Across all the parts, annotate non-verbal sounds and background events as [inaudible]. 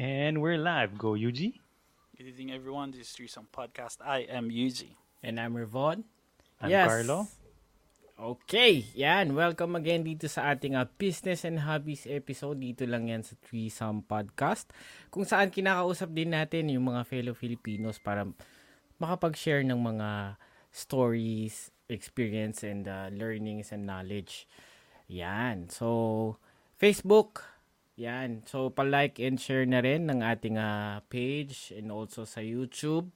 And we're live. Go, Yuji. Good evening, everyone. This is Threesome Podcast. I am Yuji. And I'm Revon. I'm Carlo. Okay, yan. Welcome again dito sa ating uh, Business and Hobbies episode. Dito lang yan sa Threesome Podcast. Kung saan kinakausap din natin yung mga fellow Filipinos para makapag-share ng mga stories, experience, and uh, learnings and knowledge. Yan. So, Facebook, yan. So, pa-like and share na rin ng ating uh, page and also sa YouTube.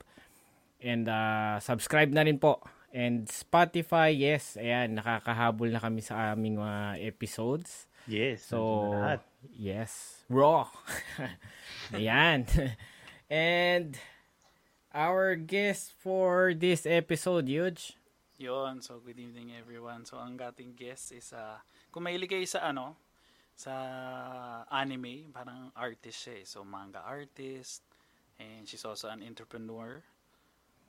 And uh, subscribe na rin po. And Spotify, yes. Ayan, nakakahabol na kami sa aming mga uh, episodes. Yes. So, yes. Raw. [laughs] Ayan. [laughs] and our guest for this episode, Huge. Yon, so good evening everyone. So ang ating guest is uh, kung mahilig kayo sa ano, sa anime, parang artist siya eh. So, manga artist. And she's also an entrepreneur.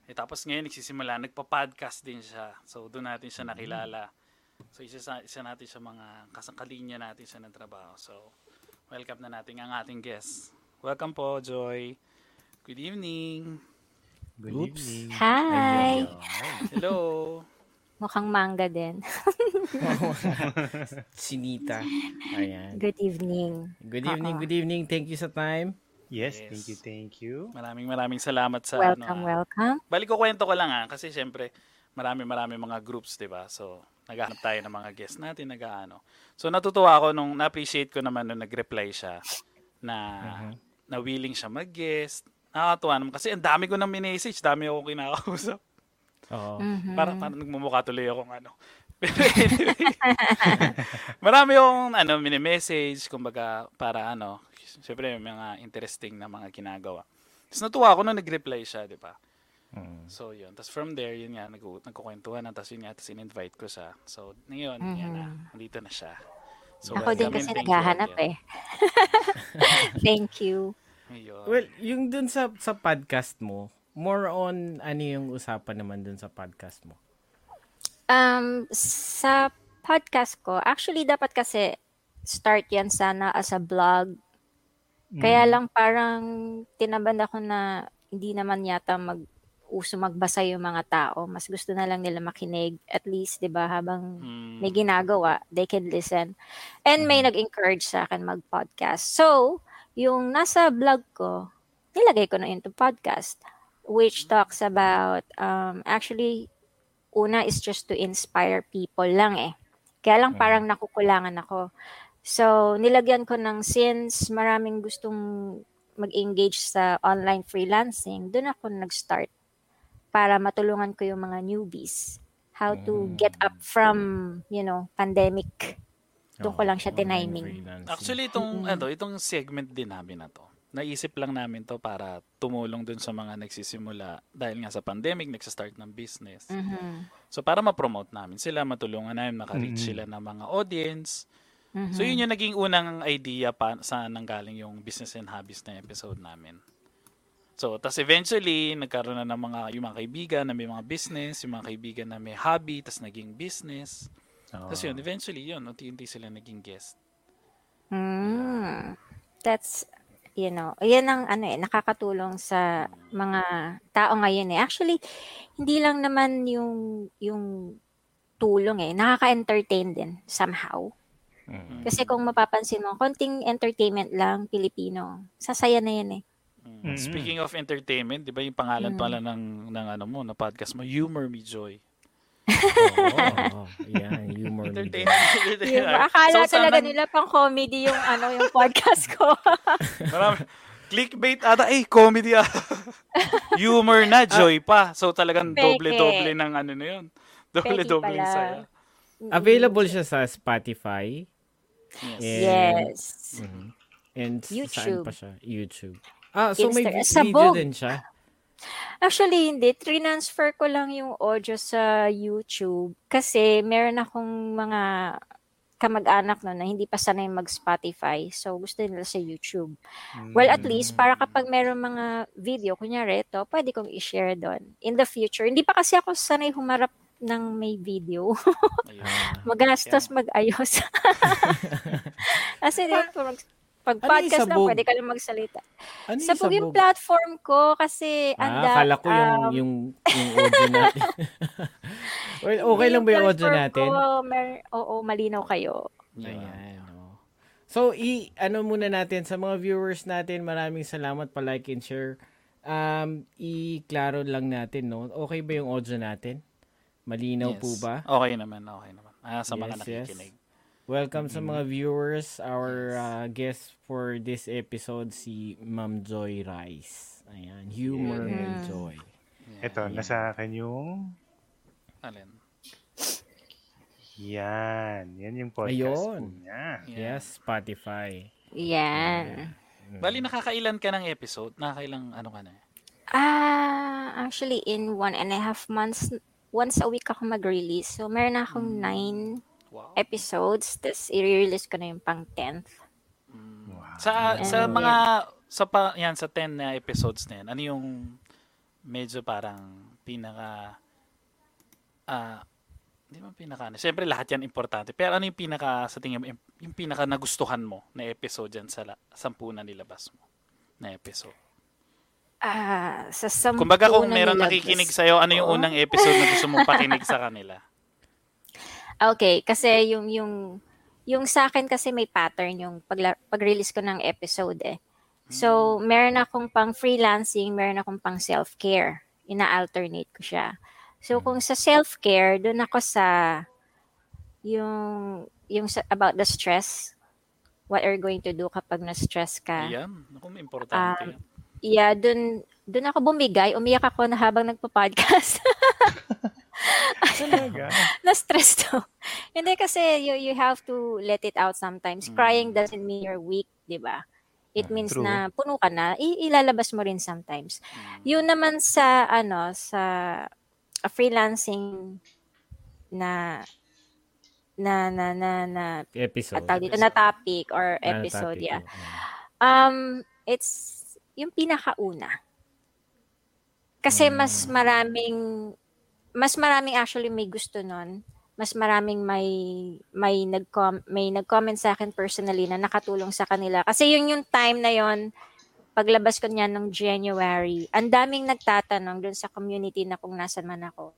Eh, tapos ngayon, nagsisimula, nagpa-podcast din siya. So, doon natin siya nakilala. So, isa, isa natin sa mga kasangkalinya natin sa ng trabaho. So, welcome na natin ang ating guest. Welcome po, Joy. Good evening. Good Oops. evening. Hi! Hello. Mukhang manga din. [laughs] Sinita. Ayan. Good evening. Good evening, Oo. good evening. Thank you sa time. Yes, Yes. thank you, thank you. Maraming maraming salamat sa Welcome, ano. ah. welcome. Balik ko kwento ko lang ah, kasi syempre, marami marami mga groups, 'di ba? So, naghahanap tayo ng mga guests natin, nag-aano. So, natutuwa ako nung na-appreciate ko naman nung nag-reply siya na na willing siya mag-guest. Nakakatuwa naman kasi ang dami ko nang message, dami ako kinakausap. Oo. Mhm. Parang, parang nagmumukha tuloy akong ano. [laughs] Marami akong ano, mini-message, kumbaga, para ano, syempre may mga interesting na mga ginagawa. Tapos natuwa ako nung nag-reply siya, di ba? Mm. So, yun. Tapos from there, yun nga, nag nagkukwentuhan na. Tapos yun nga, tapos in-invite ko siya. So, ngayon, yan na. Nandito na siya. So, Ako din kasi and thank you naghahanap eh. [laughs] Thank you. Ayun. Well, yung dun sa sa podcast mo, more on ano yung usapan naman dun sa podcast mo? Um, sa podcast ko, actually dapat kasi start yan sana as a blog. Kaya lang parang tinaban ako na hindi naman yata mag uso magbasa yung mga tao. Mas gusto na lang nila makinig. At least, di ba, habang Hmm. may ginagawa, they can listen. And may nag-encourage sa akin mag-podcast. So, yung nasa blog ko, nilagay ko na into podcast, which talks about, um, actually, una is just to inspire people lang eh. Kaya lang parang nakukulangan ako. So, nilagyan ko ng since maraming gustong mag-engage sa online freelancing, doon ako nag-start para matulungan ko yung mga newbies how to get up from, you know, pandemic. Doon ko lang siya tiniming. Actually, itong, ano, itong segment din namin na to, naisip lang namin to para tumulong dun sa mga nagsisimula dahil nga sa pandemic, nagsastart ng business. Mhm. So, para ma-promote namin sila, matulungan namin, makareach Mhm. sila ng mga audience. Mhm. So, yun yung naging unang idea pa sa nanggaling yung business and hobbies na episode namin. So, tas eventually, nagkaroon na ng mga, yung mga kaibigan na may mga business, yung mga kaibigan na may hobby, tas naging business. Oo. Tapos yun, eventually, yun, unti-unti sila naging guest. Mm. That's, you know, yan ang ano eh, nakakatulong sa mga tao ngayon eh. Actually, hindi lang naman yung, yung tulong eh, nakaka-entertain din somehow. Mm. Kasi kung mapapansin mo, konting entertainment lang, Pilipino, sasaya na yan eh. Mm. Mhm. Speaking of entertainment, di ba yung pangalan pala ng, ng ano mo, na podcast mo, Humor Me Joy. Oo, yan, humor me. Entertainment. [laughs] Yung, akala So, talaga sana- nila pang comedy yung ano yung podcast ko. [laughs] Marami. Clickbait ata, eh, comedy ata. [laughs] Humor na, joy pa. So talagang Peke. doble-doble ng ano na yun. Doble-doble Peke ng pala. saya. Available siya sa Spotify Yes. and, Yes. Mhm. and s- YouTube. saan pa siya? YouTube. Ah, so may Insta- video Sabog. din siya. Actually, hindi. Transfer ko lang yung audio sa YouTube kasi meron akong mga kamag-anak no, na hindi pa sanay mag-Spotify. So, gusto nila sa YouTube. Well, at least, para kapag meron mga video, kunyari ito, pwede kong i-share doon. In the future. Hindi pa kasi ako sanay humarap ng may video. Ayun. [laughs] Magastos mag-ayos. [laughs] kasi di pag Ano podcast lang, pwede ka lang magsalita. Ano yung Sabog yung platform ko kasi Ah, anda, akala ko yung, um, yung, yung audio [laughs] natin. well, okay lang ba yung audio natin? Ko, mer- oo, malinaw kayo. Ayan. oh. So, i ano muna natin sa mga viewers natin, maraming salamat pa like and share. Um, i-klaro lang natin, no? Okay ba yung audio natin? Malinaw Yes. po ba? Okay naman, okay naman. Ah, sa mga Yes, yes. Welcome sa mga viewers. Our uh, guest for this episode si Ma'am Joy Rice. Ayan, humor with joy. Ito, nasa akin yung... Alin? Yan. Yan yung podcast Ayun. po niya. Yeah. Yes, Spotify. Yan. Bali, nakakailan ka ng episode? Nakakailang ano ka na? Ah, actually, in one and a half months, once a week ako mag-release. So, meron na akong nine Wow. episodes. Tapos, i-release ko na yung pang 10th. Sa sa And- mga sa pa, yan sa 10 na episodes na yan, ano yung medyo parang pinaka ah hindi mo pinaka ano. Siyempre lahat yan importante. Pero ano yung pinaka sa tingin mo yung, pinaka nagustuhan mo na episode yan sa la, sampu na nilabas mo na episode? Ah, sa sampu Kumbaga kung meron nilabas nakikinig sa ano yung unang episode na gusto mong pakinig sa kanila? Okay, kasi yung yung yung sa akin kasi may pattern yung pagla- pag-release ko ng episode eh. So, meron akong pang freelancing, meron akong pang self-care. Ina-alternate ko siya. So, kung sa self-care, doon ako sa yung yung sa, about the stress. What are you going to do kapag na-stress ka? Naku, may importante Um. Yeah, doon doon ako bumigay. Umiyak ako na habang nagpo-podcast. [laughs] Talaga? [laughs] na-stress to. [laughs] Hindi kasi you, you have to let it out sometimes. Crying doesn't mean you're weak, di ba? It means True. na puno ka na, i- ilalabas mo rin sometimes. Yun naman sa, ano, sa a freelancing na na na na na Episode. dito, na topic or Ah, episode, topic, yeah. Um, it's yung pinakauna. Kasi mas maraming mas maraming actually may gusto nun. Mas maraming may may nag may nag-comment sa akin personally na nakatulong sa kanila. Kasi yun yung time na yon paglabas ko niyan nung January, ang daming nagtatanong dun sa community na kung nasan man ako.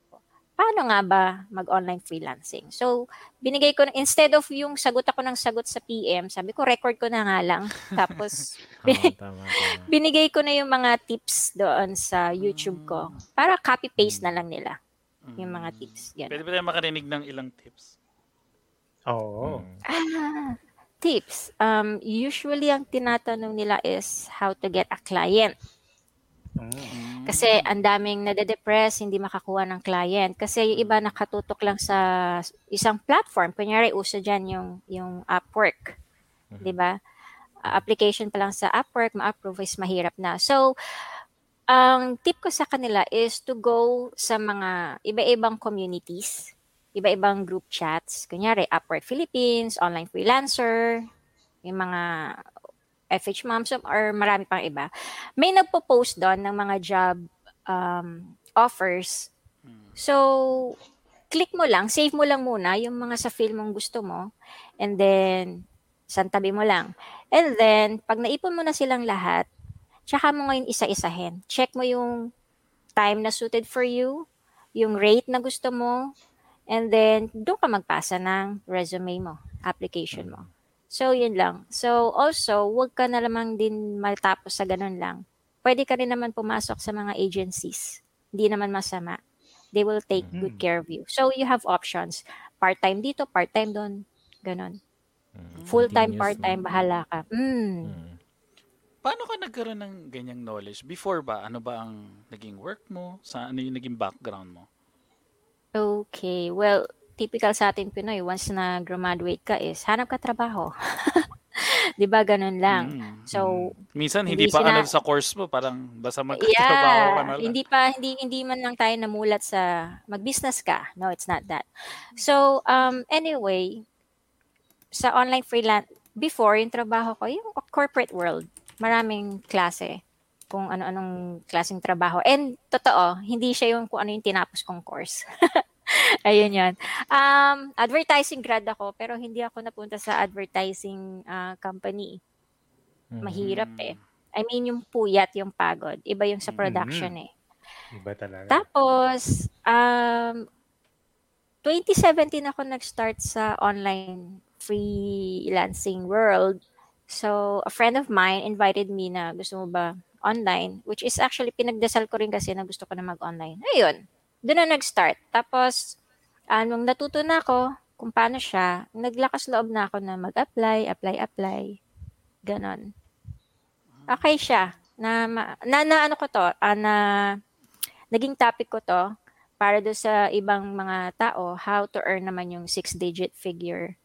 Paano nga ba mag-online freelancing? So, binigay ko, instead of yung sagot ako ng sagot sa PM, sabi ko, record ko na nga lang. [laughs] Tapos, [laughs] tama, tama. binigay ko na yung mga tips doon sa YouTube ko. Para copy-paste na lang nila yung mga tips. Yan. Pwede ba tayo makarinig ng ilang tips? Oo. Ah, tips. Um, usually, ang tinatanong nila is how to get a client. Mm. Kasi ang daming nade-depress, hindi makakuha ng client. Kasi yung iba nakatutok lang sa isang platform. Kunyari, uso dyan yung, yung Upwork. Di ba? Uh, application pa lang sa Upwork, ma-approve is mahirap na. So, ang tip ko sa kanila is to go sa mga iba-ibang communities, iba-ibang group chats. Kunyari, Upwork Philippines, Online Freelancer, yung mga FH Moms, or marami pang iba. May nagpo-post doon ng mga job um, offers. So, click mo lang, save mo lang muna yung mga sa field mong gusto mo, and then, santabi mo lang. And then, pag naipon mo na silang lahat, tsaka mo ngayon isa-isahin. Check mo yung time na suited for you, yung rate na gusto mo, and then, doon ka magpasa ng resume mo, application mo. So, yun lang. So, also, wag ka na lamang din matapos sa ganun lang. Pwede ka rin naman pumasok sa mga agencies. Hindi naman masama. They will take good care of you. So, you have options. Part-time dito, part-time doon. Ganon. Full-time, Continuous, part-time, bahala ka. Mm. Mm. Paano ka nagkaroon ng ganyang knowledge? Before ba? Ano ba ang naging work mo? Sa ano yung naging background mo? Okay. Well, typical sa ating Pinoy, once na graduate ka is, hanap ka trabaho. [laughs] 'Di ba ganun lang? Mm. So, Minsan hindi, Hindi pa sina- ano sa course mo, parang basta magkatrabaho ka na Yeah, lang. hindi pa hindi hindi man lang tayo namulat sa mag-business ka. No, it's not that. So, um anyway, sa online freelance before yung trabaho ko, yung corporate world, maraming klase kung ano-anong klaseng trabaho. And totoo, hindi siya yung kung ano yung tinapos kong course. [laughs] Ayun yan. Um, advertising grad ako, pero hindi ako napunta sa advertising ah, company. mahirap Mm. eh. I mean, yung puyat, yung pagod. Iba yung sa Mm. production eh. Iba talaga. Tapos, um, 2017 ako nag-start sa online freelancing world. So, a friend of mine invited me na gusto mo ba online, which is actually pinagdasal ko rin kasi na gusto ko na mag-online. Ayun, doon na nag-start. Tapos, ah, nung natuto na ako kung paano siya, naglakas loob na ako na mag-apply, apply, apply. Ganon. Okay siya. Na, na, na ano ko to, ah, na naging topic ko to para do sa ibang mga tao how to earn naman yung six-digit figure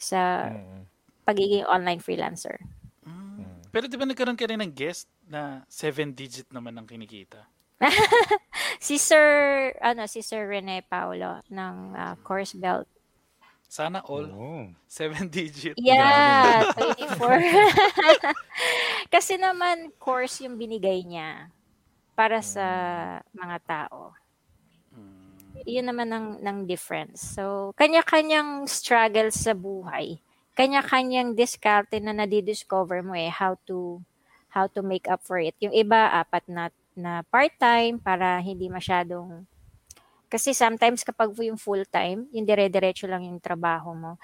sa Mm. Pagiging online freelancer. Mm. Pero di ba nagkaroon ka rin ng guest na seven digit naman ang kinikita? [laughs] Si Sir ano si Sir Rene Paulo ng ah, Course Belt. Sana all Oo. seven [laughs] digit. Yeah, 24. [laughs] Kasi naman course yung binigay niya para sa mga tao. Mm. Yun naman ang ng difference. So, kanya-kanyang struggle sa buhay. Kanya-kanyang diskarte na nadidiscover mo eh how to how to make up for it. Yung iba apat na na part-time para hindi masyadong kasi sometimes kapag yung full-time, yung dire-diretso lang yung trabaho mo.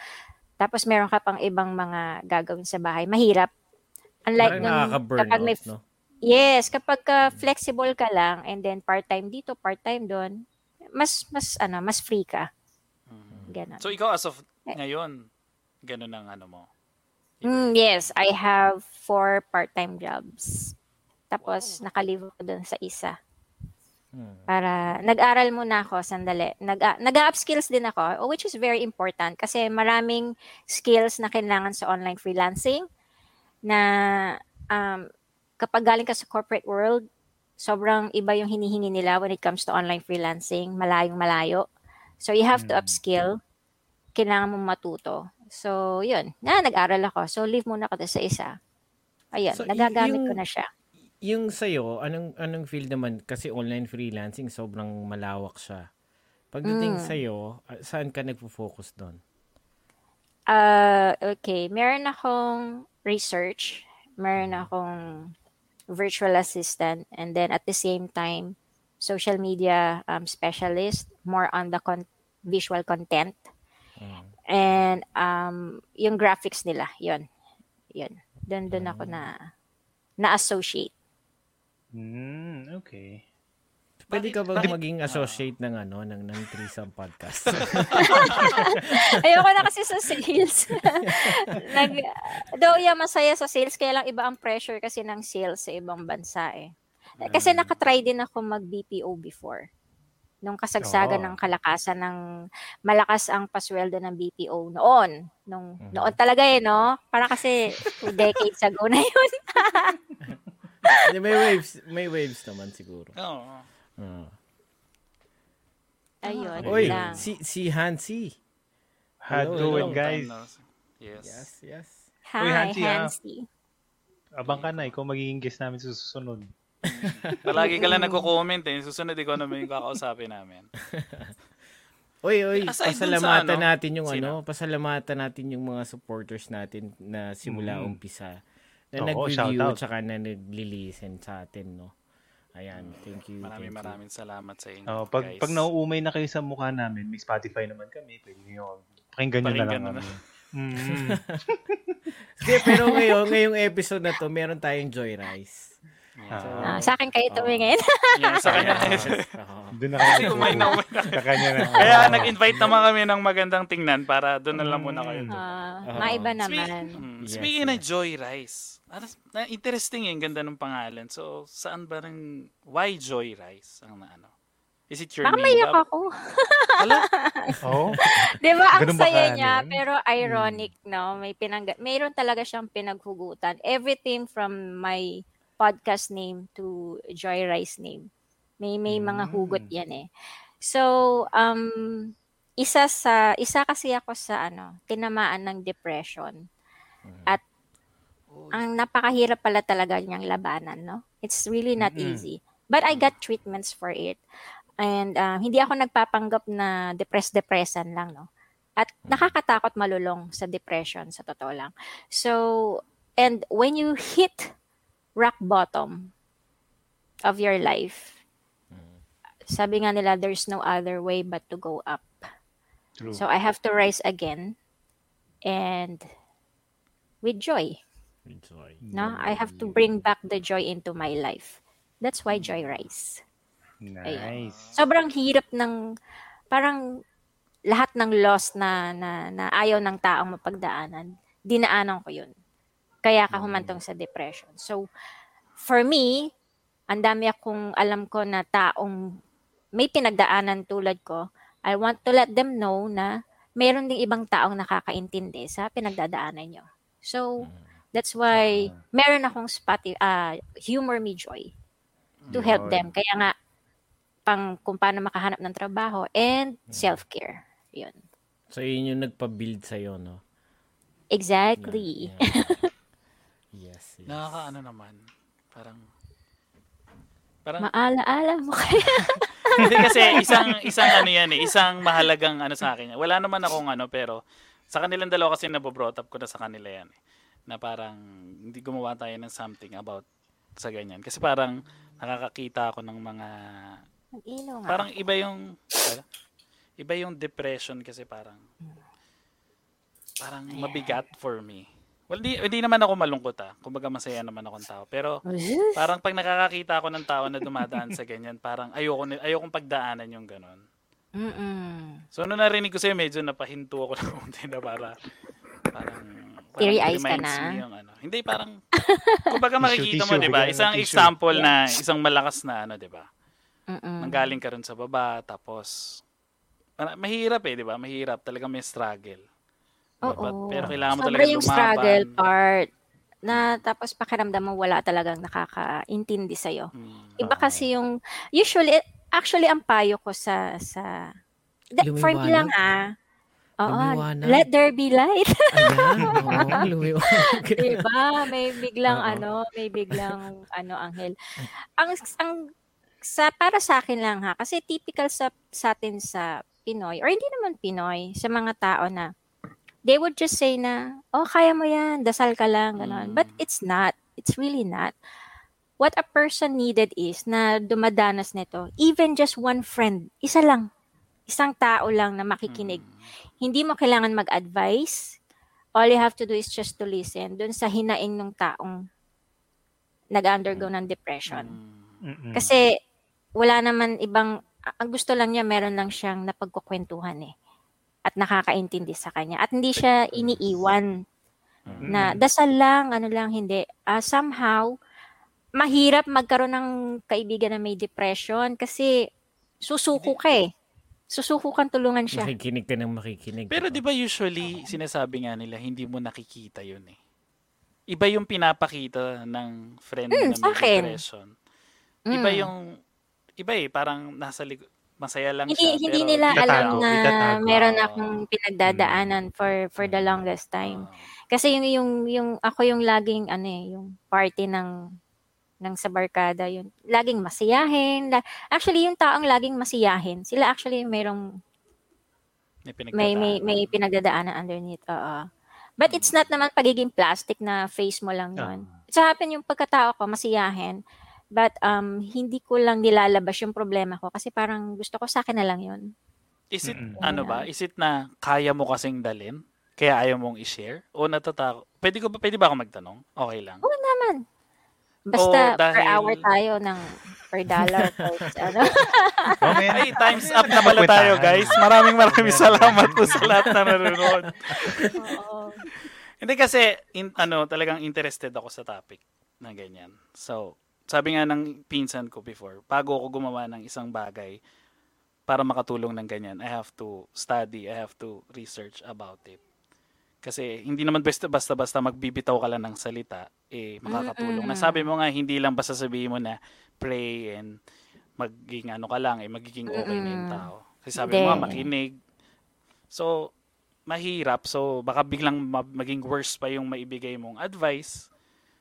Tapos meron ka pang ibang mga gagawin sa bahay. Mahirap. Unlike Parang nung kapag may no? Yes, kapag ka flexible ka lang and then part-time dito, part-time doon, mas mas ano, mas free ka. Mm. Ganon. So ikaw as of ngayon, ganun ang ano mo. Mm, yes, I have four part-time jobs. Tapos nakalive ako doon sa isa. Mm. Para nag-aral muna ako sandali. Nag nag-upskills din ako, which is very important kasi maraming skills na kailangan sa online freelancing na um, kapag galing ka sa corporate world, sobrang iba yung hinihingi nila when it comes to online freelancing, malayong malayo. So you have to Mm. upskill. Kailangan mong matuto. So, yun. Na, nag-aral ako. So, leave muna ako sa isa. Ayun, So, nagagamit ko yung- na siya. Yung sa'yo, anong, anong field naman? Kasi online freelancing, sobrang malawak siya. Pagdating Mm. sa'yo, ah, saan ka nagpo-focus doon? Ah, okay. Meron akong research, meron akong virtual assistant, and then at the same time, social media um, specialist, more on the con- visual content. Mm. And um, yung graphics nila, yun. Yun. Doon, doon ako na na-associate. Mm, okay. Pwede ka bang Bakit- maging associate ng ano, ng, ng Threesome Podcast? [laughs] Ayoko na kasi sa sales. [laughs] Nag, though yeah, masaya sa sales, kaya lang iba ang pressure kasi ng sales sa ibang bansa eh. Kasi nakatry din ako mag-BPO before. Nung kasagsagan Oo. ng kalakasan ng malakas ang pasweldo ng BPO noon. Nung, Mhm. Noon talaga eh, no? Para kasi two decades ago na yun. May waves, may waves naman siguro. Oo. Ah. Ayun, Uy, lang. si, si Hansi. How Hello, doing, hello. guys? Yes. Yes, yes. Hi, Uy, Hansi, ah. Hansi. Abang ka na, ikaw magiging guest namin sa susunod. Palagi ka lang nagko-comment eh. Susunod ikaw naman yung kakausapin namin. [laughs] Aside dun sa pasalamatan ano, natin yung sino? ano, pasalamatan natin yung mga supporters natin na simula Mm. umpisa. Na Oo, nag-review shoutout. tsaka na nagli-listen sa atin, no? Ayan, thank you. Maraming thank you. maraming salamat sa inyo, Oh, pag, guys. pag nauumay na kayo sa mukha namin, may Spotify naman kami. Pwede nyo, pakinggan nyo na lang na kami. Mm. [laughs] Hindi, pero ngayon, ngayong episode na to, meron tayong Joy Rice. Yeah. So, Ah, sa akin kayo Oo. tumingin. [laughs] Yeah, sa kanya oo. Doon na Kasi kayo. umay na umay na. Sa kanya na. Kaya nag-invite naman kami ng magandang tingnan para doon na lang muna kayo. Ah, Oo. maiba Speak- naman. Mm, Yes, Speaking ng yes. Joy Rice, ano, na interesting yung ganda ng pangalan. So, saan ba rin, why Joy Rice ang ano? Is it your Baka name? maiyak ba? ako. Hala? [laughs] Oh, [laughs] Di ba? Ang Ganun saya niya, yun? pero ironic, no? May pinang mayroon talaga siyang pinaghugutan. Everything from my podcast name to Joy Rice name. May may mga hugot 'yan eh. So, um isa sa isa kasi ako sa ano, tinamaan ng depression. At ang napakahirap pala talaga niyang labanan, no? It's really not Mm-mm. easy. But I got treatments for it. And uh, hindi ako nagpapanggap na depressed-depressan lang, no? At nakakatakot malulong sa depression, sa totoo lang. So, And when you hit rock bottom of your life, sabi nga nila, there's no other way but to go up. True. So I have to rise again and with joy. Enjoy. No? I have to bring back the joy into my life. That's why joy rise. Nice. Sobrang hirap ng parang lahat ng loss na, na, na ayaw ng taong mapagdaanan, dinaanan ko yun. Kaya ka humantong sa depression. So, for me, ang dami akong alam ko na taong may pinagdaanan tulad ko, I want to let them know na meron ding ibang taong nakakaintindi sa pinagdadaanan nyo. So, that's why meron akong spati, ah, humor me joy to help them. Kaya nga, pang kung paano makahanap ng trabaho and self-care. Yun. So, yun yung nagpa-build sa'yo, no? Exactly. [laughs] Yes. yes. Nakakaano naman. Parang parang Maala-ala mo kaya. [laughs] hindi kasi isang isang ano yan eh, isang mahalagang ano sa akin. Wala naman akong ano pero sa kanilang dalawa kasi nabobrought up ko na sa kanila yan eh. Na parang hindi gumawa tayo ng something about sa ganyan. Kasi parang nakakakita ako ng mga Mag-ilaw nga. parang iba yung ano? iba yung depression kasi parang parang mabigat for me. Well, di, hindi naman ako malungkot ah. Kumbaga masaya naman akong tao. Pero parang pag nakakakita ako ng tao na dumadaan sa ganyan, parang ayoko, ayokong pagdaanan yung ganon. Mm-mm. So, nung narinig ko sa'yo, medyo napahinto ako ng konti na para, parang, Teary eyes ka na? Yung, ano. Hindi, parang, kumbaga makikita mo, di ba? Isang example na, isang malakas na, ano, di ba? Nanggaling ka rin sa baba, tapos, parang mahirap eh, di ba? Mahirap, talagang may struggle. Oo. But- pero kailangan mo Sobra talaga yung lumaban. struggle part na tapos pakiramdam mo wala talagang nakakaintindi sa'yo. Hmm. Iba kasi yung, usually, actually, ang payo ko sa, sa, De- for me Lumiwanag? lang ah. Oo, Lumiwanag? let there be light. Ayan. [laughs] Oo, lumiwanag. diba? May biglang Oo. ano, may biglang [laughs] ano anghel. Ang ang sa para sa akin lang ha, kasi typical sa sa atin sa Pinoy or hindi naman Pinoy, sa mga tao na they would just say na, "Oh, kaya mo 'yan, dasal ka lang." ganon. Mm. But it's not. It's really not. What a person needed is na dumadanas nito, even just one friend, isa lang. Isang tao lang na makikinig. Hindi mo kailangan mag-advise. All you have to do is just to listen dun sa hinaing ng taong nag-undergo ng depression. Mm-mm. Kasi wala naman ibang, ang gusto lang niya, meron lang siyang napagkukwentuhan eh. At nakakaintindi sa kanya. At hindi siya iniiwan na dasal lang, ano lang, hindi. Ah, somehow, mahirap magkaroon ng kaibigan na may depression kasi susuko ka eh. Susuko kang tulungan siya. Makikinig ka ng makikinig. Pero di ba usually, sinasabi nga nila, hindi mo nakikita yun eh. Iba yung pinapakita ng friend Hmm, na may akin. depression. Iba Mm. yung, iba eh, parang nasa likod, masaya lang Hindi siya. hindi pero nila itatago, alam na itatago. meron akong pinagdadaanan for for the longest time. Kasi yung yung yung ako yung laging ano eh, yung party ng ng sa barkada yun. Laging masiyahin. La- actually yung taong laging masiyahin, sila actually mayroong may, may may may pinagdadaanan underneath. Oo. But it's not naman pagiging plastic na face mo lang yun. Sa happen yung pagkatao ko masiyahin. But um hindi ko lang nilalabas yung problema ko kasi parang gusto ko sa akin na lang yun. Is it, Mm-mm. ano ba? Is it na kaya mo kasing dalin? Kaya ayaw mong i-share? O natatakot? Pwede, ko ba, pwede ba ako magtanong? Okay lang. Oo naman. Basta per dahil- hour tayo ng per dollar [laughs] per ano. Ay, times up na pala tayo, guys. Maraming maraming salamat po sa lahat na nanonood. Oo. Hindi kasi, in, ano, talagang interested ako sa topic na ganyan. So, sabi nga ng pinsan ko before, bago ako gumawa ng isang bagay para makatulong ng ganyan, I have to study, I have to research about it. Kasi hindi naman basta basta basta magbibitaw ka lang ng salita eh makakatulong. Mm-mm. Nasabi mo nga hindi lang basta sabihin mo na pray and maging ano ka lang eh magiging okay na yung Mm-mm. tao. Kasi sabi mo nga makinig. So mahirap. So baka biglang ma- maging worse pa yung maibigay mong advice.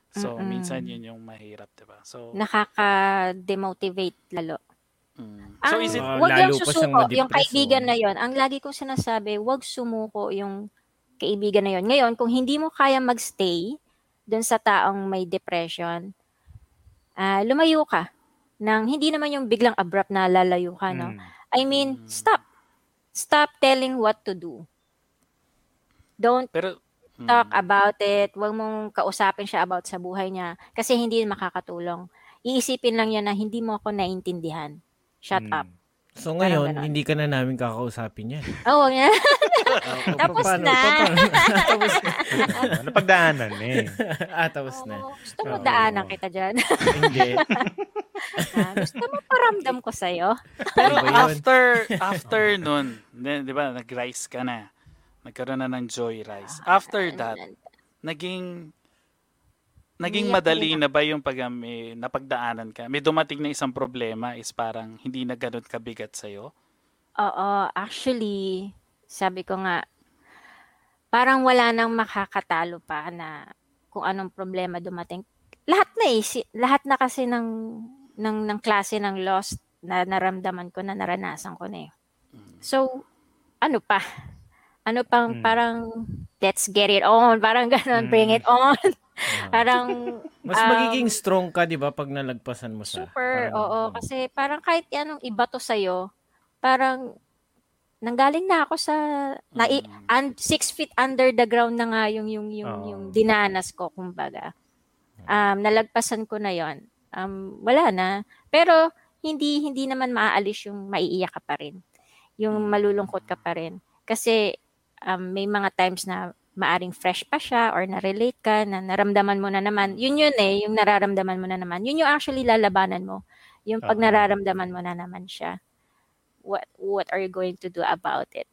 So Mm-mm. minsan yun yung mahirap, 'di ba? So Nakaka-demotivate lalo. mm. Ang so is it Ah, wag lang lalo pa siyang susuko, yung kaibigan na yon. Ang lagi kong sinasabi, wag sumuko yung kaibigan na yon. Ngayon, kung hindi mo kaya magstay dun sa taong may depression, ah, lumayo ka nang hindi naman yung biglang abrupt na lalayo ka, no? Mm. I mean, stop. Stop telling what to do. Don't Pero, talk mm, about it. Huwag mong kausapin siya about sa buhay niya kasi hindi yun makakatulong. Iisipin lang niya na hindi mo ako naintindihan. Shut Mm. up. So ngayon, hindi ka na namin kakausapin yan. [laughs] Oo nga. Oh, [laughs] Tapos paano- na. [laughs] tapos na. Ano, napagdaanan eh. ah, tapos na. Oo, gusto mo Oo. daanan kita dyan. hindi. Ah, gusto mo paramdam ko sa'yo. Pero Ano after after nun, di, di ba, nag-rise ka na. Nagkaroon na ng joy rise. After that, naging naging madali na ba yung pag ah, may napagdaanan ka? May dumating na isang problema is parang hindi na ganun kabigat sa'yo? Oo, actually, sabi ko nga, parang wala nang makakatalo pa na kung anong problema dumating. Lahat na eh, lahat na kasi ng, ng, ng klase ng loss na naramdaman ko na naranasan ko na eh. So, ano pa? Ano pang Mm. parang let's get it on, parang ganun, bring it on. [laughs] parang Mas Um, magiging strong ka, di ba, pag nalagpasan mo sa... Super, parang- oo. Kasi parang kahit anong iba to sa'yo, parang nanggaling na ako sa na Mm. un, six feet under the ground na nga yung yung yung, Oo. yung dinanas ko kumbaga. Um, nalagpasan ko na yon. Um, wala na. Pero hindi hindi naman maaalis yung maiiyak ka pa rin. Yung malulungkot ka pa rin. Kasi um, may mga times na maaring fresh pa siya or na-relate ka, na naramdaman mo na naman. Yun yun eh, yung nararamdaman mo na naman. Yun yung actually lalabanan mo. Yung pag nararamdaman mo na naman siya. What what are you going to do about it?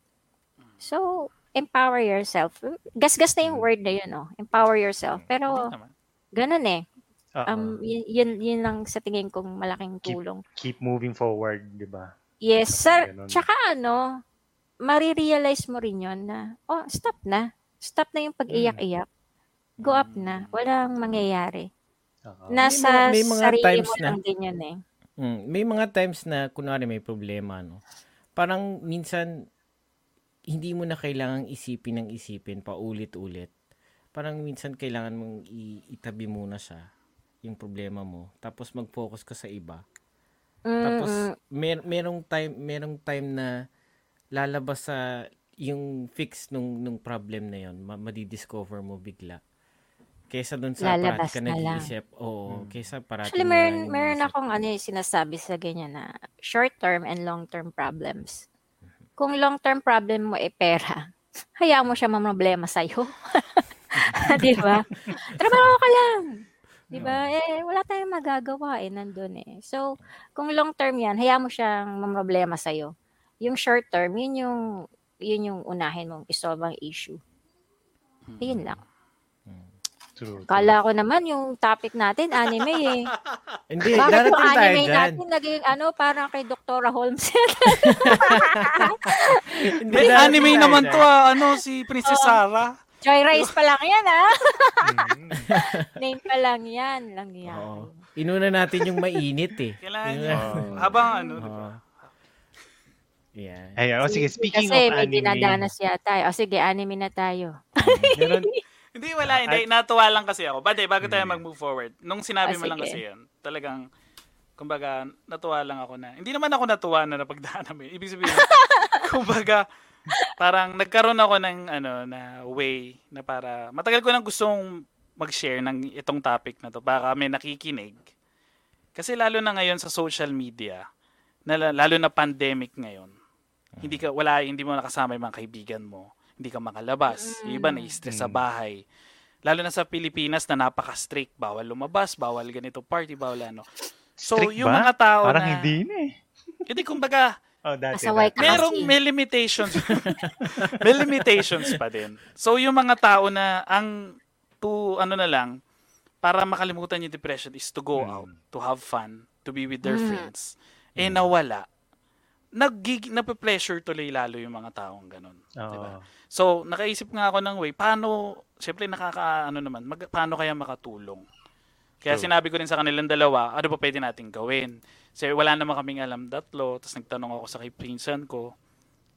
So, empower yourself. Gasgas na yung word na yun, no? Empower yourself. Pero, Hindi naman. ganun eh. Oo. Um, yun, yun, yun lang sa tingin kong malaking Keep- tulong. Keep moving forward, di ba? Yes, sir. Tsaka ano, marirealize mo rin yun na, oh, stop na. Stop na yung pag-iyak-iyak. Go up na. Walang mangyayari. Oo. Nasa May mga- may mga sarili times mo na- lang din yun eh. Mm, may mga times na kunwari may problema, no. Parang minsan hindi mo na kailangang isipin ng isipin paulit-ulit. Parang minsan kailangan mong itabi muna siya yung problema mo tapos mag-focus ka sa iba. Tapos Mm-mm. mer merong time merong time na lalabas sa yung fix nung nung problem na yon, ma- madidiscover mo bigla. Kaysa dun sa Lalabas parati ka na lang. nag-iisip. Oo, kaysa parati Actually, meron, meron akong ano, yung sinasabi sa ganyan na short-term and long-term problems. Kung long-term problem mo eh pera, [laughs] hayaan mo siya mamroblema sa'yo. [laughs] Di ba? Trabaho ka lang. Di ba? Eh, wala tayong magagawa eh, nandun eh. So, kung long-term yan, hayaan mo siyang mamroblema sa'yo. Yung short-term, yun yung, yun yung unahin mong isolve ang issue. Yun lang. True, true. Kala ko naman yung topic natin, anime eh. [laughs] Hindi, Bakit yung tayo anime dyan. natin naging ano, parang kay Dr. Holmes? [laughs] Hindi, anime tayo naman dyan. to ah, ano, si Princess Sarah. Joy Rice pa lang yan, ah. Mm. [laughs] Name pa lang yan. Lang yan. Oo. Inuna natin yung mainit eh. Kailangan Inuna-. Oo. Habang ano, di ba? Yeah. Ay, oh, sige, speaking Kasi of may anime. dinadanas yata. O sige, anime na tayo. meron, [laughs] Hindi, wala. Hindi, natuwa lang kasi ako. Bade, bago tayo Hmm. mag-move forward, nung sinabi Ah, mo lang kasi yun, talagang, kumbaga, natuwa lang ako na, hindi naman ako natuwa na napagdaan namin. Ibig sabihin, [laughs] kumbaga, parang nagkaroon ako ng, ano, na way na para, matagal ko nang gustong mag-share ng itong topic na to. Baka may nakikinig. Kasi lalo na ngayon sa social media, na, lalo na pandemic ngayon, hindi ka wala hindi mo nakasama yung mga kaibigan mo hindi ka makalabas yung iba na-stress sa Mm. bahay lalo na sa Pilipinas na napaka-strict bawal lumabas bawal ganito party bawal ano so Strict yung ba? mga tao parang na hindi na eh. hindi kumbaga Oh, dati. Dati. merong may limitations [laughs] may limitations pa din so yung mga tao na ang to ano na lang para makalimutan yung depression is to go Mm. out to have fun to be with their Mm. friends eh nawala nagig nape-pleasure tuloy lalo yung mga taong ganun Oo. Diba? So, nakaisip nga ako ng way, paano, syempre nakaka, ano naman, mag, paano kaya makatulong? Kaya True. sinabi ko rin sa kanilang dalawa, ano ba pwede natin gawin? Kasi wala naman kaming alam datlo, tapos nagtanong ako sa kay pinsan ko,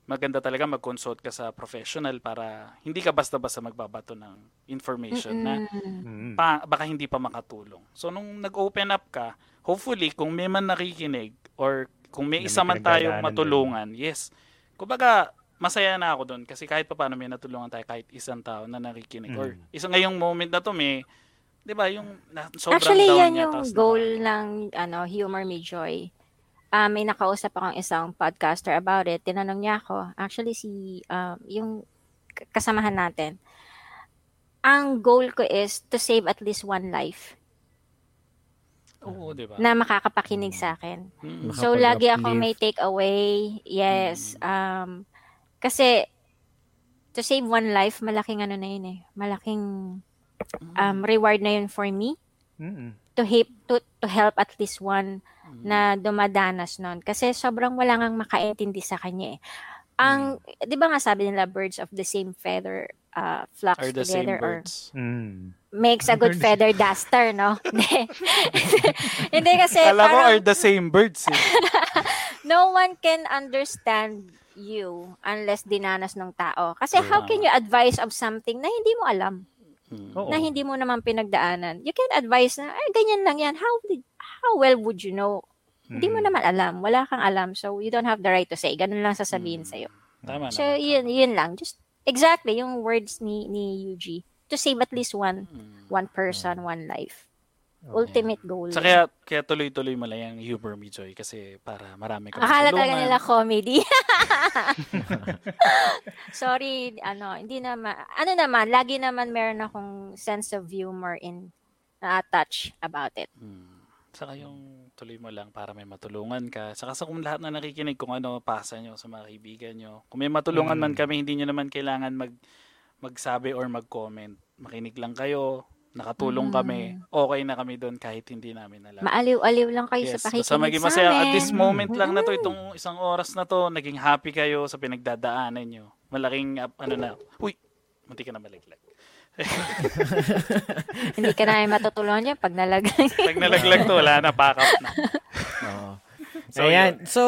maganda talaga mag-consult ka sa professional para hindi ka basta-basta magbabato ng information na Mm. pa, baka hindi pa makatulong. So nung nag-open up ka, hopefully kung may man nakikinig or kung may Na isa man tayong matulungan, yes. Kumbaga, masaya na ako doon kasi kahit paano may natulungan tayo kahit isang tao na nakikinig or Mm. isang ngayong moment na to may 'di ba yung na, sobrang Actually, down yan niya, yung goal naka- ng ano, Humor Me Joy. Ah, may nakausap akong isang podcaster about it. Tinanong niya ako, actually si um, yung kasamahan natin. Ang goal ko is to save at least one life Oo, 'di ba? na makakapakinig sa akin. Mm. So, lagi akong may take away. Yes. Um, kasi, to save one life, malaking ano na yun eh. Malaking um, reward na yun for me Mm. to help, to, to help at least one na dumadanas nun. Kasi sobrang wala ngang makaintindi sa kanya eh. Ang, di ba nga sabi nila, birds of the same feather uh, flocks Are the same together or birds. Mm. Makes a good feather duster, no? [laughs] [laughs] Hindi. Kasi Kala ko parang- are the same birds eh. [laughs] no one can understand you unless dinanas ng tao. Kasi how can you advise of something na hindi mo alam, Mm. Oo. na hindi mo naman pinagdaanan? You can advise na, ay, ganyan lang yan. How, did, how well would you know? Hindi mo Mm. naman alam. Wala kang alam. So, you don't have the right to say. Ganun lang sasabihin Mm. sa'yo. Tama So, naman. yun, yun lang. Just, exactly, yung words ni, ni Yuji. To save at least one, Mm. one person, one life. Ultimate goal. Sa kaya, kaya tuloy-tuloy mo lang yung humor me, Joy, kasi para marami kang Akala talaga nila comedy. [laughs] [laughs] Sorry, ano, hindi naman. Ano naman, lagi naman meron akong sense of humor in na-touch about it. Hmm. Saka yung tuloy mo lang para may matulungan ka. Saka sa kung lahat na nakikinig kung ano pasa nyo sa mga kaibigan nyo. Kung may matulungan man Mm. kami, hindi nyo naman kailangan mag magsabi or mag-comment. Makinig lang kayo, nakatulong Mm. kami, okay na kami doon kahit hindi namin alam. Maaliw-aliw lang kayo Yes, sa pakikinig basta maging sa masaya. At this moment lang na to, itong isang oras na to, naging happy kayo sa pinagdadaanan nyo. Malaking, uh, ano na, uy, munti ka na maliglag. [laughs] Hindi ka namin matutulungan dyan pag nalagay. Pag nalaglag to, wala na, pack up na. [laughs] Oo. [laughs] So, Ayan. So,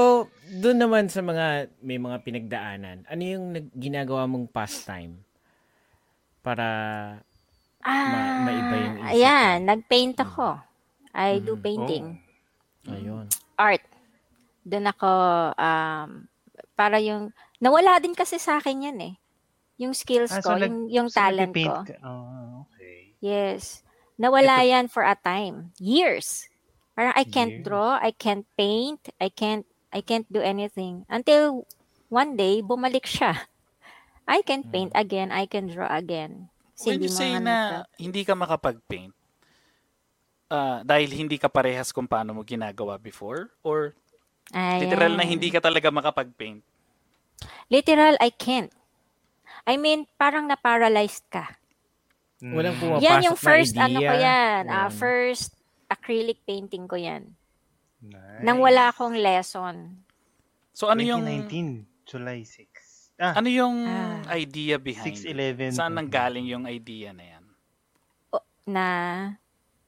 doon naman sa mga may mga pinagdaanan, ano yung nag- ginagawa mong pastime para Ma- maiba yung isip Ayan, nag-paint ako. I do Mm. painting. ayun. Art. Doon ako, um, para yung, nawala din kasi sa akin yan eh. Yung skills Ah, ko, so nag- yung, yung so talent ko. ka- Ah, okay. Yes. Nawala yan for a time. Years. Parang I can't Years. draw, I can't paint, I can't I can't do anything. Until one day, bumalik siya. I can paint again, I can draw again. Kasi When you say na nagka- hindi ka makapag-paint, ah, dahil hindi ka parehas kung paano mo ginagawa before? Or literal na Ayan. hindi ka talaga makapag-paint? Literal, I can't. I mean, parang na-paralyzed ka. Mm. Walang pumapasok yan yung na first, idea. ano ko yan. ah, Yan. first acrylic painting ko yan. Nice. Nang wala akong lesson. So ano yung 2019, July 6. Ah, ano yung Ah. idea behind? it? 6-11. Saan nanggaling yung idea na yan? Na,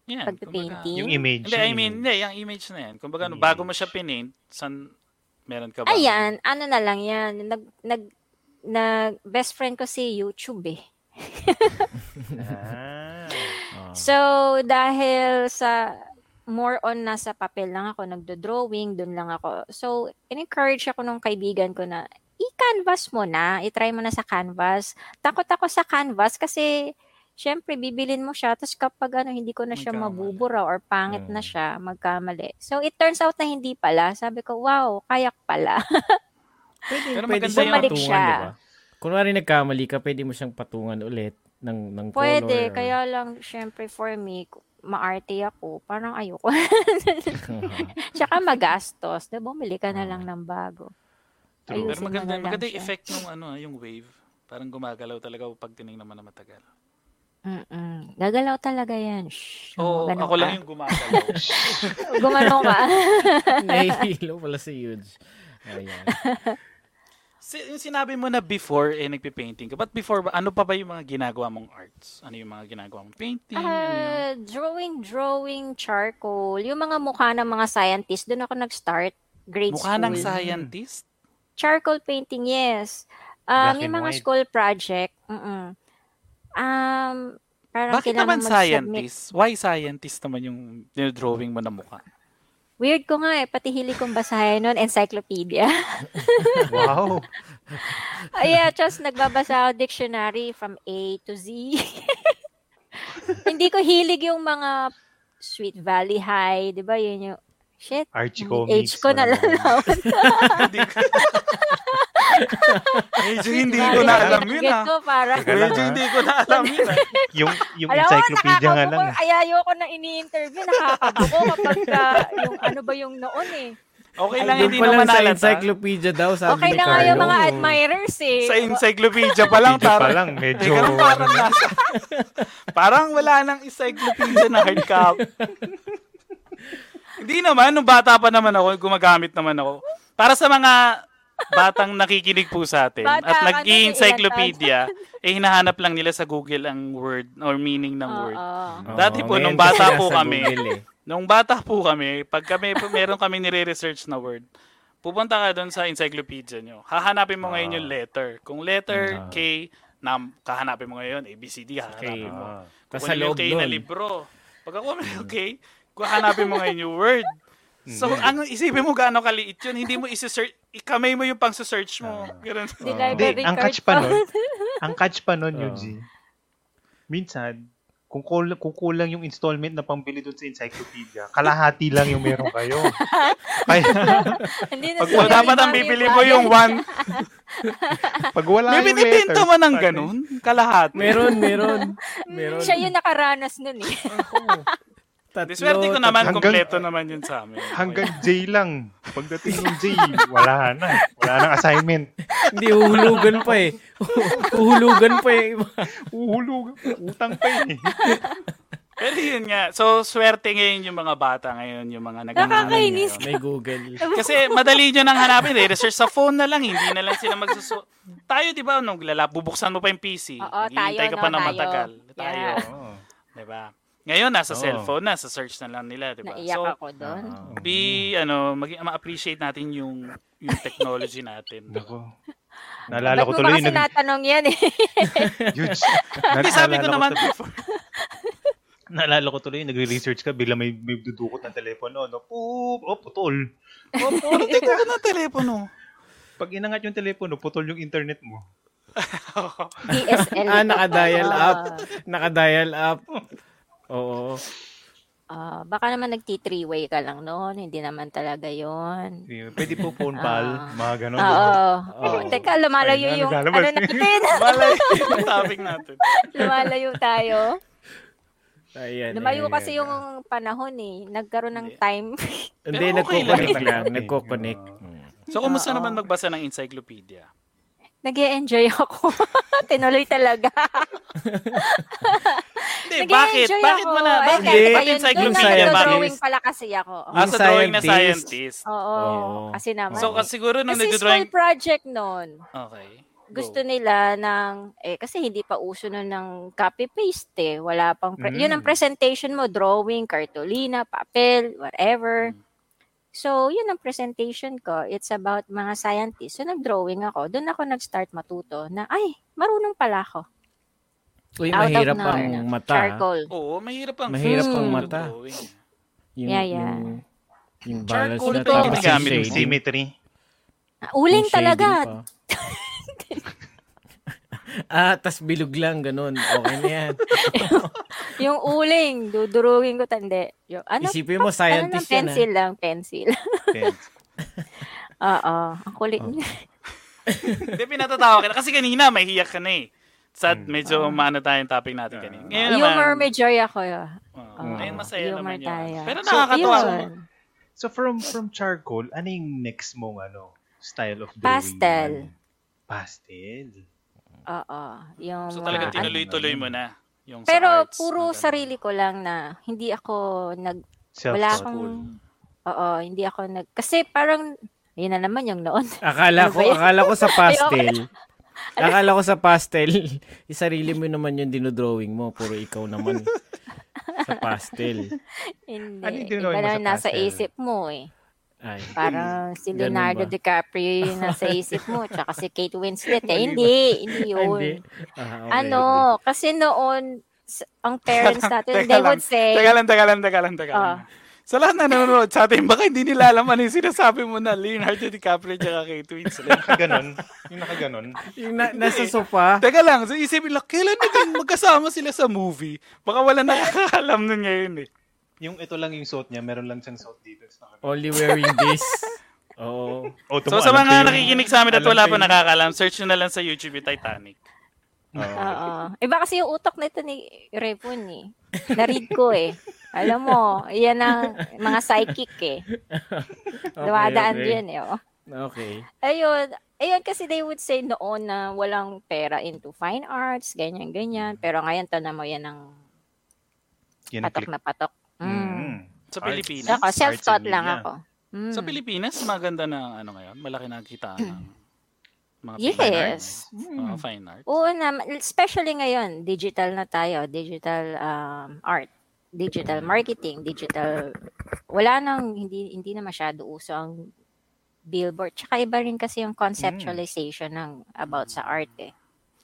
Yan, Pagpe-painting? Yung image. Hindi, I mean, image. hindi, yung image na yan. Kumbaga, Yung bago mo image. siya pinaint, san meron ka ba? ayan, ano na lang yan. Nag, nag, nag, best friend ko si YouTube eh. Ah. Oo. [laughs] So, dahil sa more on nasa papel lang ako, nagdo-drawing, dun lang ako. So, in-encourage ako nung kaibigan ko na, i-canvas mo na, i-try mo na sa canvas. Takot ako sa canvas kasi, syempre, bibilin mo siya, tapos kapag ano, hindi ko na siya Magkamali. mabubura or pangit na Mm. siya, magkamali. So, it turns out na hindi pala. Sabi ko, wow, kaya pala. [laughs] Pwede, Pero pwede yung- patungan, siya. di ba? Kunwari nagkamali ka, pwede mo siyang patungan ulit ng, ng color. Pwede, or- kaya lang, syempre, for me, maarte ako, parang ayoko. [laughs] [laughs] Tsaka magastos. Di ba, bumili ka na lang ng bago. True. Pero maganda, maganda yung effect ng ano, yung wave. Parang gumagalaw talaga pag tinignan mo na matagal. Mm-mm. Gagalaw talaga yan. Shh. Oo, Ganun ako ka. lang yung gumagalaw. [laughs] Gumano ka. [laughs] Nahihilo pala si Yudes. Ayan. si, yung sinabi mo na before, eh, nagpipainting ka. But before, ano pa ba yung mga ginagawa mong arts? Ano yung mga ginagawa mong painting? ano yung... Ah, drawing, drawing, charcoal. Yung mga mukha ng mga scientist, doon ako nag-start. Grade Mukha school. ng scientist? Charcoal painting, yes. Um, Black yung mga white. school project, mm um, parang Bakit naman mag-submit. scientist? Why scientist naman yung drawing mo na mukha? Weird ko nga eh, pati hili kong basahin nun, encyclopedia. [laughs] Wow. Ay, [laughs] yeah, just nagbabasa ako dictionary from A to Z. [laughs] Hindi ko hilig yung mga Sweet Valley High, di ba? Yun yung, shit, Archie Comics. age ko na wala. lalaman. [laughs] Hindi ko- Medyo hindi ko na alam yun ah. ko, parang, Medyo ah. hindi ko na alam yun ah. Yung, yung alam mo, encyclopedia nga lang. nakakabuko. Ay, ayoko na ini-interview. Nakakabuko kapag ka, yung ano ba yung noon eh. Okay Ay, lang, doon hindi naman sa encyclopedia daw, sabi Okay ni na nga yung mga admirers eh. Sa encyclopedia pa lang. Video pa lang, medyo... Parang nasa... [laughs] parang wala nang encyclopedia na hard copy. Hindi naman, nung bata pa naman ako, gumagamit naman ako. Para sa mga batang nakikinig po sa atin Bata at ka nag nun, encyclopedia [laughs] eh hinahanap lang nila sa Google ang word or meaning ng word. Oo. Dati po, nung bata kasi po nasa kami, Google eh. Nung bata po kami, pag kami, meron kami nire-research na word, pupunta ka doon sa encyclopedia nyo. Hahanapin mo ngayon yung letter. Kung letter Ah. K, na, kahanapin mo ngayon, ABCD, hahanapin mo. Ah. Tapos Kung sa ano yung loob K na nun. libro. Pag ako may K, kuhanapin mo ngayon yung word. So, ang isipin mo gaano kaliit yun, hindi mo isi-search, ikamay mo yung pang search mo. Ganun. Di Oo. library Hindi, ang card catch pa nun, [laughs] ang catch pa nun, Oo. Yuji, minsan, kung kulang, kung kulang yung installment na pambili doon sa encyclopedia, kalahati lang yung meron kayo. [laughs] Kaya, Hindi na Pag wala dapat ang bibili mo yung one. pag wala May yung binibenta mo ng ganun, kalahati. Meron, meron. meron. Siya yung nakaranas nun eh. Tatlo, Di swerte ko naman, Hanggang- kompleto naman yun sa amin. Hanggang J lang. Pagdating ng J, wala na. Wala nang assignment. Hindi, uhulugan pa eh. uhulugan pa eh. Uhulog. Utang pa eh. Pero yun nga. So, swerte ngayon yung mga bata ngayon, yung mga nag Nakakainis. May Google. Kasi madali nyo nang hanapin eh. Research sa phone na lang, hindi na lang sila magsusu... Tayo, di ba, nung lalap, bubuksan mo pa yung PC. Oo, tayo, ka pa no, na tayo. matagal. Tayo. Yeah. Oh. Di ba? Ngayon, nasa Oo. cellphone na, sa search na lang nila, di ba? Naiyak So, ako doon. be, ano, mag- ma-appreciate natin yung yung technology natin. Nako. Naalala Ba't ko tuloy. kasi Nag, natanong yan eh? [laughs] huge. Hindi, sabi ko naman before. [laughs] naalala ko tuloy, nagre-research ka, bigla may, may dudukot ng telepono. No? Poop! Oh, putol. Oh, puro tingnan ka ng telepono. Pag inangat yung telepono, putol yung internet mo. [laughs] DSL. Ah, nakadial Ah. up. Nakadial up. Oo. Ah, baka naman nagti three-way ka lang noon. Hindi naman talaga yon. Pwede po phone pal, Ah. mga ganon. Oo. Oo. Teka, lumalayo Ay, yung ano natin. [laughs] Malay yung topic natin. [laughs] lumalayo tayo. Ayan. Lumayo ayan. kasi yung panahon eh. Nagkaroon ng time. Hindi, okay nagko-connect lang. lang. Nagko-connect. So, kumusta Oo. naman magbasa ng encyclopedia? Nag enjoy ako. [laughs] Tinuloy talaga. [laughs] Hindi, bakit? Nag-e-enjoy Bakit ako. mo na? Ay, Bakit? Ba't ayun, encyclopedia? Bakit? drawing pala kasi ako. Ah, Yung sa drawing na scientist. Oo. Oo. Kasi naman. So, kasi siguro nung kasi nagdodrawing... school project noon. Okay. Gusto Go. nila ng, eh, kasi hindi pa uso nun ng copy-paste eh. Wala pang, pre- Mm. yun ang presentation mo, drawing, cartolina, papel, whatever. Mm. So, yun ang presentation ko. It's about mga scientists. So, nag-drawing ako. Doon ako nag-start matuto na, ay, marunong pala ako. Uy, Out of mahirap nowhere. ang mata. ah. Charcoal. Oo, mahirap ang Mahirap ang yung mata. Yung, Yeah, yeah. Yung, yung balance Charcoal na pa yung tapos yung shading. Symmetry. Ah, Uling talaga. [laughs] ah, tas bilog lang, ganun. Okay na yan. [laughs] Yung uling, dudurugin ko tande. Yung, ano, Isipin mo, ano scientist yan. ah. pencil lang, pencil. [laughs] Oo, ang kulit niya. [laughs] Hindi, pinatatawa ka na. Kasi kanina, may hiyak ka na eh. Sa Mm. medyo maano tayong topic natin kanina. Ngayon naman, Humor, may joy ako. ah. Oo, Oo, ngayon masaya naman yun. tayo. Pero So, nakakatawa. Yun. So from from charcoal, ano yung next mong ano, style of drawing? Pastel. Pastel. Oo. Yung So mga talagang ano. tinuloy-tuloy mo na. Yung sa Pero arts, puro ganun. sarili ko lang na hindi ako nag wala akong Oo, hindi ako nag kasi parang yun na naman yung noon. [laughs] Akala Ano ko, ba yun? akala ko sa [laughs] pastel. [laughs] akala ko sa pastel, isarili mo naman yung dinodrawing mo. Puro ikaw naman. sa pastel. hindi. Ano yung Iba ginawa mo na sa nasa isip mo eh. Ay. Parang si Leonardo? DiCaprio yung nasa isip mo, tsaka si Kate Winslet. Eh, hindi, hindi yun. hindi. Ah, okay, ano, kasi noon, ang parents natin, they lang, would say, Teka lang, teka lang, teka lang, teka lang. Ah. Sa lahat na nanonood sa atin, baka hindi nila alam ano yung sinasabi mo na Leonardo DiCaprio tsaka Kate Winslet. Nakaganon. Yung nakaganon. Yung na, nasa sofa. Teka lang, so isipin lang, kailan naging magkasama sila sa movie? Baka wala [laughs] nakakaalam nun ngayon eh. Yung ito lang yung suot niya, meron lang siyang suot dito. Only wearing [laughs] this. Oo. Oh, So tumo, sa mga yung- nakikinig sa amin at wala pa nakakaalam, search nyo na lang sa YouTube yung Titanic. Oo. oo. Iba kasi yung utak nito ni Repon eh. Na-read ko eh. Alam mo, yan ang mga psychic eh. Dumadaan okay. yan eh. Oh. Okay. Ayun. Ayun kasi they would say noon na walang pera into fine arts, ganyan-ganyan. Pero ngayon, to na mo yan ang Yan patok click. na patok. Mm. Mm. Sa. Pilipinas? Ako, self-taught lang media. ako. Mm. Sa Pilipinas, maganda na ano ngayon, malaki na kita ng [clears throat] mga Yes. fine arts. Mm. Oo, fine art. Oo naman, especially ngayon, digital na tayo, digital um, art, digital marketing, digital wala nang hindi hindi na masyado uso ang billboard. Tsaka iba rin kasi yung conceptualization ng about sa art eh.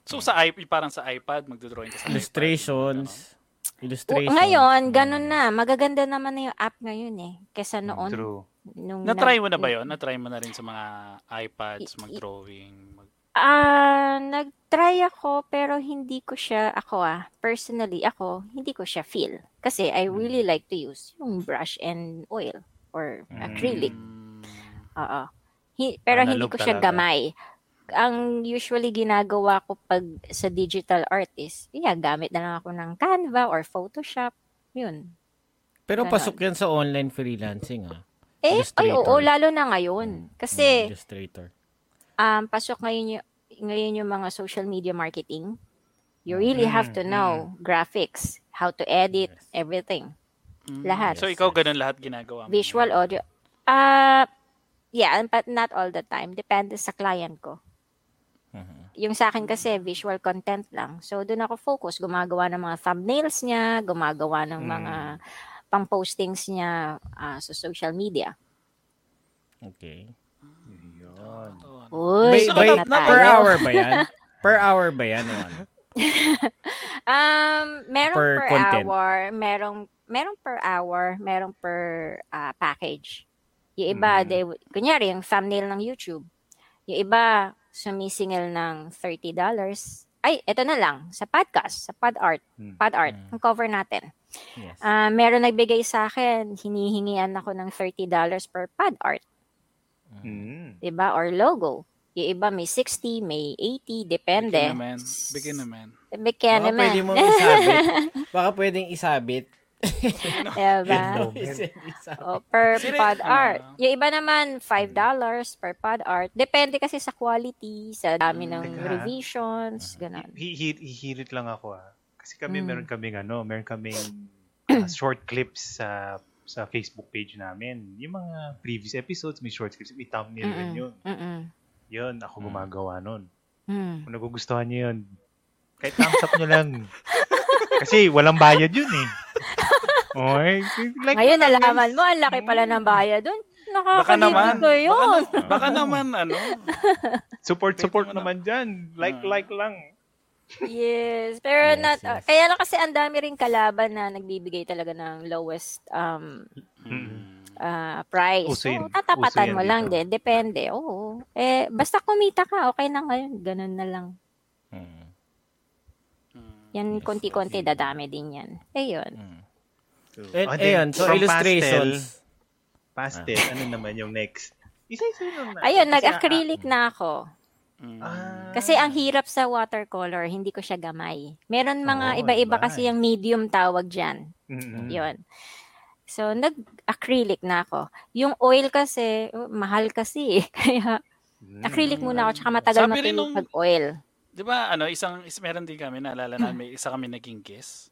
So sa iPad, parang sa iPad, magdodrawing ka sa iPad. Illustrations. O, Illustrations. ngayon, ganun na. Magaganda naman na yung app ngayon eh. Kesa noon. True. Nung Na-try mo na ba yun? Na-try mo na rin sa mga iPads, mag-drawing? Mag- Ah, nag-try ako pero hindi ko siya ako ah, personally ako, hindi ko siya feel. Kasi I really like to use yung brush and oil or acrylic. Mm, Oo. Hi- pero hindi Analog ko siya talaga. gamay. Ang usually ginagawa ko pag sa digital art is, yeah, gamit na lang ako ng Canva or Photoshop. Yun. Pero Ganon. pasok yan sa online freelancing ah. Eh, ay, oo, lalo na ngayon. Kasi, Illustrator. um, pasok ngayon yung, ngayon yung mga social media marketing. You really have to know graphics, how to edit, everything. mm. Lahat. So ikaw ganun lahat ginagawa mo? Visual, audio. Ah, yeah, but not all the time. Depende sa client ko. Yung sa akin kasi, visual content lang. So, doon ako focus. Gumagawa ng mga thumbnails niya, gumagawa ng mga pang-postings niya ah, sa social media. Okay. Yun. Uy, balik by, na [laughs] per hour ba yan? Per hour ba yan? ano? Um, merong Per per, content. hour, merong merong per hour, merong per ah, package. Yung iba, Mm. they, kunyari, yung thumbnail ng YouTube. Yung iba, sumisingil ng $30. Ay, eto na lang, sa podcast, sa pod art. Mm. Pod art, ang cover natin. Yes. Ah, meron nagbigay sa akin, hinihingian ako ng $30 per pod art. Mm. 'di ba Or logo. Yung iba may 60, may 80, depende. Bigyan naman. Bigyan naman. Bigyan Baka naman. pwede mong isabit. [laughs] Baka pwedeng isabit. [laughs] Diba? Isabit. O, per Sino- pod art. Yung iba naman, $5 per pod art. Depende kasi sa quality, sa dami ng Teka. revisions, ganun. Hi- hi- Hihirit lang ako ah. Kasi kami Mm. meron kaming ano, meron kaming [clears throat] ah, short clips sa sa Facebook page namin. Yung mga previous episodes, may short clips, may thumbnail rin yun. Mm-mm. Yun, ako gumagawa nun. Mm. Kung nagugustuhan niyo yun, kahit thumbs up nyo lang. [laughs] Kasi walang bayad yun eh. Okay? Like, Ngayon, nalaman mo, ang laki pala ng bayad doon. Baka naman. Nakakalimutan ko yun. Baka, baka naman, ano. [laughs] support, support naman dyan. Like, Ah. like lang. Yes. Pero Yes, not, yes. kaya lang kasi ang dami rin kalaban na nagbibigay talaga ng lowest um, Mm. ah, price. Uso So, tatapatan Uso yan mo lang dito. din. Depende. Oo. Eh, basta kumita ka, okay na ngayon. Ganun na lang. Mm. Mm. Yan, konti-konti, dadami din yan. Ayun. Mm. So, And, ah, so from illustrations. Pastel, pastel ano naman yung next? Isa-isa yun na. Ayun, Kasi, nag-acrylic na ako. Mm. ah, Kasi ang hirap sa watercolor, hindi ko siya gamay. Meron mga Oo, iba-iba iba kasi yung medium tawag dyan. mm-mm. Yun. So, nag-acrylic na ako. Yung oil kasi, oh, mahal kasi eh. [laughs] Kaya, Mm. acrylic muna ako, tsaka matagal Sabi matuloy nung- pag oil. Di ba, ano, isang, is, meron din kami, naalala namin, may isa kami naging guest.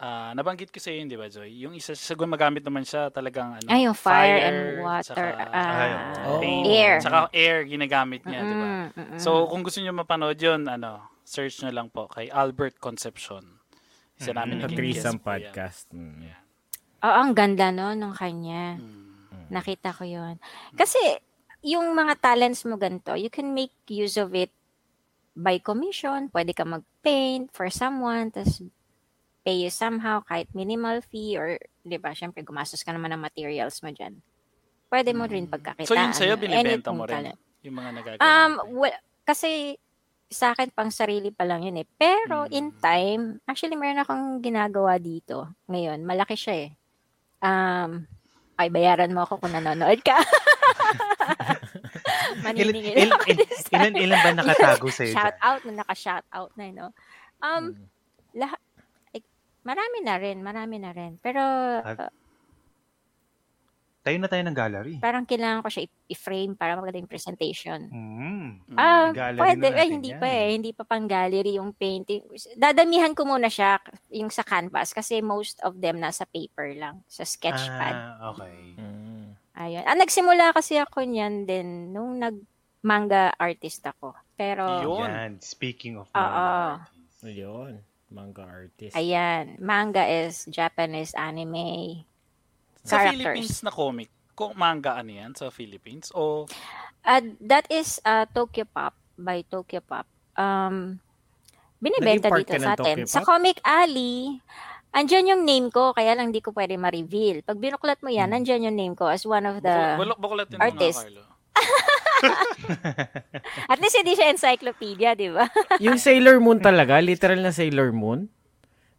Ah, nabanggit ko sa iyo, yun, di ba, Joy? Yung isa, sa gumagamit naman siya talagang, ano, Ay, yung fire, and water. tsaka, ah, Oh. paint, air. Tsaka air, ginagamit niya, di ba? Mm, mm, mm. So, kung gusto niyo mapanood yun, ano, search nyo lang po kay Albert Concepcion. Isa namin Sa naging guest threesome po yan. podcast. Mm. Oo, ang ganda no, nung kanya. Mm. Nakita ko yun. Kasi, yung mga talents mo ganito, you can make use of it by commission. Pwede ka mag-paint for someone, tapos pay you somehow, kahit minimal fee, or, di ba, syempre, gumastos ka naman ng materials mo dyan. Pwede mo rin pagkakitaan. So, yun sa'yo, binibenta mo rin? talent. Yung mga nagagawa. Um, well, kasi sa akin pang sarili pa lang yun eh. Pero Mm. in time, actually meron akong ginagawa dito ngayon. Malaki siya eh. Um, ay, bayaran mo ako kung nanonood ka. [laughs] [laughs] Ilan, Maniningil il, ako il, this ilan, ilan ba nakatago sa'yo Shout out na naka-shout out na, no? Um, Mm. lahat, eh, marami na rin, marami na rin. Pero, uh, Tayo na tayo ng gallery. parang kailangan ko siya i- i-frame para maganda yung presentation. Mm. Ah, Gallery pwede. na Ay, hindi yan. pa eh. Hindi pa pang gallery yung painting. Dadamihan ko muna siya yung sa canvas kasi most of them nasa paper lang, sa sketchpad. Ah, okay. Mm. Ayun. Ah, nagsimula kasi ako niyan din nung nag-manga artist ako. Pero, Yun. Yan. Speaking of Oo. manga artists. Ayun. Manga artist. ayan. Manga is Japanese anime. Sa characters. Philippines na comic, kung manga ano yan sa Philippines? O Uh, that is uh, Tokyo Pop by Tokyo Pop. Um, binibenta Naging part dito ka ng sa atin. Tokyo Sa Pop? Comic Alley, andyan yung name ko, kaya lang di ko pwede ma-reveal. Pag binuklat mo yan, Hmm. andyan yung name ko as one of the... Din mo nga, artist. Carlo. [laughs] At least hindi siya encyclopedia, di ba? [laughs] yung Sailor Moon talaga, literal na Sailor Moon?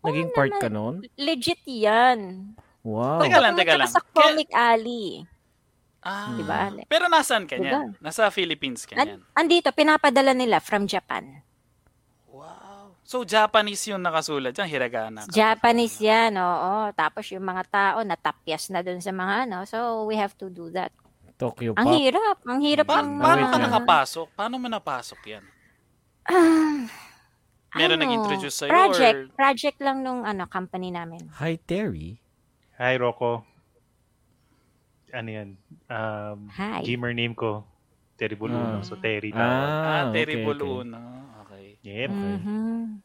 Naging part ka noon? Legit yan. Wow. Teka lang, teka ka lang. sa Comic Alley. Ah, Di ba? Pero nasaan ka Diba? niyan? Nasa Philippines ka niyan? An- andito, pinapadala nila from Japan. So, Japanese yung nakasulat dyan, hiragana. Japanese yan, oo. Tapos yung mga tao natapyas na dun sa mga ano. So, we have to do that. Tokyo Ang Pop. hirap. Ang hirap Pa- ng paano ka lang. nakapasok? Paano mo napasok yan? Ah, Meron ano, nag-introduce sa'yo Project. or- Project lang nung ano, company namin. Hi, Terry. Hi, Rocco. Ano yan? Um, Hi. gamer name ko. Terry Buluno. Ah. So, Terry tawag. Ah, Ah, Terry okay, Buluno. Yep. Mhm.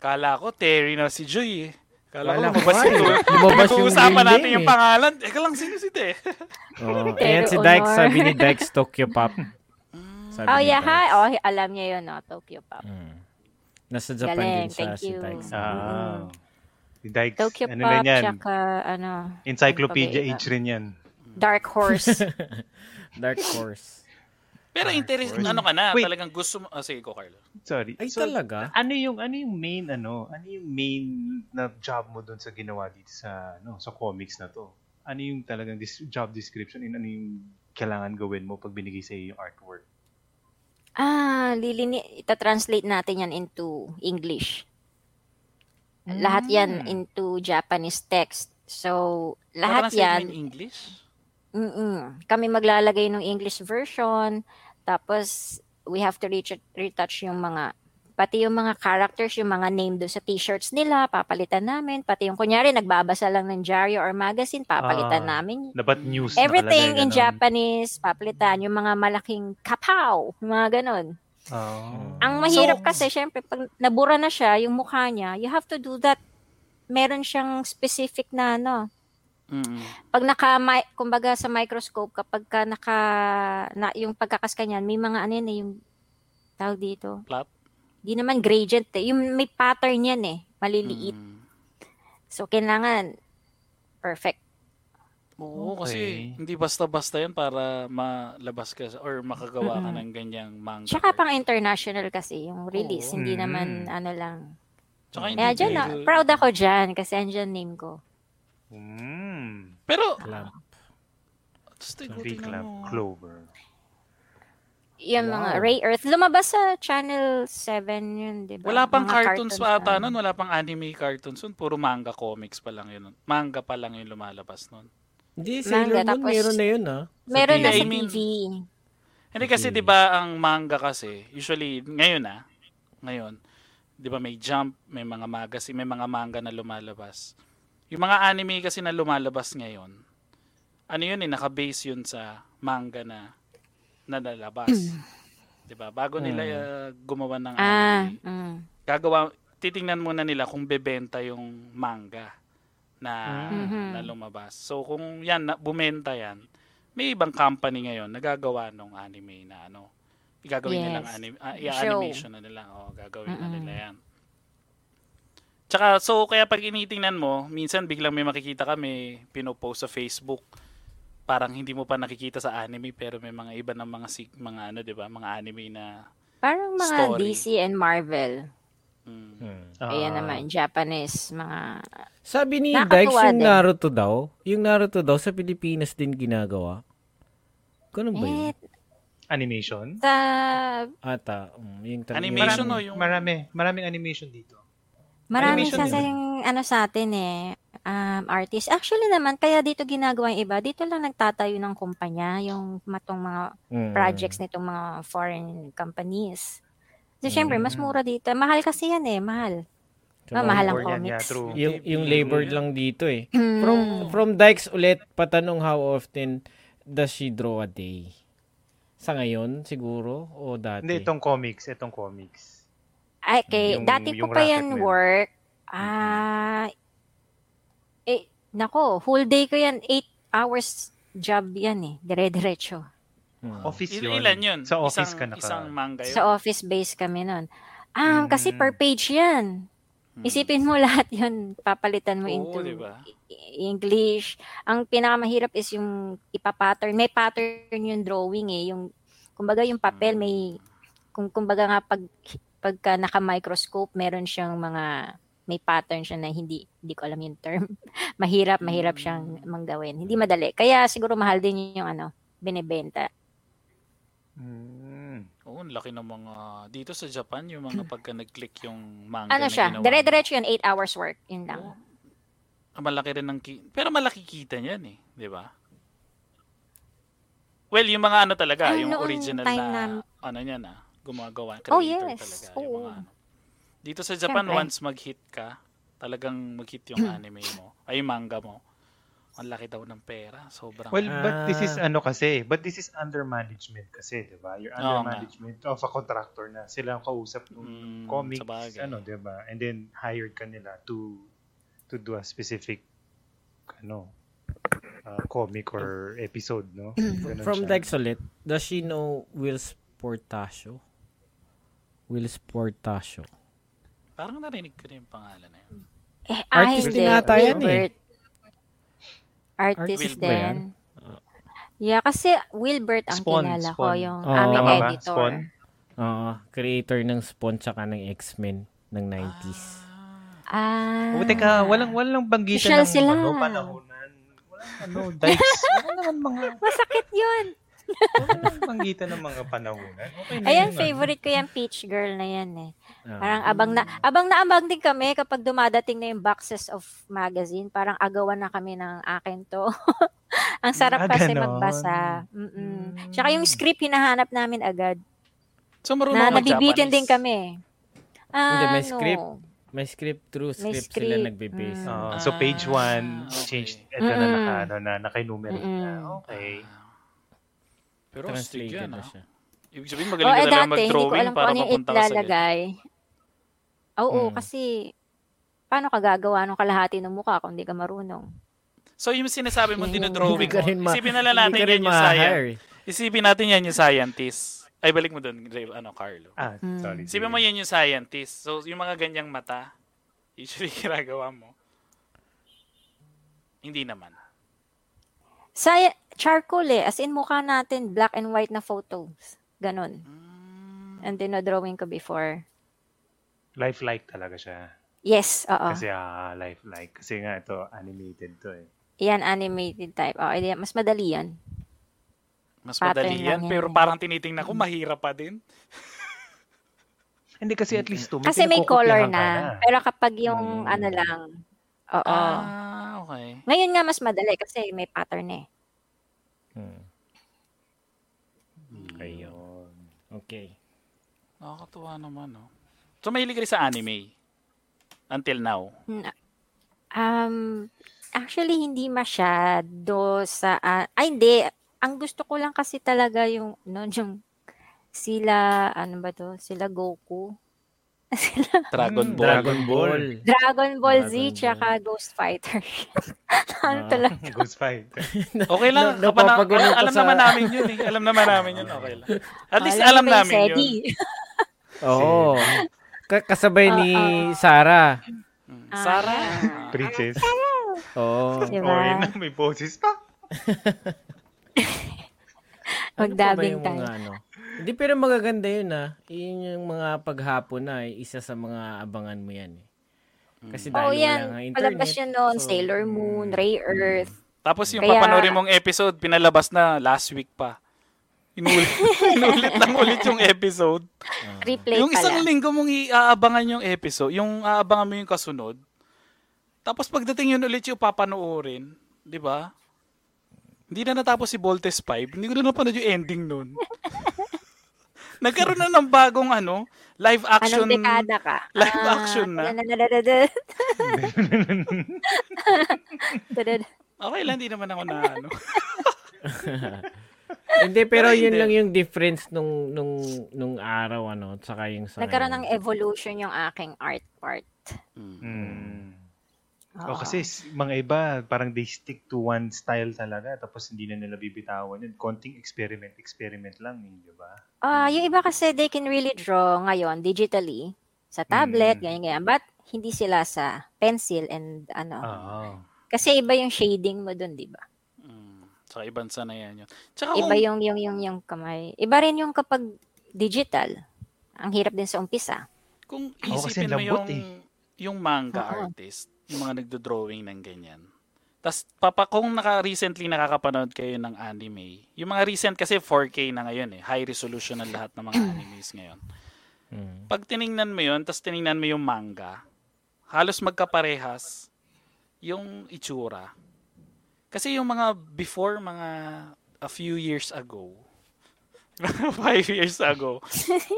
Kala ko, Terry na si Joy eh. Kala, Kala ko lumabas ko, yung eh. [laughs] Lumabas yung Pinag-uusapan real natin name yung eh. pangalan. Eka lang, sino si Te? [laughs] Oh, Terry ayan si Dykes, sabi ni Dykes, Tokyo Pop. [laughs] Sabi Oh, yeah, Dykes. hi. Oh, alam niya yun, no? Tokyo Pop. Mm. Nasa Japan Galing, din siya thank si you. Dykes. Ah. Si Dykes. Tokyo ano Pop, yan? tsaka, ano, Encyclopedia age rin yan. Dark Horse. Dark Horse. Pero Ah, interes, ano ka na? Wait. Talagang gusto mo. Ah, sige, go, Carlo. Sorry. Ay, So, talaga? ano yung ano yung main ano ano yung main na job mo doon sa ginawa dito sa ano sa comics na to ano yung talagang dis- job description and ano yung kailangan gawin mo pag binigay sa yung artwork ah, lilini, ita-translate natin yan into English. Lahat yan Mm. into Japanese text. So, lahat Translate mo yan, in English? Mm-mm. Kami maglalagay ng English version, tapos we have to reach, retouch yung mga, pati yung mga characters, yung mga name doon sa t-shirts nila, papalitan namin. Pati yung kunyari, nagbabasa lang ng diaryo or magazine, papalitan Ah. namin. dapat news Everything in nakalagay, ganon. Japanese, papalitan. Yung mga malaking kapaw, yung mga ganon. oh. Ang mahirap So- kasi, syempre, pag nabura na siya, yung mukha niya, you have to do that. Meron siyang specific na, ano, Mm. pag naka kumbaga sa microscope kapag ka naka na, yung pagkakas ka niyan may mga ano yan eh yung tawag dito Plot? di naman gradient eh yung may pattern yan eh maliliit Mm. so kailangan perfect Oo, Okay. kasi hindi basta-basta yan para malabas ka or makagawa ka Mm-mm. ng ganyang manga. tsaka pang international kasi yung release Oo. hindi Mm. naman ano lang Tsaka kaya dyan na, proud ako dyan kasi andyan name ko mm. Pero, Clamp. just Big tingnan Lamp mo. Clover yung mga Wow. Ray Earth lumabas sa channel 7 yun di ba Wala pang Mga cartoons pa ata nun, wala pang anime cartoons nun, puro manga comics pa lang yun. Manga pa lang yung lumalabas nun. Hindi, Sailor Manga, Moon, tapos- meron na yun ah. Sa meron na TV. sa I mean, TV Hindi kasi Okay. 'di ba ang manga kasi usually ngayon ah, ngayon 'di ba may Jump, may mga magazine, may mga manga na lumalabas. Yung mga anime kasi na lumalabas ngayon, ano yun eh, naka-base yun sa manga na nalalabas. [clears throat] 'Di ba? Bago nila Mm. uh, gumawa ng ah anime, mm. gagawa titingnan muna nila kung bebenta yung manga na Mhm. na lumabas. So kung yan na, bumenta yan, may ibang company ngayon nagagawa ng anime na ano, gagawin Yes. nilang anime, ah, Show. i-animation na nila. O, gagawin na Mm-mm. nila yan. Tsaka, so, kaya pag initingnan mo, minsan biglang may makikita ka, may pinopost sa Facebook. Parang hindi mo pa nakikita sa anime, pero may mga iba ng mga, mga ano, di ba? Mga anime na, Parang mga Story. DC and Marvel. mm, Hmm. Ayan Ah, naman, Japanese, mga... Sabi ni Dykes yung din. Naruto daw, yung Naruto daw sa Pilipinas din ginagawa. Ganun ba yun? Eh, Animation? sa... Ata, um, yung tal- Animation yung- o yung- Marami. Maraming animation dito. Marami Animation sa yung ano sa atin eh, um, artist. Actually naman, kaya dito ginagawa yung iba, dito lang nagtatayo ng kumpanya, yung matong mga Mm. projects nitong mga foreign companies. Kasi syempre, mas Mm. mura dito. Mahal kasi yan eh, mahal. Tsaka Ah, mahal ang yan, yeah, comics. true. Yung, yung labor lang dito eh. Mm. From from Dykes ulit, patanong how often does she draw a day? Sa ngayon, siguro? O dati? Hindi, itong comics. Itong comics. Ay, okay, Yung- dati ko yung pa racket yan work. Ah, eh, nako, whole day ko yan, 8 hours job yan eh, dire-diretso. Hmm. Office yun. ilan yun? Sa office isang, ka naka... Isang manga yun? Sa office base kami nun. Ah, kasi Mm. per page yan. Hmm. Isipin mo [laughs] lahat yun, papalitan mo Oo, into diba? English. Ang pinakamahirap is yung ipapattern. May pattern yung drawing eh. Yung, kumbaga yung papel may, kung, kumbaga nga pag, pagka naka-microscope, meron siyang mga, may pattern siya na hindi, hindi ko alam yung term. [laughs] mahirap, mahirap siyang manggawin. Hindi madali. Kaya siguro mahal din yung ano, binibenta. Mm. Oo, ang laki ng mga... Dito sa Japan, yung mga [laughs] pagka nag-click yung manga Ano na siya? Dire-diretso yun, 8 hours work. Yun lang. Oo. Ah, Malaki rin ng... Ki- Pero malaki kita niyan eh. Di ba? Well, yung mga ano talaga, Ay, yung original na, nam- ano niya na, gumagawa, Oh, creator yes. talaga. Yung Oo. mga ano. Dito sa Japan, Siyempre. once mag-hit ka, talagang mag-hit yung [clears throat] anime mo, ay yung manga mo, ang laki daw ng pera. Sobrang... Well, but this is Ah. ano kasi, but this is under management kasi, 'di ba? You're under nga. management of a contractor na sila ang kausap ng Mm, comics, sabagay. ano, 'di ba? And then hired ka nila to to do a specific ano uh, comic or episode, no? [clears throat] Ganun From siya. Dykes ulit, does she know Will Sportasio? Will Sportasio. Parang narinig ko na yung pangalan na yun. Eh, ah, Artist din ata yan eh. Wilbert. Artist Wilbert din. Yeah, kasi Wilbert ang Spawn, kilala ko, Spawn. yung Oo. aming Tama ba? editor. Spawn? Oo, creator ng Spawn tsaka ng X-Men ng 90s. Ah. O teka, walang walang banggitan ng sila. ano panahonan. Walang ano, dikes. [laughs] Wala naman mga Masakit yun. Walang banggitan ng mga panahonan. Okay na Ayan, yun, ano. favorite ko yung Peach Girl na yan eh. Ah. Parang abang na, abang na abang din kami kapag dumadating na yung boxes of magazine. Parang agawan na kami ng akin to. [laughs] Ang sarap Ah, kasi ganon. magbasa. Mm-mm. Tsaka yung script hinahanap namin agad. So, marunong Na nabibitin din kami. Ah, Hindi, may no. script. May script through May script, sila script. nagbe-base. Mm. Oo, so page 1 Ah, okay. change ito na Mm-mm. naka ano na naka-enumerate na. Mm-mm. Okay. Pero astig Translated yan, na siya. Ibig sabihin, Oh, magaling eh ka talaga dati, hindi ko mag-drawing para ano mapunta ka sa. Oo, Mm. kasi paano ka gagawa ng kalahati ng mukha kung hindi ka marunong? So, yung sinasabi mo, dinodrawing mo, ma- isipin na lang natin yan yung science. ma-hire. Isipin natin yan yung scientist. Ay, balik mo doon, Ray- ano, Carlo. Ah, Mm. sorry. Isipin mo yan yung scientist. So, yung mga ganyang mata, usually [laughs] ginagawa mo. Hindi naman. Sa charcoal eh, as in mukha natin, black and white na photos. Ganon. Mm. And dinodrawing ko before. Lifelike talaga siya. Yes, oo. Kasi ah, lifelike. Kasi nga ito, animated to eh. Yan, animated type. Oo, edi- mas madali yan. Mas Pattern madali yan, yan pero parang tinitingnan ko, mahirap pa din. Hindi kasi at least to, may Kasi may color ka na. Pero kapag yung Mm. ano lang, oo. Ah, okay. Ngayon nga mas madali kasi may pattern eh. Hmm. Mm. Ayun. Okay. Nakakatuwa naman, no? So, mahilig ka rin sa anime? Until now? Um, actually, hindi masyado sa... ah, ay, hindi. Ang gusto ko lang kasi talaga yung, no, yung sila, ano ba to? Sila Goku. Dragon Mm, Ball. Dragon Ball. Dragon Ball Z, Dragon Ball. tsaka Ghost Fighter. [laughs] ano Ah. talaga? [laughs] Ghost Fight. [laughs] Okay lang. Kapana- napapagulo ka alam sa- naman namin yun eh. Alam naman namin yun. Okay lang. At least Alam alam namin yun. Oo. Ka- kasabay ni Oo. Sarah. Mm. Ah, Sarah. Princess. Oo. Diba? Oh, yun na, may boses pa. Ano Magdabing mga tayo. ano? Hindi, pero magaganda yun ah. Yun yung mga paghapon na, eh, isa sa mga abangan mo yan eh. Kasi Oh, dahil yan. wala nga internet. Palabas yan noon. so, Sailor Moon, Ray Earth. Tapos yung Kaya- papanorin mong episode, pinalabas na last week pa. Inulit, [laughs] inulit lang ulit yung episode. [laughs] Replay yung isang pala. linggo mong iaabangan yung episode, yung aabangan mo yung kasunod. Tapos pagdating yun ulit yung papanoorin, di ba? Hindi na natapos si Voltes 5. Hindi ko na napanood yung ending nun. [laughs] Nagkaroon na ng bagong ano, live action. Anong dekada ka? live Ah, action na. [laughs] Okay lang, hindi naman ako na ano. [laughs] Hindi, pero Pero yun hindi. lang yung difference nung nung nung araw ano, saka yung sa Nagkaroon ng evolution yung aking art part. Mm. Oo. O kasi s- mga iba, parang they stick to one style talaga tapos hindi na nila bibitawan yun. Konting experiment, experiment lang, eh, di ba? Ah, yung iba kasi they can really draw ngayon digitally sa tablet, Mm. ganyan ganyan. But hindi sila sa pencil and ano. Oo. Kasi iba yung shading mo dun, 'di ba? Mm. Tsaka ibang sanayan yun. Tsaka Iba kung, yung yung yung yung kamay. Iba rin yung kapag digital. Ang hirap din sa umpisa. kung Oo, kasi isipin mo lambot yung, eh. yung manga Oo. artist, yung mga nagdo-drawing ng ganyan. Tapos, papa, kung naka-recently nakakapanood kayo ng anime, yung mga recent kasi 4K na ngayon eh. High resolution ang lahat ng mga [clears throat] animes ngayon. Mm. Pag tiningnan mo yun, tapos tiningnan mo yung manga, halos magkaparehas yung itsura. Kasi yung mga before, mga a few years ago, [laughs] five years ago,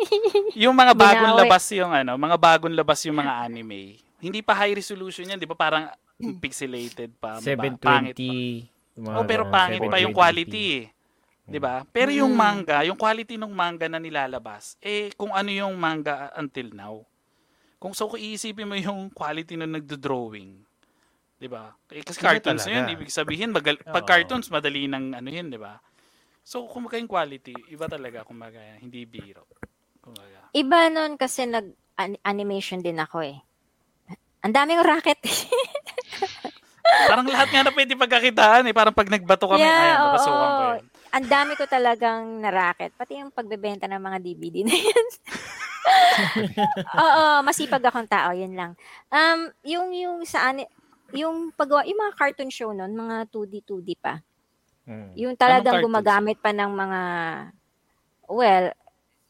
[laughs] yung mga bagong labas yung ano, mga bagong labas yung mga anime. Hindi pa high resolution yan, 'di ba? Parang pixelated pa, ba- pangit pa. 720. mga Oh, pero pangit pa yung 720p. quality eh. 'Di ba? Pero yung Mm. manga, yung quality ng manga na nilalabas, eh kung ano yung manga until now. Kung so kung iisipin mo yung quality ng nagdo-drawing, 'di ba? Eh, kasi cartoons talaga. yun, ibig sabihin magal- pag Oo. cartoons madali ng ano yun, 'di ba? So kung yung quality, iba talaga kumbaga, hindi biro. Kumbaga. Iba nun kasi nag an- animation din ako eh. Ang daming racket. [laughs] Parang lahat nga na pwede pagkakitaan eh. Parang pag nagbato kami, Yeah, ayan, napasukan ko yun. Ang dami ko talagang na-racket. Pati yung pagbebenta ng mga DVD na yan. [laughs] Oo, masipag akong tao, yun lang. Um, yung, yung sa ani- yung paggawa, yung mga cartoon show nun, mga 2D, 2D pa. Mm. Yung talagang gumagamit pa ng mga, well,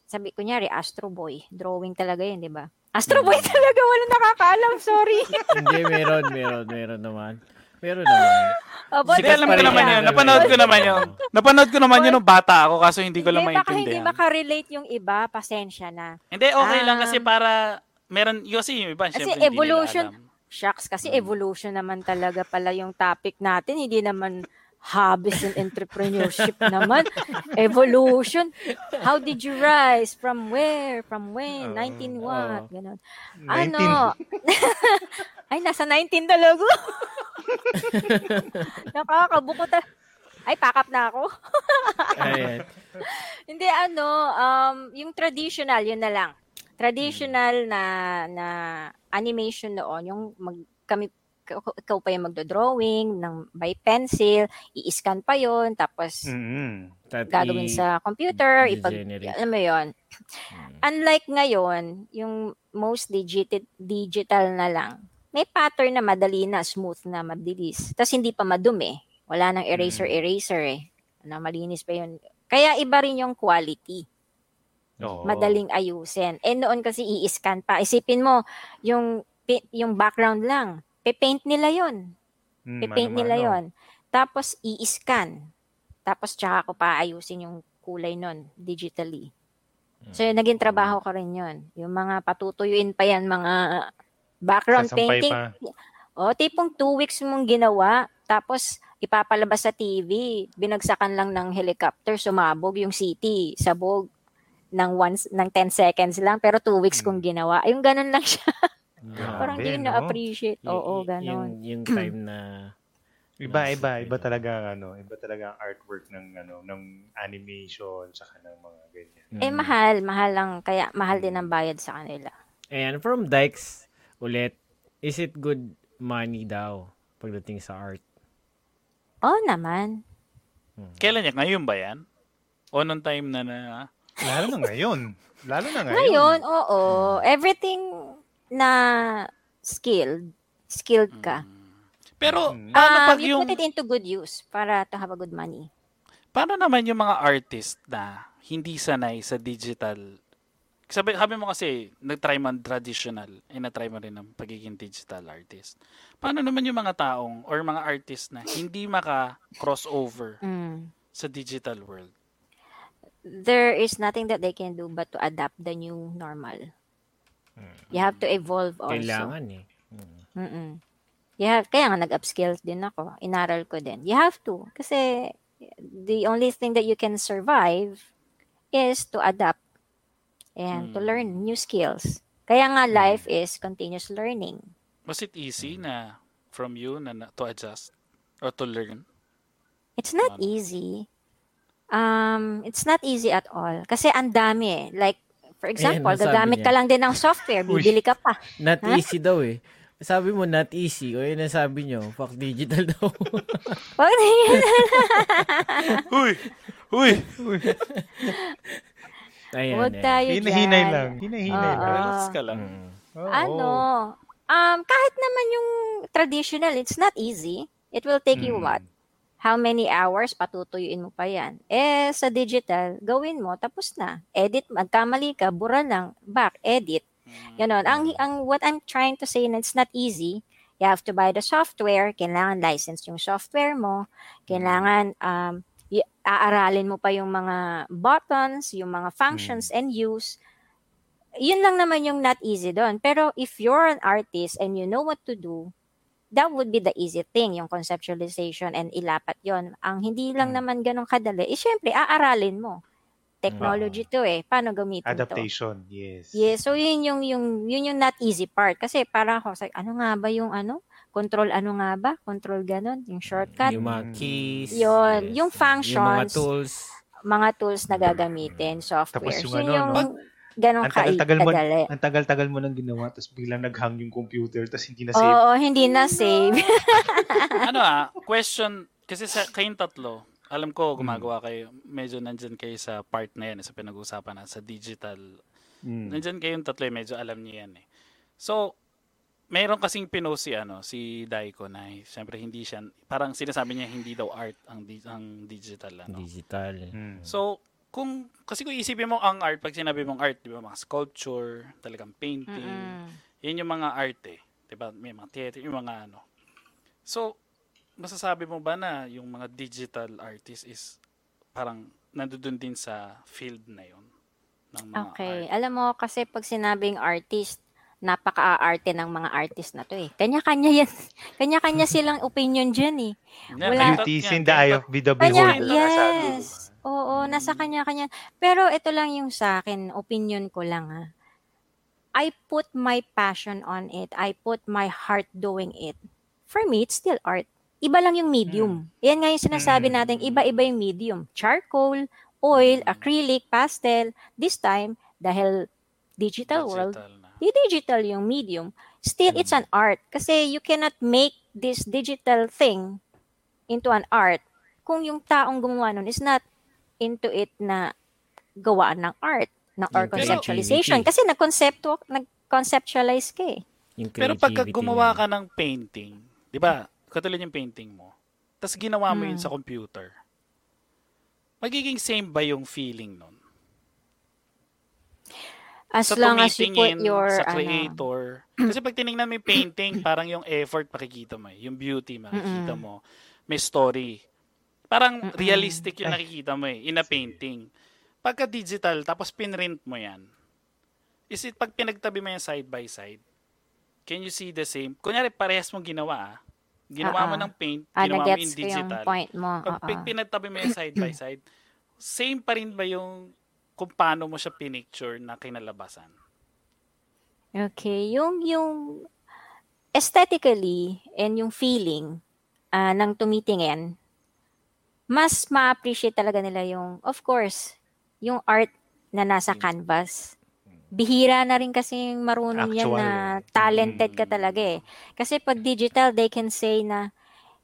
sabi, kunyari, Astro Boy. Drawing talaga yun, di ba? Astro Boy talaga, walang nakakaalam, sorry. [laughs] Hindi, meron, meron, meron naman. Meron naman. Hindi, Sikat alam ko naman yun. Napanood ko naman yun. Napanood ko naman yun nung bata ako kaso hindi ko lang Hindi, baka hindi maintindihan. makarelate yung iba, pasensya na. Hindi, okay lang kasi para meron, yung kasi yung iba, Kasi syempre hindi evolution, nila alam. Shucks, kasi Hmm. evolution naman talaga pala yung topic natin. Hindi naman hobbies and entrepreneurship naman. [laughs] Evolution. How did you rise? From where? From when? Oo. 19 what? Oo. Ganon. 19. Ano? [laughs] Ay, nasa 19 talaga. [laughs] Nakakabuko ta. Ay, pakap na ako. Hindi ano, um, yung traditional, yun na lang. Traditional na na animation noon, yung mag, kami ikaw ikaw pa yung magdo-drawing ng by pencil, i-scan pa yon tapos. Tat- gagawin i- sa computer, ipag, alam mo yon Mm. Unlike ngayon, yung most digital, digital na lang, may pattern na madali na, smooth na, mabilis. Tapos hindi pa madumi. Wala nang eraser-eraser eh. Ano, malinis pa yun. Kaya iba rin yung quality. Oo. Madaling ayusin. Eh noon kasi i-scan pa. Isipin mo, yung, yung background lang. Pe-paint nila yon Mm, Pe-paint mano-mano. nila yon Tapos i-scan. Tapos tsaka ko pa ayusin yung kulay nun digitally. So, yun, naging trabaho ko rin yun. Yung mga patutuyuin pa yan, mga background Sasampay painting. pa. O, tipong two weeks mong ginawa, tapos ipapalabas sa TV, binagsakan lang ng helicopter, sumabog yung city, sabog. ng once ng 10 seconds lang pero 2 weeks kong ginawa. Yung ganun lang siya. [laughs] Parang Grabe, hindi no? na-appreciate. Y- Oo, y- ganun. Yung, yung [clears throat] time na Iba, iba, iba talaga ano, iba talaga ang artwork ng ano, ng animation saka ng mga ganyan. Eh, mahal. Mahal lang. Kaya mahal din ang bayad sa kanila. Ayan, from Dykes ulit, is it good money daw pagdating sa art? Oo naman. Kailan niya? Ngayon ba yan? O nung time na na... Lalo na ngayon. Lalo na ngayon. Ngayon, oo. Everything na skilled, skilled ka. Pero, Mm. paano Um, pag you yung... put it into good use para to have a good money. Paano naman yung mga artist na hindi sanay sa digital? Sabi, sabi mo kasi, nag-try man traditional, eh na-try mo rin ng pagiging digital artist. Paano naman yung mga taong or mga artist na hindi maka-crossover Mm. sa digital world? There is nothing that they can do but to adapt the new normal. You have to evolve also. Kailangan eh. Mm-mm. You have, kaya nga nag-upskill din ako. Inaral ko din. You have to. Kasi the only thing that you can survive is to adapt and to Mm. learn new skills. Kaya nga life is continuous learning. Was it easy na from you na, na to adjust or to learn? It's not Ano? easy. Um, it's not easy at all. Kasi ang dami eh. Like, for example, nasabi gagamit niya. ka lang din ng software, [laughs] bibili ka pa. Not Huh? easy daw eh. Sabi mo not easy. O yun ang sabi nyo. Fuck digital [laughs] daw. Wag na yun. [laughs] Huy! Huy! Ayan, Huwag ayan. tayo Hinahinay dyan. lang. Hinahinay Oo. lang. Relax ka lang. Mm. Oo. Ano, um, kahit naman yung traditional, it's not easy. It will take you Mm. what? How many hours patutuyuin mo pa yan? Eh, sa digital, gawin mo, tapos na. Edit, magkamali ka, bura lang, back, edit. Ganon. Ang, ang, what I'm trying to say na it's not easy. You have to buy the software, kailangan license yung software mo, kailangan um, y- aaralin mo pa yung mga buttons, yung mga functions and use. Yun lang naman yung not easy doon. Pero if you're an artist and you know what to do, that would be the easy thing, yung conceptualization and ilapat yon. Ang hindi lang Hmm. naman ganun kadali, eh syempre, aaralin mo. Technology to eh. Paano gamitin to? Adaptation, yes. Yes, so yun yung yung yun yung not easy part kasi parang ako like, ano nga ba yung ano? Control ano nga ba? Control ganon, yung shortcut, Yung mga keys. Yun, yung Yung mga functions. tools. mga tools na gagamitin, software. Tapos yung So, ano, yung no? Ganong Ang tagal-tagal mo, kadali. ang tagal-tagal mo nang ginawa, tapos biglang nag-hang yung computer, tapos hindi na save. Oo, hindi na save. [laughs] ano ah, question, kasi sa kayong tatlo, alam ko gumagawa kayo, medyo nandyan kayo sa part na yan, sa pinag-uusapan na, sa digital. Mm. Nandyan kayong tatlo, eh, medyo alam niyo yan eh. So, mayroon kasing pinost si, ano, si Daiko na, eh, syempre hindi siya, parang sinasabi niya hindi daw art ang, di- ang digital. Ano. Digital. Mm. So, kung, kasi kung isipin mo ang art, pag sinabi mong art, di ba, mga sculpture, talagang painting, Mm-mm. yan yung mga art eh. Diba? May mga theater, yung mga ano. So, masasabi mo ba na yung mga digital artist is parang nandoon din sa field na yon ng mga Okay. art? Alam mo, kasi pag sinabing artist, napaka-arte ng mga artist na to eh. Kanya-kanya yan. [laughs] Kanya-kanya silang opinion dyan eh. Wala- Beauty is in the eye of the Kanya, beholder. yes. Oo, Mm. nasa kanya-kanya. Pero ito lang yung sa akin, opinion ko lang ha. I put my passion on it. I put my heart doing it. For me, it's still art. Iba lang yung medium. Yan nga yung sinasabi Mm. natin, iba-iba yung medium. Charcoal, oil, Mm. acrylic, pastel. This time, dahil digital, world, digital na. di digital yung medium, still it's an art. Kasi you cannot make this digital thing into an art kung yung taong gumawa nun is not into it na gawaan ng art na or conceptualization. Kasi nag-conceptu, nag-conceptualize ka eh. Pero pagka gumawa ka ng painting, di ba, katulad yung painting mo, tapos ginawa mo yun Mm. sa computer, magiging same ba yung feeling nun? As sa long as you put your, sa ano, creator. [clears throat] Kasi pag tinignan mo yung painting, parang yung effort makikita mo eh. Yung beauty makikita mo. May story. Parang Mm-mm. realistic yung nakikita mo eh, in a painting. Pagka digital, tapos pinrint mo yan, is it pag pinagtabi mo yan side by side, can you see the same? Kunyari, parehas mong ginawa ah. Ginawa mo Oo. ng paint, ah, ginawa mo in ko yung digital. point mo. Pag oo. pag pinagtabi mo yan side by [clears throat] side, same pa rin ba yung kung paano mo siya pinicture na kinalabasan. Okay, yung yung aesthetically and yung feeling ah, ng tumitingin, mas ma-appreciate talaga nila yung, of course, yung art na nasa canvas. Bihira na rin kasi marunong yan Actual, na eh. talented ka Mm. talaga eh. Kasi pag digital, they can say na,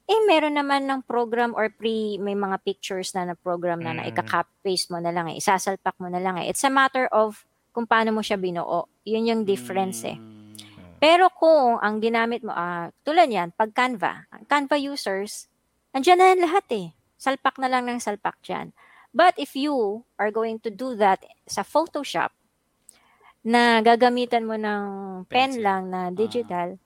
eh, meron naman ng program or pre, may mga pictures na na program na na Mm. ika-copy-paste mo na lang eh, isasalpak mo na lang eh. It's a matter of kung paano mo siya binuo. Yun yung difference eh. Mm. Pero kung ang ginamit mo, ah, tulad yan, pag Canva, Canva users, andyan na yan lahat eh. Salpak na lang ng salpak dyan. But if you are going to do that sa Photoshop, na gagamitan mo ng pen Pencil. lang na digital,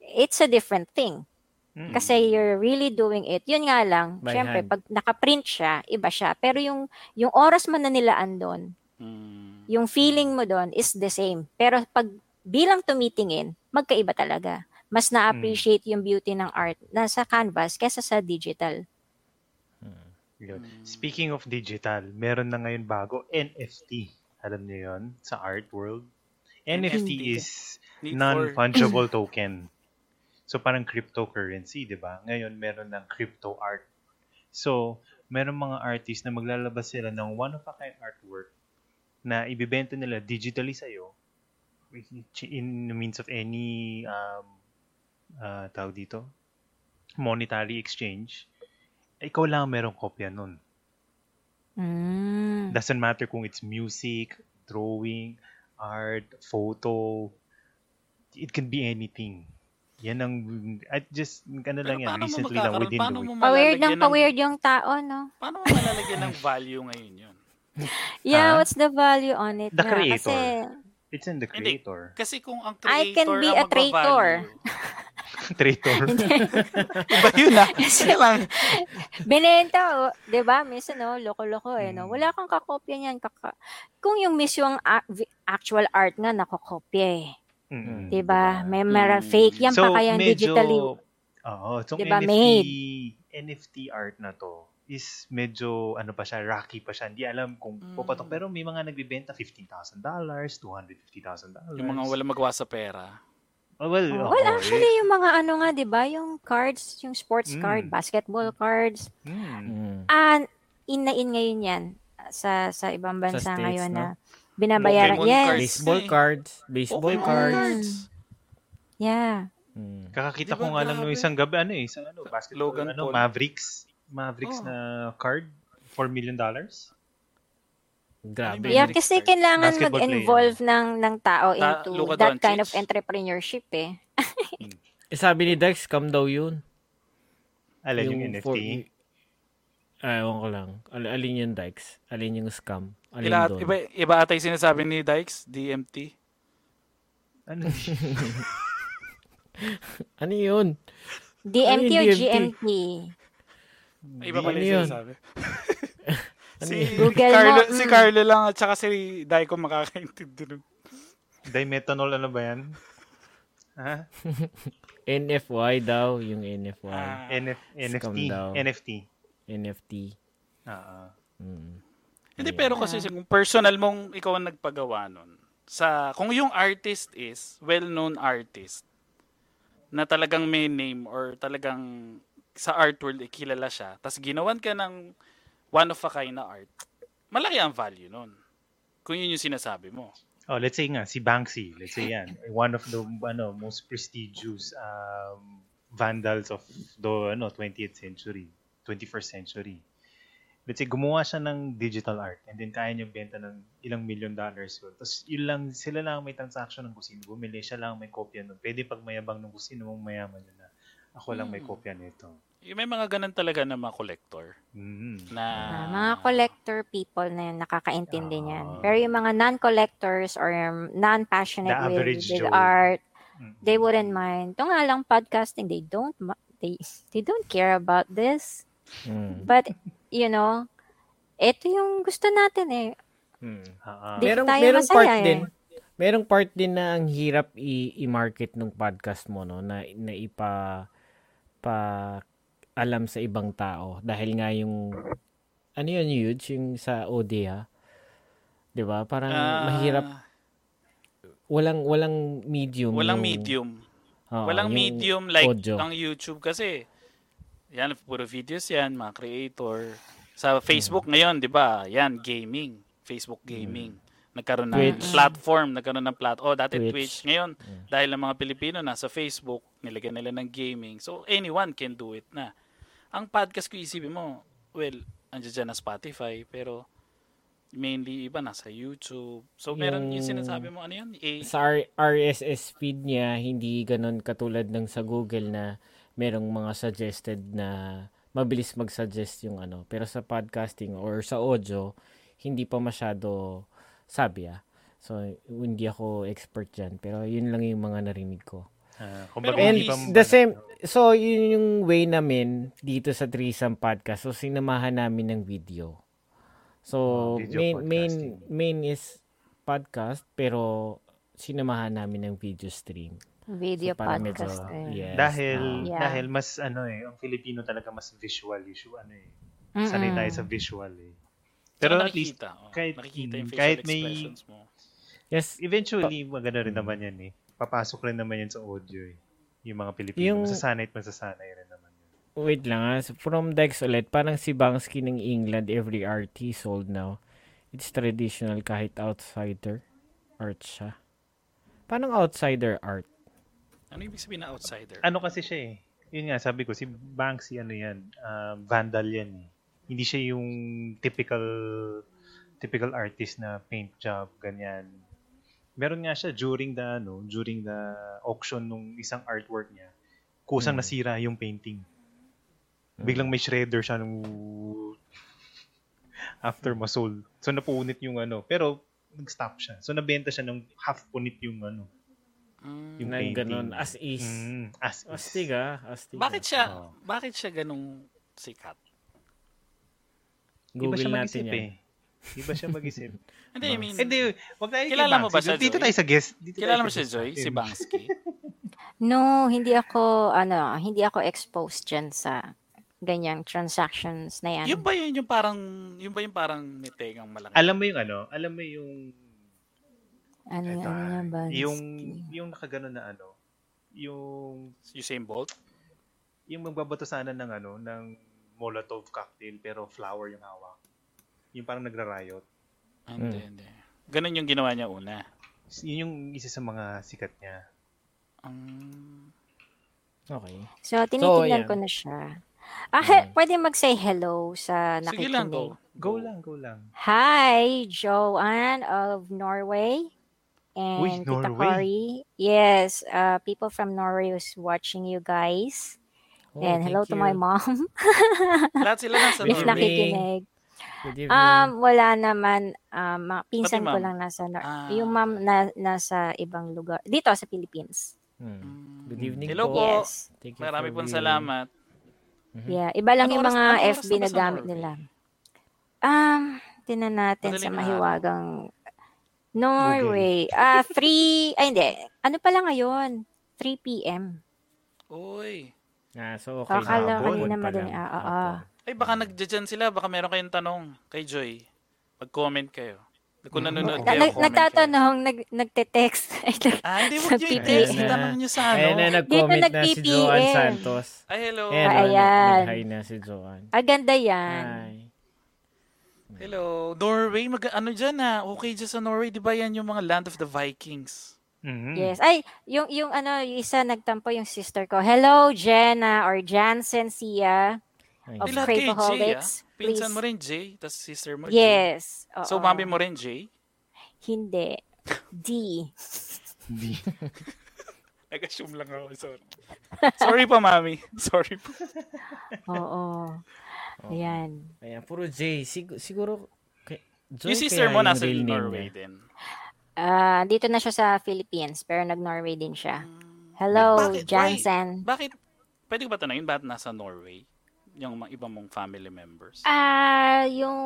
it's a different thing. Mm. Kasi you're really doing it. Yun nga lang, By syempre, hand. pag nakaprint siya, iba siya. Pero yung, yung oras mo na nilaan doon, Mm. yung feeling mo doon is the same. Pero pag bilang tumitingin, magkaiba talaga. Mas na-appreciate yung beauty ng art nasa canvas kesa sa digital. Yun. Mm. Speaking of digital, meron na ngayon bago, NFT. Alam niyo yon sa art world? NFT, NFT. is non-fungible token. So parang cryptocurrency, 'di ba? Ngayon meron ng crypto art. So, meron mga artist na maglalabas sila ng one of a kind artwork na ibibenta nila digitally sa iyo in the means of any um uh, tawag dito monetary exchange. Ikaw lang ang merong kopya nun. Mm. Doesn't matter kung it's music, drawing, art, photo. It can be anything. Yan ang, I just, ano Pero lang yan, recently lang within paano the week. Pa-weird ng pa-weird yung tao, no? Paano mo malalagyan ng value ngayon yun? [laughs] Yeah, Ah? what's the value on it The nga? creator. Kasi, It's in the Hindi. creator. Kasi kung ang I creator can be a traitor. [laughs] Traitor. [laughs] Iba yun ah. Kailangan- binenta, oh, di ba? Minsan, no, loko-loko eh, no? Mm. Wala kang kakopya niyan. Kaka... Kung yung mismo a- vi- actual art nga, nakokopya eh. Mm-mm. Di ba? May meron Mm. fake. Yan pa kaya medyo, digitally. Oo, itong Diba, NFT, made? NFT art na to is medyo, ano pa siya, rocky pa siya. Hindi alam kung Mm. pupatok. Pero may mga nagbibenta $15,000, $250,000. yung mga wala magawa sa pera. Oh, well, Oh, well, eh. actually, yung mga ano nga, di ba? Yung cards, yung sports Mm. card, basketball cards, Mm. Mm. ah, in na in ngayon yan sa sa ibang bansa States, ngayon no? na binabayaran. Pokemon yes. cards. Baseball eh. cards. Baseball Pokemon cards. Yeah. Mm. Kakakita Di ko nga lang nung isang gabi, ano eh, isang ano, basketball, Logan ano, Paul. Mavericks. Mavericks Oh. na card, $4 million dollars. Grabe. Yeah, Phoenix kasi kailangan mag-involve ng ng tao Ta- into Luka that kind of Doncic. entrepreneurship eh. Eh, sabi ni Dex, scam daw yun. Alin yung, NFT? for- Ah, ewan ko lang. Al- alin yung Dex? Alin yung scam? Alin Ila, doon? iba, iba ata yung sinasabi ni Dykes, DMT. Ano? [laughs] Ano yun? DMT Ano or yung DMT? GMT? Iba pala Ano yung yun? sinasabi. Ano si, yun? [laughs] Google Carlo, mo, si. Carlo lang at saka si Daiko makakaintindi nun. Dimethanol ano ba yan? Ha? [laughs] NFY daw, yung NFY. Ah, NF, NFT? daw. NFT. NFT. Ah, Mm. Hindi, Ayan. pero kasi kung personal mong ikaw ang nagpagawa nun, sa, kung yung artist is well-known artist, na talagang may name or talagang sa art world eh, kilala siya, tapos ginawan ka ng one of a kind na art, malaki ang value nun. Kung yun yung sinasabi mo. Oh, let's say nga si Banksy, let's say yan, [laughs] one of the ano most prestigious um, vandals of the ano 20th century, 21st century. Let's say gumawa siya ng digital art and then kaya niya benta ng ilang million dollars yun. Tapos yun lang, sila lang may transaction ng kusino. Bumili siya lang may kopya nun. Pwede pag mayabang ng kusino mong mayaman yun na ako lang may Hmm. kopya nito. Yung May mga ganun talaga na mga collector Mhm. na Ah, mga collector people na yun, nakakaintindi Ah. niyan. Pero yung mga non-collectors or non-passionate with, with Joe. art, they wouldn't mind. Ito nga lang podcasting, they don't they they don't care about this. Mm. But you know, ito yung gusto natin eh. Mm. Ah, ah. Di merong, tayo merong masaya part eh. din. Merong part din na ang hirap i- i-market ng podcast mo no na na ipa pa alam sa ibang tao dahil nga yung ano yun huge yung sa ODA 'Di ba? Parang Ah, mahirap walang walang medium. Walang yung- medium. Oo, Walang medium like audio. ang YouTube kasi. Yan, puro videos yan, mga creator. Sa Facebook ngayon, di ba? Yan, gaming. Facebook gaming. Nagkaroon ng Twitch. platform, nagkaroon ng plat. Oh, dati Twitch. Twitch. Ngayon, dahil ang mga Pilipino nasa Facebook, nilagyan nila ng gaming. So, anyone can do it na. Ang podcast ko isipin mo, well, andyan dyan na Spotify, pero mainly iba nasa YouTube. So, meron yung, Yung- sinasabi mo, ano yan? A, sa R- RSS feed niya, hindi ganun katulad ng sa Google na merong mga suggested na mabilis mag-suggest yung ano. Pero sa podcasting or sa audio, hindi pa masyado sabi ah. So, hindi ako expert dyan. Pero yun lang yung mga narinig ko. Ah, Pero kumbaga, And pa the same, so yun yung way namin dito sa Threesome Podcast. So, sinamahan namin ng video. So, Oh, video main, main, main is podcast, pero sinamahan namin ng video stream. Video So, parang medyo- podcast. eh. yes. Dahil Ah. Yeah. dahil mas ano eh, ang Filipino talaga mas visual issue ano eh. Sanay tayo sa visual eh. pero Pero at least oh, kahit- nakikita yung mm, facial kahit may- expressions mo. Yes, eventually maganda rin naman yan eh. Papasok rin naman yan sa audio eh. Yung mga Pilipino. Yung- Masasanay at masasanay rin naman yun. wait lang ah. So, From Dex ulit, parang si Bansky ng England, every art he sold now. It's traditional kahit outsider art siya. Parang outsider art. Ano ibig sabihin na outsider? Ano kasi siya eh. Yun nga, sabi ko, si Banksy ano yan, um, vandal yan eh. Hindi siya yung typical typical artist na paint job, ganyan. Meron nga siya during the ano, during the auction nung isang artwork niya. Kusang Hmm. nasira yung painting. Biglang may shredder siya nung after masold. So napunit yung ano, pero nag-stop siya. So nabenta siya ng half punit yung ano, Mm. yung Na painting. ganun, as is. Mm, as is. Astig ah, astig. Bakit ah. siya, Oo. bakit siya ganung sikat? Iba siya Google natin mag-isip yan. eh. Iba siya mag-isip. [laughs] Hindi, I mean, Hindi, wag tayo kay Kilala mo ba siya, Dito tayo sa guest. Dito tayo kilala mo sa si Joy, si Bansky? No, hindi ako, ano, hindi ako exposed dyan sa ganyang transactions na yan. Yun ba yun yung parang, yun ba yung parang nitegang malaki? Alam mo yung ano? Alam mo yung ano, eto, ano yan ba? yung yung nakagano na ano? Yung Usain Bolt? yung magbabato sana ng ano ng Molotov cocktail pero flower yung hawak. Yung parang nagra-riot. Ah, Hindi, hindi. Ganun yung ginawa niya una. Yun yung isa sa mga sikat niya. Um, Okay. So, tinitingnan yan. ko na siya. Ah, he- pwede mag-say hello sa sige nakikinig. lang, go. Go lang, go lang. Hi, Joanne of Norway. And Uy, Tita Norway. Cory. Yes, uh, people from Norway is watching you guys. Oh, and hello thank to my you. mom [laughs] Lahat sila nasa Good if. Norway. nakikinig. Good evening. Um, wala naman. Um, mga pinsan ko ma'am? lang nasa, Nor- Ah. yung mom na, nasa ibang lugar. Dito sa Philippines. Hmm. Mm. Good evening Hello po. Yes. Thank you Marami pong salamat. Yeah, iba lang Anong yung oras- mga oras FB na gamit nila. Um, tinan natin sa Madaling mahiwagang Norway. Ah, 3, [laughs] ay hindi. Ano pala ngayon? 3 p.m. Uy. Ah, so okay. Akala hapon kanina pa madaling, lang. ah, ah, ah. Ay, baka nagdyan sila. Baka meron kayong tanong kay Joy. Mag-comment kayo. Kung nanonood Na- kayo, nag- comment nagtatanong, nag, nagte-text. [laughs] Ah, hindi mo sa nyo i-text. Na. Itanong nyo sa Ayan na, ano. nag-comment na si Joanne. Santos. Ay, hello. Ayan, Ah, ayan. nag-hi na si Joanne. ah, ganda yan. Hi. Hello. Norway, mag ano dyan ah. Okay dyan sa Norway. Di ba yan yung mga land of the Vikings? Mhm. Yes. Ay, yung, yung ano, yung isa nagtampo yung sister ko. Hello, Jenna or Jansen Sia. Of Di lahat kayo Jay ah. Pinsan Please. mo rin Jay. Tapos sister mo Jay. Yes. Oo. So, mami mo rin Jay. Hindi. D. [laughs] Hindi. [laughs] Nag-assume lang ako. Sorry. Sorry pa, mami. [laughs] Sorry po. Oo. Ayan. Ayan, puro J. Sig- siguro, kay, Joy Yung sister mo yung nasa Norway din. Ah, dito na siya sa Philippines, pero nag-Norway din siya. Hello, Bakit? Why? Jansen. Bakit? Pwede ko ba tanongin bakit nasa Norway? Yung mga iba mong family members. Ah, yung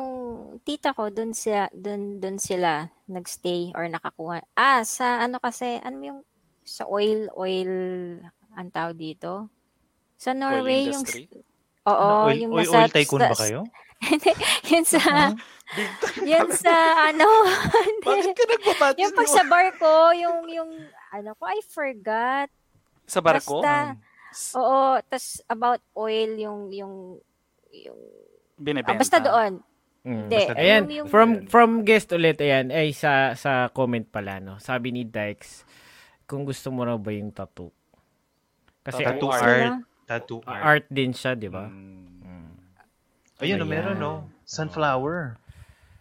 tita ko doon sila doon doon sila nagstay or nakakuha. Ah, sa ano kasi, ano yung sa oil oil ang tawag dito? Sa Norway yung? Oo, Ano, oil, yung oil, nasa oil tycoon ba sa- kayo? [laughs] yun sa Yun sa ano, [laughs] Bakit ka nagpapati yung pag sa barko, yung, yung, ano ko, I forgot. Sa barko? Basta, S- oo, tas about oil, yung, yung, yung, Binibenta. ah, basta doon. Mm. Basta- Ayan, Yung- yung- from from guest ulit, ayan, ay sa sa comment pala, no? Sabi ni Dykes, kung gusto mo raw ba yung tattoo? Kasi Tattoo art. art. Tattoo art, art. din siya, di ba? Mm. Ayun, Ayan. meron, no? Sunflower.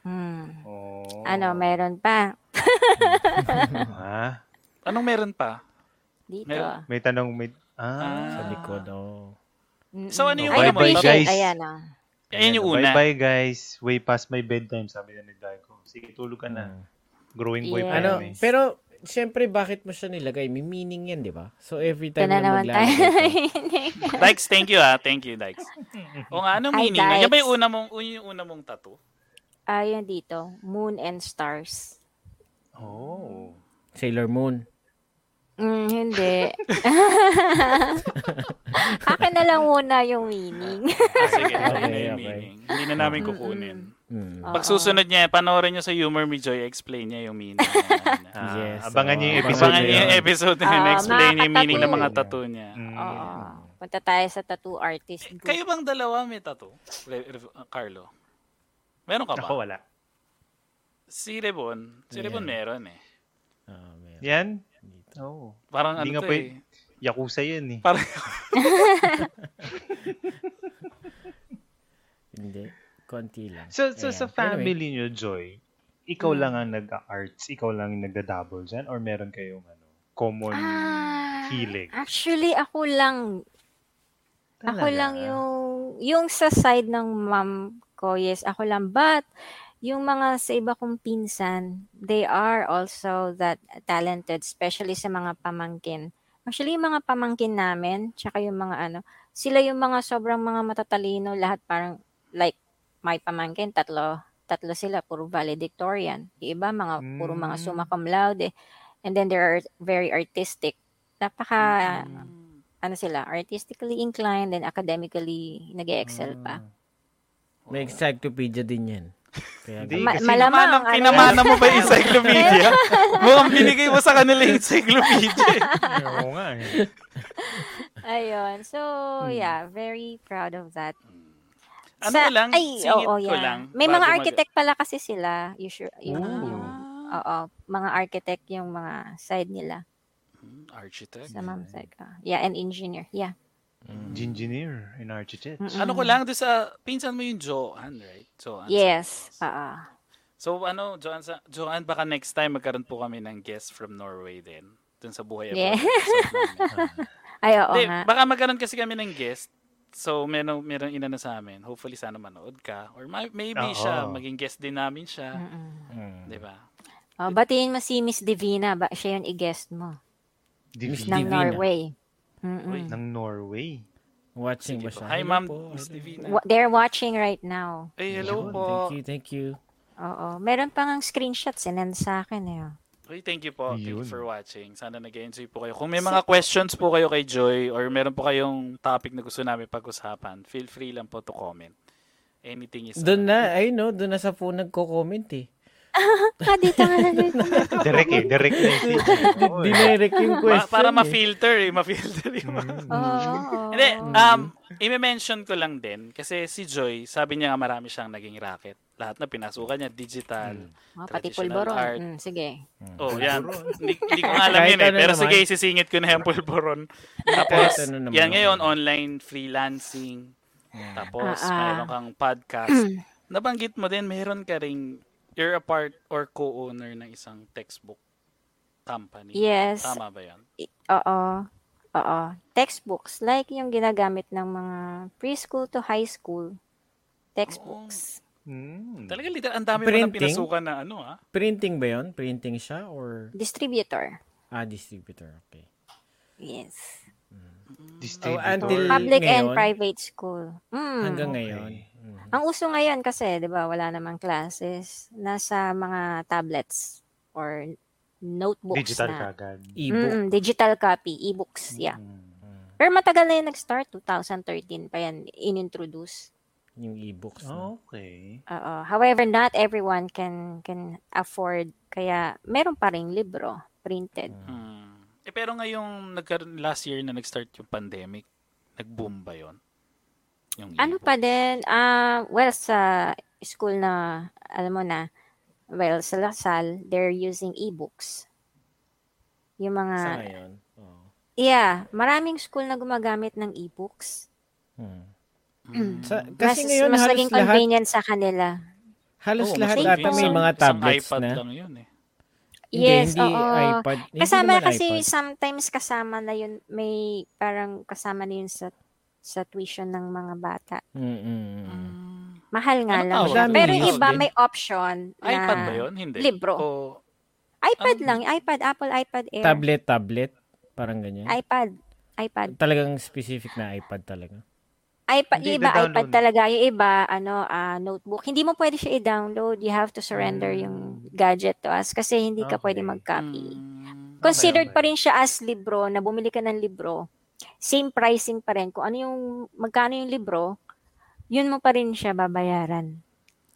Hmm. Oh. Ano, meron pa. Ha? [laughs] Anong meron pa? Dito. Meron. May tanong, may... Ah. Sa likod, oh. So, ano yung I ano mo? appreciate, Guys. ayan, oh. Ayan yung una. Bye-bye, guys. Way past my bedtime, sabi na ni Daiko. Sige, tulog ka na. Mm. Growing boy Yeah. pa Ano, yan, eh. pero syempre bakit mo siya nilagay? May meaning yan, di ba? So every time na na naman tayo. [laughs] Dykes, thank you ah. Thank you, Dykes. [laughs] O nga, anong meaning? na? Yan ba yung una mong, yung una mong tattoo? Ayan dito, moon and stars. Oh. Sailor Moon. Mm, hindi. [laughs] Akin na lang muna yung meaning. Ah, sige, [laughs] okay, Okay, na yung okay. meaning. Hindi na namin kukunin. Mm. Pag susunod niya, panoorin niyo sa Humor Me Joy, explain niya yung meaning. [laughs] Ah, Yes, abangan niyo yung episode Abangan niyo yung yun. episode na Ah, yun, explain niya yung meaning ng mga tattoo. niya. Mm. Oo. Punta tayo sa tattoo artist group. Kayo bang dalawa may tattoo? Re- Re- uh, Carlo? Meron ka ba? Ako wala. Si Rebon, si Rebon Yeah. meron eh. Ah, meron. Yan? Oo. Parang Hindi ano to pwede- eh. Yakuza yun eh. Parang, [laughs] Hindi. Konti lang. So, so Ayan. sa Anyway, family niyo, Joy, ikaw Mm. lang ang nag-arts, ikaw lang yung nagda-double dyan, or meron kayong ano, common Ah, hilig? Actually, ako lang. Ako Talaga? lang yung, yung sa side ng mom ko, yes, ako lang. But, yung mga sa iba kong pinsan, they are also that talented, especially sa mga pamangkin. Actually, yung mga pamangkin namin, tsaka yung mga ano, sila yung mga sobrang mga matatalino, lahat parang, like, my pamangkin, tatlo, tatlo sila, puro valedictorian. Yung iba, mga, puro mga Mm. summa cum laude. And then, they're very artistic. Napaka, ano sila, artistically inclined and academically nag-excel pa. Ah. May encyclopedia din yan. Kaya Hindi, Ma- kasi malamang, Pinamana, ano pinamana mo ba yung encyclopedia? [laughs] Mukhang binigay mo sa kanila yung encyclopedia. Oo nga eh. Ayun. So, Hmm. yeah, very proud of that. Ano Sa- lang, ay, singit oo, ko yeah. lang. May mga mag- architect pala kasi sila. Usually, yung, Ooh. yung, oo, mga architect yung mga side nila Hmm, Architect. sa mom side. Ah, yeah, and engineer. Yeah. Engineer in architect. Mm-mm. Ano ko lang, doon sa, pinsan mo yung Joanne, right? Joanne. Yes. Oo. So ano, Joanne, sa, Joanne, baka next time magkaroon po kami ng guest from Norway din. Dun sa buhay Yeah. [laughs] Ay, oo Hindi, nga. baka magkaroon kasi kami ng guest. So, meron, meron inano sa amin. Hopefully, sana manood ka. Or ma- maybe Oo. siya, maging guest din namin siya. Mm. Di ba? Oh, batiin mo si Miss Divina. Ba, siya yung i-guest mo. Divi- Ng Divina. Norway. Mm-mm. Uy. ng Norway. Watching ba siya? Hi, ma'am. Wa- They're watching right now. Ay, hello Yun, po. Thank you, thank you. Oo. Meron pa ngang screenshot sinend sa akin eh. oh. Uy, thank you po. Thank you Yun. for watching. Sana nag-enjoy po kayo. Kung may mga questions po kayo kay Joy or meron po kayong topic na gusto namin pag-usapan, feel free lang po to comment. Anything is... Doon na, ay no, doon na sa phone nagko-comment eh. [laughs] Ah, dito nga lang. [laughs] Direct eh. Direct message. Oo, eh. Yung Ma- question. para eh. ma-filter eh. Ma-filter yung mga... Oo. oo. Hindi, um, i-mention ko lang din, kasi si Joy, sabi niya nga marami siyang naging racket. Lahat na pinasukan niya, digital, Oh, pati traditional pulboron. art. Mm, sige. Oh, yan. hindi, hindi ko alam yun eh. ano Pero naman. sige, sisingit ko na yung pulboron. Tapos, ano naman. yan ngayon, online freelancing. Tapos, Ah, ah. mayroon kang podcast. [clears throat] Nabanggit mo din, meron ka ring, you're a part or co-owner ng isang textbook company. Yes. Tama ba yan? Oo. Oo. Textbooks. Like yung ginagamit ng mga preschool to high school. Textbooks. Hmm. Talaga, literal, ang dami mo na Printing? pinasukan na ano ah. Printing ba yun? Printing siya or Distributor. ah distributor? Okay. Yes. Distributor. Oh, until- Public and ngayon? private school. Mm. Hanggang Okay. ngayon. Mm. Ang uso ngayon kasi, 'di ba, wala namang classes, nasa mga tablets or notebooks Digital na. kagad. E-book. Mm, digital copy, e-books, yeah. Hmm. Pero matagal na yung nag-start, 2013 pa yan, inintroduce. yung e-books. Oh, Okay. Oo. However, not everyone can can afford kaya meron pa ring libro printed. Hmm. Eh pero ngayong nagkaroon last year na nag-start yung pandemic, nag-boom ba 'yon? Yung Ano e-book? pa din, ah, well, sa school na, alam mo na, well, sa Lasal, they're using e-books. Yung Sa mga, ngayon. Oo. yeah, maraming school na gumagamit ng e-books. Hmm. Hmm. Sa, Mas, kasi ngayon mas halos naging lahat, convenient sa kanila. halos Oo, lahat mas ata may mga tablets na. lang 'yun eh. Hindi, Yes, hindi oo. iPad. Hindi Kasama naman kasi iPad. sometimes kasama na yun, may parang kasama na yun sa sa tuition ng mga bata. Mm, mm, mm. Hmm. Mahal nga Ano lang siya. Pero yung iba din? may option na iPad ba 'yon? Hindi. libro. O iPad Ano? lang, iPad, Apple iPad Air. Tablet, tablet. Parang ganyan. iPad. iPad. Talagang specific na iPad talaga. iPad, Hindi, yung iba iPad talaga, yung iba ano ah, notebook. Hindi mo pwede siya i-download. You have to surrender yung gadget to us kasi hindi ka pwede Okay. mag-copy. Hmm. Considered okay. pa rin siya as libro, na bumili ka ng libro. Same pricing pa rin. Kung ano yung magkano yung libro, yun mo pa rin siya babayaran.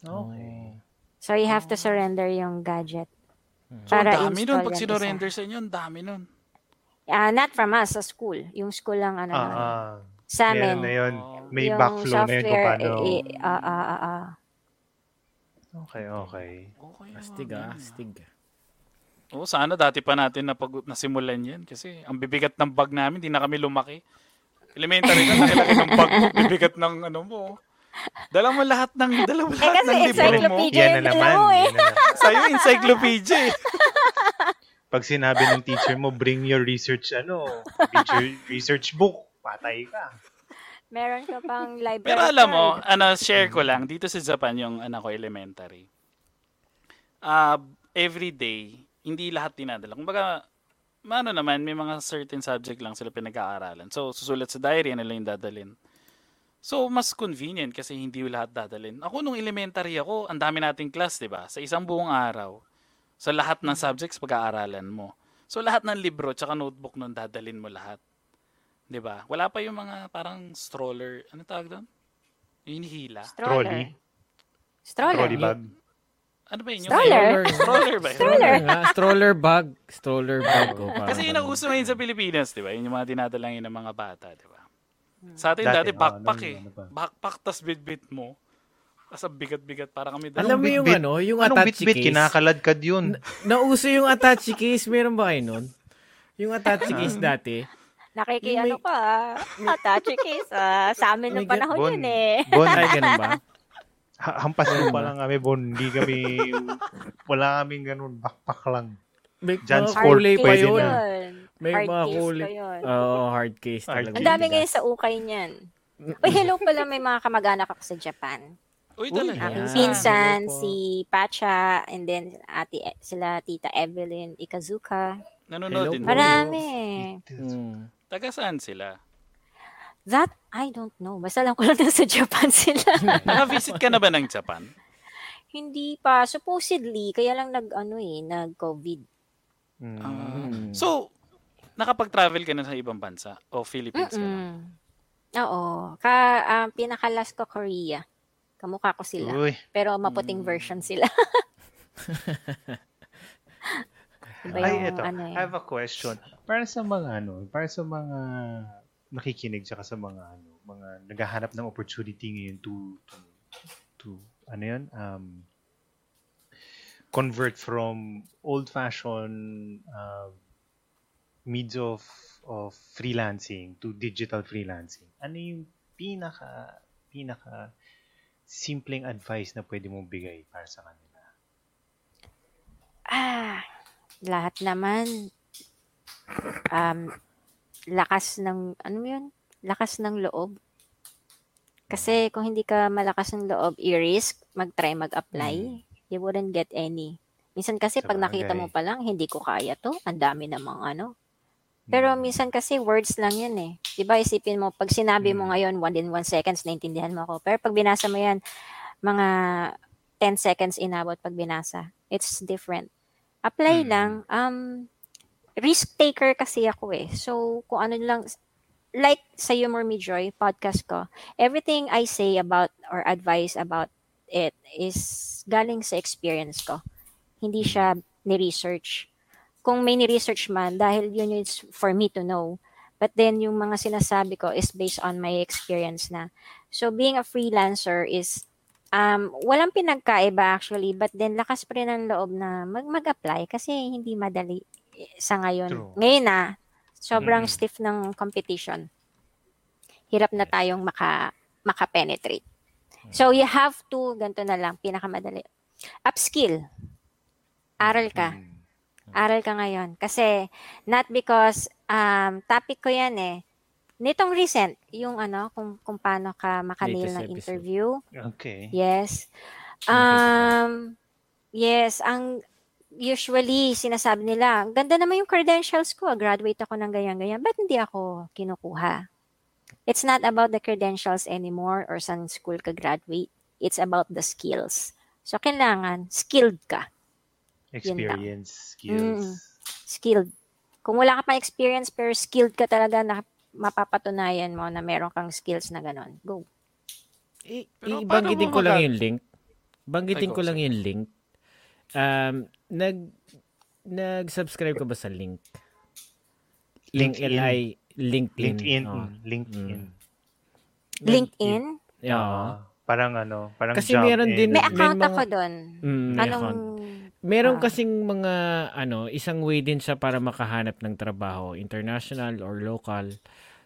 Okay. So you have to surrender yung gadget. So, Para ang dami nun. Pag yan sinorender sa inyo, ang dami nun. Ah, not from us, sa school. Yung school lang ano Ah, nun. ah. Sa Meron amin. na yun. May yung backflow na yun kung paano. eh, eh, ah, ah, ah, ah. Okay, okay. Okay. Astig mga ah, astig. Oo, sana dati pa natin na pag nasimulan yan. Kasi ang bibigat ng bag namin, di na kami lumaki. Elementary ka, laki-laki ng bag mo, bibigat ng ano mo. Dala mo lahat ng, dala mo Eh, lahat ng libro mo. Yan na naman. mo eh. yan na naman. Sa'yo, encyclopedia eh. Pag sinabi ng teacher mo, bring your research, ano, research, research book, patay ka. Meron ka pang library Pero alam mo, ano, share ko lang, dito sa Japan yung anak ko elementary. Ah, every day, hindi lahat dinadala. Kumbaga, ano naman, may mga certain subject lang sila pinag-aaralan. So, susulat sa diary, ano lang yung dadalin. So, mas convenient kasi hindi lahat dadalin. Ako, nung elementary ako, ang dami nating class, di ba? Sa isang buong araw. Sa lahat ng subjects, pag-aaralan mo. So, lahat ng libro, tsaka notebook nun, dadalin mo lahat. 'Di ba? Wala pa yung mga parang stroller, ano tawag doon? Yung hinihila. Trolley. Stroller. Trolley bag. Ano ba yun? Yung Stroller. Stroller ba? yun? Stroller. stroller bag. Stroller bag. Oh, Kasi yun ang uso ngayon sa Pilipinas, di ba? Yun yung mga dinadala ng mga bata, di ba? Sa atin Dati, dati, oh, backpack ano, eh. ano pa? Backpack tas bit-bit mo. Tapos ang bigat-bigat para kami Alam mo yung bitbit? ano, yung Anong attache bit-bit? case. Kinakaladkad yun. Nauso yung attache case. Meron ba kayo nun? Yung attache case dati. Nakiki, May- ano ka, ah. Attach case, ah. Sa amin ng panahon Bon, yun eh. Bon, Ay, ganun ba? [laughs] ha- hampas pa lang kami, Bon. Hindi kami, wala kaming ganun. Backpack lang. May Ford, kulay pa pwede yun. na. May Hard mga case kulay. pa yun. Oo, hard case Hard talaga. Ang dami ngayon sa ukay niyan. Uy, hello pala may mga kamag-anak ako sa Japan. Uy, talaga. Aking Yeah. pinsan, si Pacha, and then ate, sila tita Evelyn Ikazuka. Nanonood din. Marami. Hmm. Taga saan sila? That, I don't know. Basta lang ko lang nasa Japan [laughs] sila. [laughs] Naka-visit ka na ba ng Japan? Hindi pa. Supposedly, kaya lang nag, ano eh, nag-COVID. Mm. Hmm. So, nakapag-travel ka na sa ibang bansa? O Philippines ka na? Mm-mm. Oo. Ka, um, pinakalas ko Korea. Kamukha ko sila. Uy, Pero maputing Mm. version sila. [laughs] Iba ay, ito. ano eh. I have a question. Para sa mga ano, para sa mga nakikinig tsaka sa mga ano, mga naghahanap ng opportunity ngayon to to, to ano yun, um, convert from old-fashioned uh, means of of freelancing to digital freelancing. Ano yung pinaka pinaka simpleng advice na pwede mong bigay para sa kanila? Ah, lahat naman um lakas ng ano yun? Lakas ng loob. Kasi kung hindi ka malakas ng loob, i-risk, mag-try mag-apply, you wouldn't get any. Minsan kasi pag nakita mo Sabagay. pa lang, hindi ko kaya to. Ang dami namang ano. Pero Hmm. minsan kasi words lang yan eh. 'Di ba isipin mo, pag sinabi mo Mm. ngayon, one in one seconds, naintindihan mo ako. Pero pag binasa mo yan, mga 10 seconds inabot pag binasa. It's different. Apply Mm. lang. Um, risk taker kasi ako eh. So, kung ano lang, like sa Humor Me Joy podcast ko, everything I say about or advice about it is galing sa experience ko. Hindi siya ni-research. Kung may ni-research man, dahil yun is for me to know. But then, yung mga sinasabi ko is based on my experience na. So, being a freelancer is, um, walang pinagkaiba actually, but then lakas pa rin ang loob na mag- mag-apply kasi hindi madali sa ngayon. True. Ngayon na, sobrang Mm. stiff ng competition. Hirap na tayong maka, maka-penetrate. So, you have to, ganito na lang, pinakamadali. Upskill. Aral ka. Mm. Aral ka ngayon. Kasi, not because, um, topic ko yan eh. Nitong recent, yung ano, kung, kung paano ka makanil ng interview. Okay. Yes. Um, yes, ang usually sinasabi nila, "Ang ganda naman yung credentials ko, graduate ako ng ganyan-ganyan. Ba't hindi ako kinukuha? It's not about the credentials anymore or saan school ka graduate. It's about the skills. So, kailangan skilled ka. Experience, Mm. skills. Skilled. Kung wala ka pa experience pero skilled ka talaga na mapapatunayan mo na meron kang skills na ganon. Go. I, Pero ibanggitin paano ko lang yung link. Banggitin ko lang yung link. Um, nag nag-subscribe ka ba sa link? LinkedIn. LI LinkedIn. LinkedIn. Oo. mm, LinkedIn. LinkedIn? Yeah. Ah, parang ano, parang Kasi job meron in- din- May May account mga- ako doon. Mm, may Anong account. Meron Ah. kasing mga ano, isang way din siya para makahanap ng trabaho, international or local.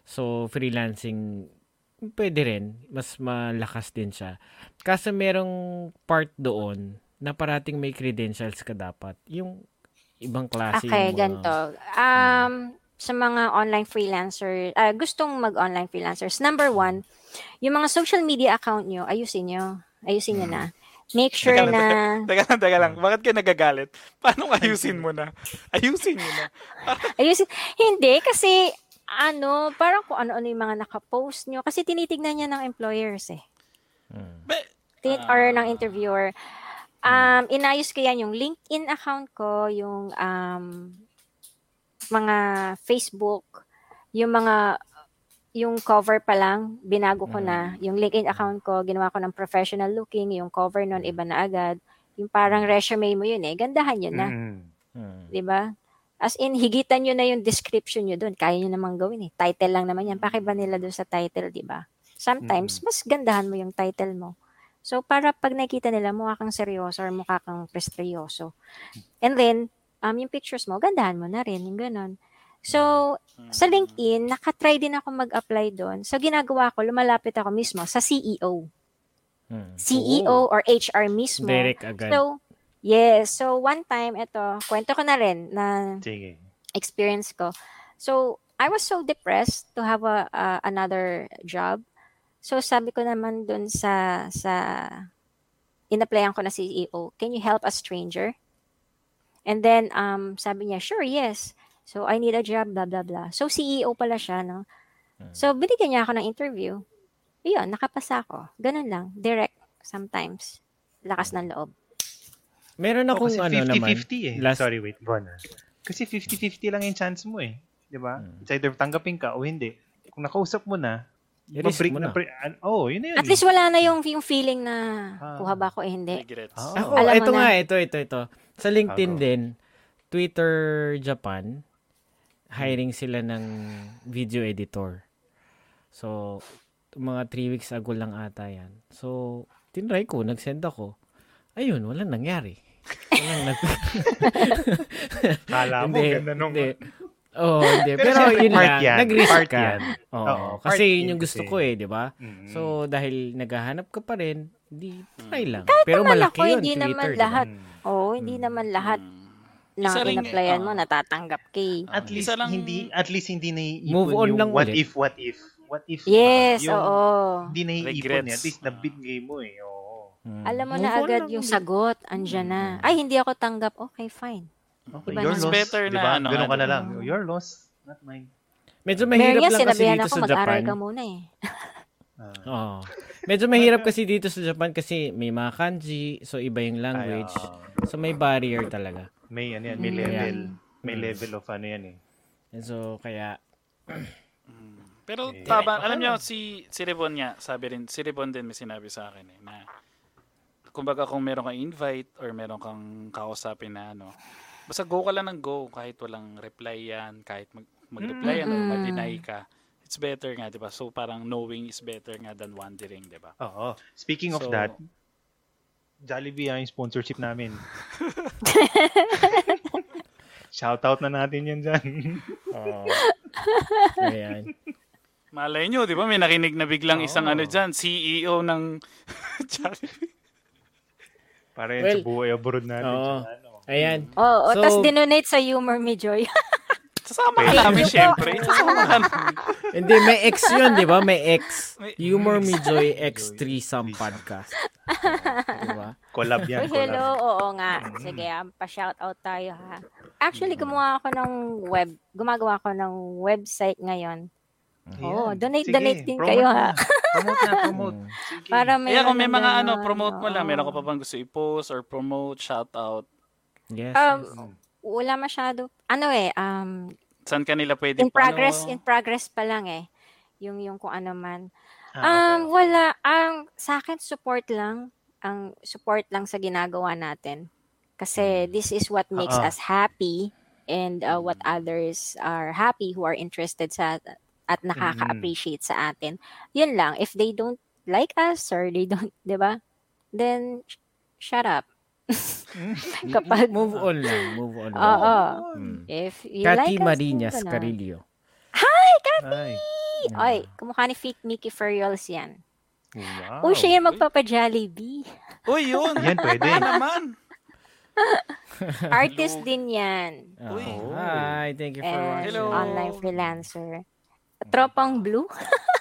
So freelancing pwede rin, mas malakas din siya. Kaso merong part doon na parating may credentials ka dapat. Yung ibang klase Okay, yung mga- ganito. Um, sa mga online freelancer, ah, gustong mag-online freelancers, number one, yung mga social media account nyo, ayusin nyo. Ayusin nyo na. Make sure Teka lang, na, Teka lang, teka lang. Bakit ka nagagalit? [laughs] Paano ayusin mo na? Ayusin mo na. [laughs] ayusin, hindi, kasi, ano, parang kung ano-ano yung mga nakapost nyo, kasi tinitignan niya ng employers eh. Mm. Be- Tin- or ng interviewer. Um, inayos ko yan yung LinkedIn account ko, yung um, mga Facebook, yung mga yung cover pa lang, binago ko na. Yung LinkedIn account ko, ginawa ko ng professional looking, yung cover nun, iba na agad. Yung parang resume mo yun eh, gandahan yun na. Mm. Mm. 'di ba? As in, higitan nyo na yung description nyo doon. Kaya nyo namang gawin eh. Title lang naman yan. Pakiba nila doon sa title, di ba? Sometimes, mas gandahan mo yung title mo. So, para pag nakita nila, mukha kang seryoso or mukha kang presteryoso. And then, um, yung pictures mo, gandahan mo na rin, yung ganon. So, sa LinkedIn, nakatry din ako mag-apply doon. So, ginagawa ko, lumalapit ako mismo sa CEO. Mm. CEO or HR mismo. Direct agad. So, yes. So, one time, ito, kwento ko na rin na Sige. experience ko. So, I was so depressed to have a uh, another job. So, sabi ko naman dun sa, sa, in-applyan ko na CEO, can you help a stranger? And then, um, sabi niya, sure, yes. So, I need a job, blah, blah, blah. So, CEO pala siya, no? So, binigyan niya ako ng interview. Yun, nakapasa ako. Ganun lang. Direct, sometimes. Lakas ng loob. Meron Oh, akong kasi ano naman. 50-50 eh. last- Sorry, wait. Bonner. Kasi 50-50 lang yung chance mo eh. Di ba? It's either tanggapin ka o hindi. Kung nakausap mo na, I-risk mabreak mo na. pre- an- oh, yun na yun. At least wala na yung, yung feeling na Ah. kuha ba ako eh, hindi. Regrets. Ah. Ako, Alam mo ito na. nga, ito, ito, ito. Sa LinkedIn Ako. din, Twitter Japan, hiring sila ng video editor. So, mga 3 weeks ago lang ata yan. So, tinry ko, nag-send ako. Ayun, walang nangyari. Walang nag... [laughs] Kala mo, Hindi, ganda nung... hindi. Oo, hindi. Pero Pero, yun part lang, yan. nag-risk Part ka. yan. Oo, Oo, kasi part yun yun yung gusto kasi. ko eh, di ba? Mm. So, dahil naghahanap ka pa rin, di try lang. Kahit Pero malaki ako, yun, hindi Twitter, naman di ba? lahat. Mm. Oo, hindi naman lahat Mm. rin- in-applyan mo ah. natatanggap kay. At least, lang- hindi, at least hindi naiipon Move on yung lang what ulit. if, what if, what if. Yes, yung, oo. Hindi naiipon eh. At least nabigay mo eh. Oo. Mm. Alam mo Move na agad yung sagot, andyan na. Ay, hindi ako tanggap. Okay, fine. Okay, Iba your na. loss. better na diba? ano, Ganun ka na lang. Your loss, not mine. Medyo Meron mahirap yan, lang kasi sinabihan dito ako, sa mag-aral Japan. ka muna eh. Ah. Oo. Medyo mahirap [laughs] kasi dito sa Japan kasi may mga kanji, so iba yung language. Ay, oo. So may barrier talaga. may ano yan, may Mm. level. May Mm. level of ano yan eh. And so kaya [clears throat] Pero Eh, tama, okay alam niyo si si Rebon nga, sabi rin, si Rebon din may sinabi sa akin eh na kumbaga kung meron kang invite or meron kang kausapin na ano, basta go ka lang ng go kahit walang reply yan, kahit mag, mag-reply yan or Mm-mm. mag-deny ka. It's better nga, 'di ba? So parang knowing is better nga than wondering, 'di ba? Oo. Speaking of So- that, Jollibee ang sponsorship namin. [laughs] Shoutout na natin yan dyan. [laughs] Oo. Ayan. Malay nyo, 'di ba? May nakinig na biglang isang Oo. ano diyan, CEO ng [laughs] Jollibee. Para yan Well, sa buhay abroad natin. oo. Tsaka ano. Ayan. Oo, So- tas dinonate sa Humor Me Joy. [laughs] Sasama ka namin, syempre. Sasama ka namin. Hindi, may X yun, di ba? May X. May- Humor Me Joy X3 Some Podcast. di ba? Collab yan. Uy, hello, oo nga. Sige, um, pa-shoutout tayo ha. Actually, gumawa ako ng web, gumagawa ako ng website ngayon. Oo, Ayan. donate, Sige, donate din promote kayo na. ha. Promote na, [laughs] promote. Mm. Sige. Para may Kaya kung may mga ano, promote mo lang, meron ka pa bang gusto i-post or promote, shout out, Yes. Um, yes. wala masyado. Ano eh, um, saan ka nila pwede in progress, in ano, progress pa lang eh. Yung, yung kung ano man. Ah, Um, wala. Ang sa akin, support lang. Ang support lang sa ginagawa natin. Kasi this is what makes Oo. us happy and uh, what others are happy who are interested sa at nakaka-appreciate sa atin. Yun lang. If they don't like us or they don't, di ba? Then, sh- shut up. [laughs] Kapag, move on lang. Move on. lang. oo. Mm. If you Cathy like us, Marinas move on na. Carillo. Ay, Oy, kumukha ni fake Mickey Furriels yan. wow. Oh, siya yung magpapa-Jollibee. Uy, yun! [laughs] Yan, pwede. Yan naman! [laughs] Artist din yan. Oh, Uy. Hi, thank you for And watching. Hello. online freelancer. Tropang Blue? [laughs]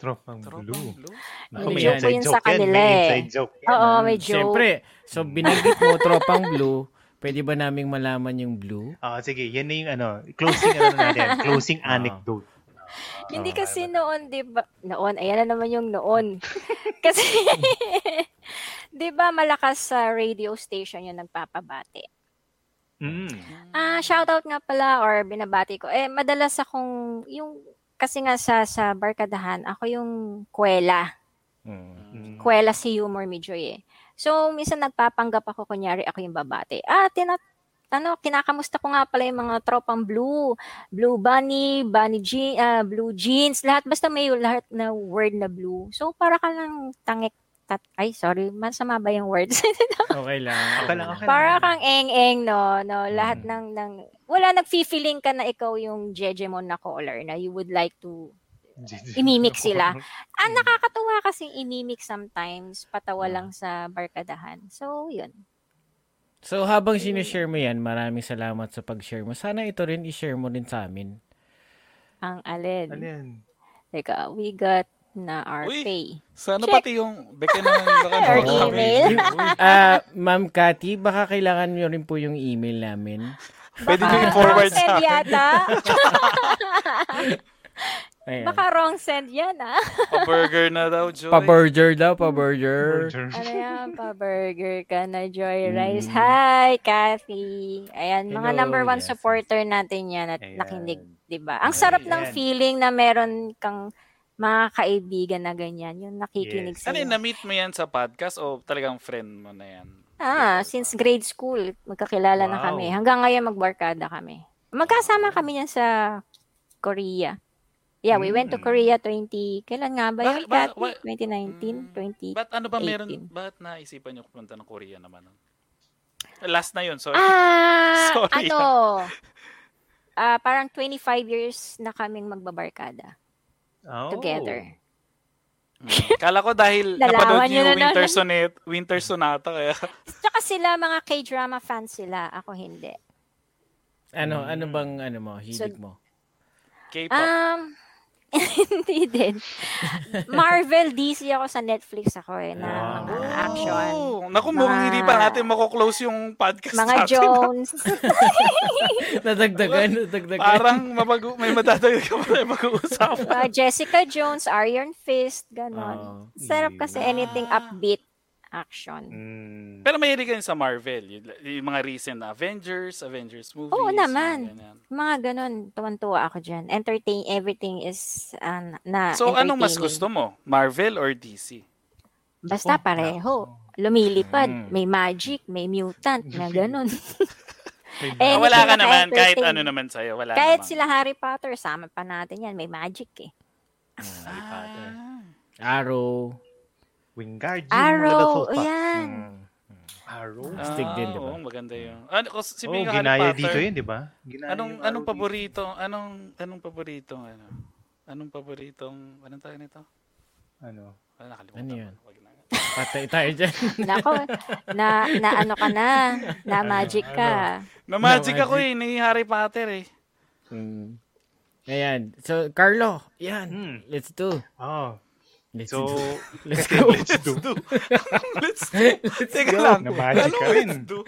Tropang Tropang blue. blue. Naku, May may joke joke sa yan, kanila May eh. inside joke yan. Oo, ah. may joke. Siyempre, so binanggit mo tropang blue, pwede ba naming malaman yung blue? Ah, sige, yan na yung ano, closing ano natin, [laughs] closing Ah. anecdote. Hindi Oo, kasi noon, di ba? Noon, ayan na naman yung noon. [laughs] kasi, [laughs] di ba malakas sa radio station yung nagpapabati? Mm. Ah, shoutout nga pala or binabati ko. Eh, madalas akong, yung, kasi nga sa, sa barkadahan, ako yung kwela. Mm. Kwela si Humor Midjoy eh. So, minsan nagpapanggap ako, kunyari ako yung babate. Ah, tinat ano, kinakamusta ko nga pala yung mga tropang blue. Blue bunny, bunny je- ah, blue jeans, lahat. Basta may lahat na word na blue. So, para ka lang tangik. Tat- Ay, sorry. Masama ba yung words? [laughs] Okay lang. Okay lang, okay lang. para kang eng-eng, no? no lahat Mm. ng, ng, wala nag-feeling ka na ikaw yung Jejemon na caller na you would like to imimik sila. Ah, nakakatuwa kasi imimik sometimes, patawa lang sa barkadahan. So, yun. So habang sinishare mo yan, maraming salamat sa pag-share mo. Sana ito rin i-share mo rin sa amin. Ang alin. Yan? Teka, we got na our Uy. pay. Sana Check. pati yung baka [laughs] Or naman kami. email. [laughs] Ah, Ma'am Cathy, baka kailangan nyo rin po yung email namin. Pwede nyo Baka i-forward wrong send sa akin. yata. Ayan. Baka wrong send yan, ah. Pa-burger na daw, Joy. Pa-burger daw, pa-burger. Ano yan, pa-burger ka na, Joy Rice. Mm. Hi, Kathy. Ayan, mga Hello, number one yes, supporter natin yan at Ayan. nakinig, di ba? Ang sarap ng Ayan. feeling na meron kang mga kaibigan na ganyan, yung nakikinig Yes. sa Ano yun, na-meet mo yan sa podcast o talagang friend mo na yan? Ah, since grade school, magkakilala na Wow. kami. Hanggang ngayon magbarkada kami. Magkasama kami yan sa Korea. Yeah, we went to. Korea 20, kailan nga ba yun, Bakit- ba- Kathy? wa- 2019, Mm. 20. Ba't ano ba meron, 18. bakit naisipan nyo pumunta ng Korea naman? Last na yun, sorry. Ah, [laughs] Sorry, ano? Ah, parang 25 years na kaming magbabarkada Oh. together. Mm. Kala ko dahil Nalaman napanood niyo na yung Winter, naman. Sonata, Winter Sonata kaya Tsaka sila mga K-drama fans sila, ako hindi. Ano, Mm. ano bang ano mo, hilig So- mo? K-pop. Um, hindi din. Marvel, DC ako sa Netflix ako eh, na Wow. mga action. Oh, naku, mukhang Mga- hindi pa natin mako-close yung podcast Mga natin. Jones. [laughs] Nadagdagan, nadagdagan. Parang mapag- may matatagal ka pa mag-uusapan. mga Jessica Jones, Iron Fist, ganon. Oo. Sarap kasi anything upbeat. Action. Mm. Pero mahilig ka rin sa Marvel. Yung, yung mga recent na Avengers, Avengers movies. Oo naman. ganyan. Mga ganun, tuwan-tuwa ako dyan. Entertain, everything is uh, na So, anong mas gusto mo? Marvel or DC? Basta Ako, pareho. Lumilipad, Mm. may magic, may mutant, na [laughs] ganun. Eh, [laughs] wala ka naman, kahit ano naman sa'yo. Wala Kahit naman. sila Harry Potter, sama pa natin yan, may magic eh. Harry Potter. Ah. Arrow. Wingardium Arrow, Leviosa. yan. Mm. Arrow? Astig din, di ba? Oo, maganda yun. Ano, kasi si Oh, Bing Harry ginaya Potter, dito yun, di ba? Ginaya Anong anong paborito? Anong anong paboritong ano? Anong paboritong anong tawag nito? Ano? Wala nakalimutan. Ano yun? Patay tayo dyan. [laughs] Nako, na, na ano ka na, na magic ka. Na magic ako eh ni Harry Potter eh. Mm. Ayan. So, Carlo, yan. Hmm. Let's do. Oh, Let's so, do. [laughs] Let's go. let's do. Let's [laughs] [laughs] Teka lang. Ka Anong rin. let's do?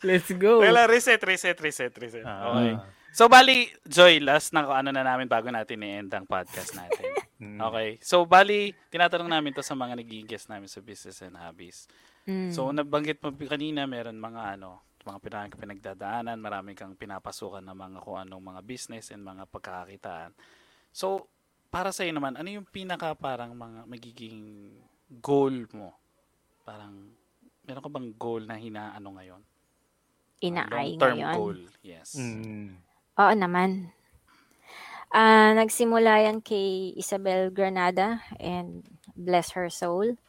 Let's go. Teka lang, reset, reset, reset, reset. Ah. Okay. So, bali, Joy, last na ano na namin bago natin i-end ang podcast natin. Mm. Okay. So, bali, tinatanong namin to sa mga naging guest namin sa Business and Hobbies. Mm. So, nabanggit mo kanina, meron mga ano, mga pinag pinagdadaanan, marami kang pinapasukan ng mga kung anong mga business and mga pagkakakitaan. So, para sa naman, ano yung pinaka parang mga magiging goal mo? Parang, meron ka bang goal na hinaano ngayon? Inaay Long-term ngayon. goal. Yes. Mm. Oo naman. Ah, nagsimula yan kay Isabel Granada and bless her soul.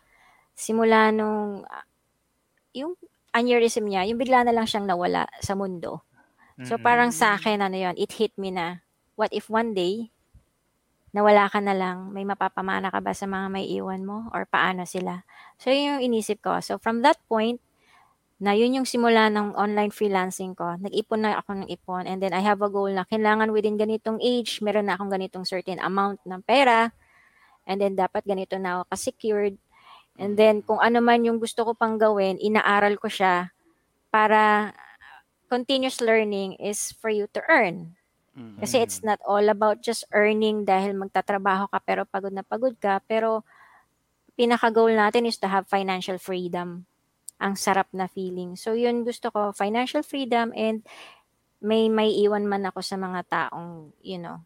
Simula nung ah, yung aneurysm niya, yung bigla na lang siyang nawala sa mundo. So Mm-mm. parang sa akin ano yon, it hit me na what if one day nawala ka na lang, may mapapamana ka ba sa mga may iwan mo or paano sila? So yun yung inisip ko. So from that point, na yun yung simula ng online freelancing ko. Nag-ipon na ako ng ipon and then I have a goal na kailangan within ganitong age, meron na akong ganitong certain amount ng pera and then dapat ganito na ako ka-secured. And then kung ano man yung gusto ko pang gawin, inaaral ko siya para continuous learning is for you to earn. Mm. Kasi it's not all about just earning dahil magtatrabaho ka pero pagod na pagod ka. Pero pinaka-goal natin is to have financial freedom. Ang sarap na feeling. So yun gusto ko, financial freedom and may may iwan man ako sa mga taong, you know,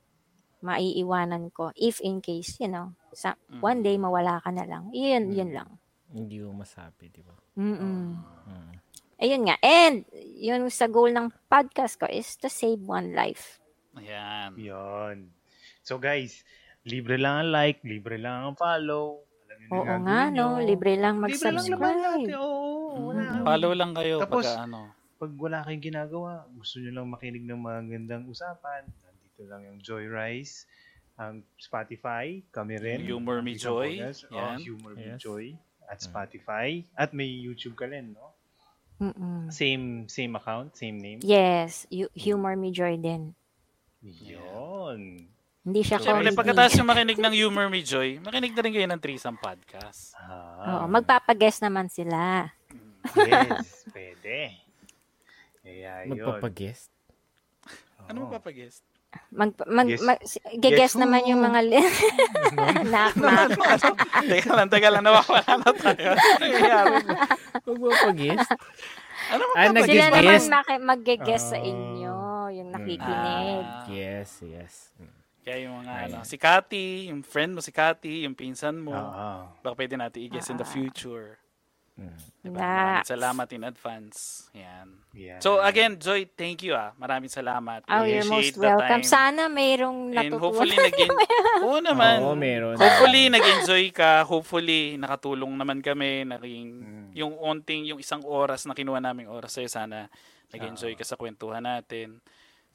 maiiwanan ko if in case, you know, sa, one day mawala ka na lang. Yun, yun lang. Hindi mo masabi, di ba? Mm-mm. Mm. Ayun nga. And yun sa goal ng podcast ko is to save one life. Ayan. Yun. So guys, libre lang ang like, libre lang ang follow. Alam niyo Oo nga, no? Libre lang Libre lang naman natin. mag-subscribe. Oo, wala. Mm. Follow lang kayo Tapos, pag ano. Pag wala kayong ginagawa, gusto niyo lang makinig ng mga gandang usapan, nandito lang yung Joy Rice, ang Spotify, kami rin. Humor Me Joy. Oh, yan. Humor Me Yes. Joy at Spotify. At may YouTube ka rin, no? Mm-mm. Same same account, same name. Yes, hu- humor me Jordan. Yun. Hindi siya Siyempre, comedy. pagkatapos yung makinig ng Humor Me Joy, makinig na rin kayo ng Threesome Podcast. Ah, Oo, magpapag-guest naman sila. yes, [laughs] pwede. Kaya yun. Magpapag-guest. Ano Oo. mo papag-guest? Mag, mag, Guess- mag, guess who? naman yung mga li- [laughs] knock, knock. teka lang, teka lang, nawawala na tayo. Ano nangyayari? Magpapag-guest? Ano mo Ah? Sila naman Nag-guest. maki- mag-guess sa Ah. Inyo, yung nakikinig. Ah. Yes, yes. Mm. Kaya yung mga Ayan. ano, si Cathy, yung friend mo si Cathy, yung pinsan mo, Oo. baka pwede natin i-guess in the Ah. future. Mm. Diba? Na, Maraming salamat in advance. Yan. Yeah. So again, Joy, thank you ah. Maraming salamat. oh, you're Appreciate most the welcome. time. Sana mayroong And hopefully natutunan. naging [laughs] Oo naman. Oo, meron. Hopefully nag-enjoy ka. Hopefully nakatulong naman kami. Naging Mm. yung onting yung isang oras na kinuha naming oras sa'yo sana nag-enjoy Ah. ka sa kwentuhan natin.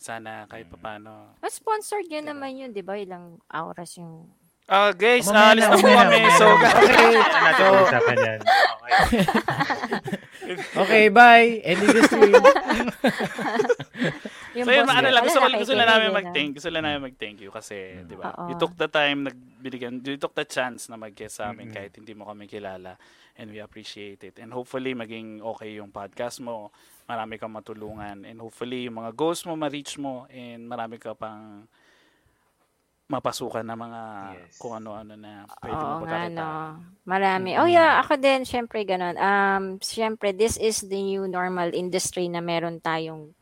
Sana kahit papaano. Mas sponsored yun naman yun, di ba? Ilang oras yung... Ah, guys, Mamaya alis na, po kami. So. Okay, yan. Okay. [laughs] Okay, bye. Ending the stream. [laughs] so yun, ano ko lang, gusto, pala gusto lang namin mag-thank, gusto lang namin mag-thank you kasi, di ba, you took the time, nagbigyan, you took the chance na mag-guest sa amin Mm-mm. kahit hindi mo kami kilala and we appreciate it. And hopefully, maging okay yung podcast mo, marami kang matulungan and hopefully, yung mga goals mo, ma-reach mo and marami ka pang mapasukan ng mga Yes. kung ano-ano na pwede Oo mo nga, pagkakita. no. Marami. Oh yeah, ako din, syempre ganun. Um, syempre, this is the new normal industry na meron tayong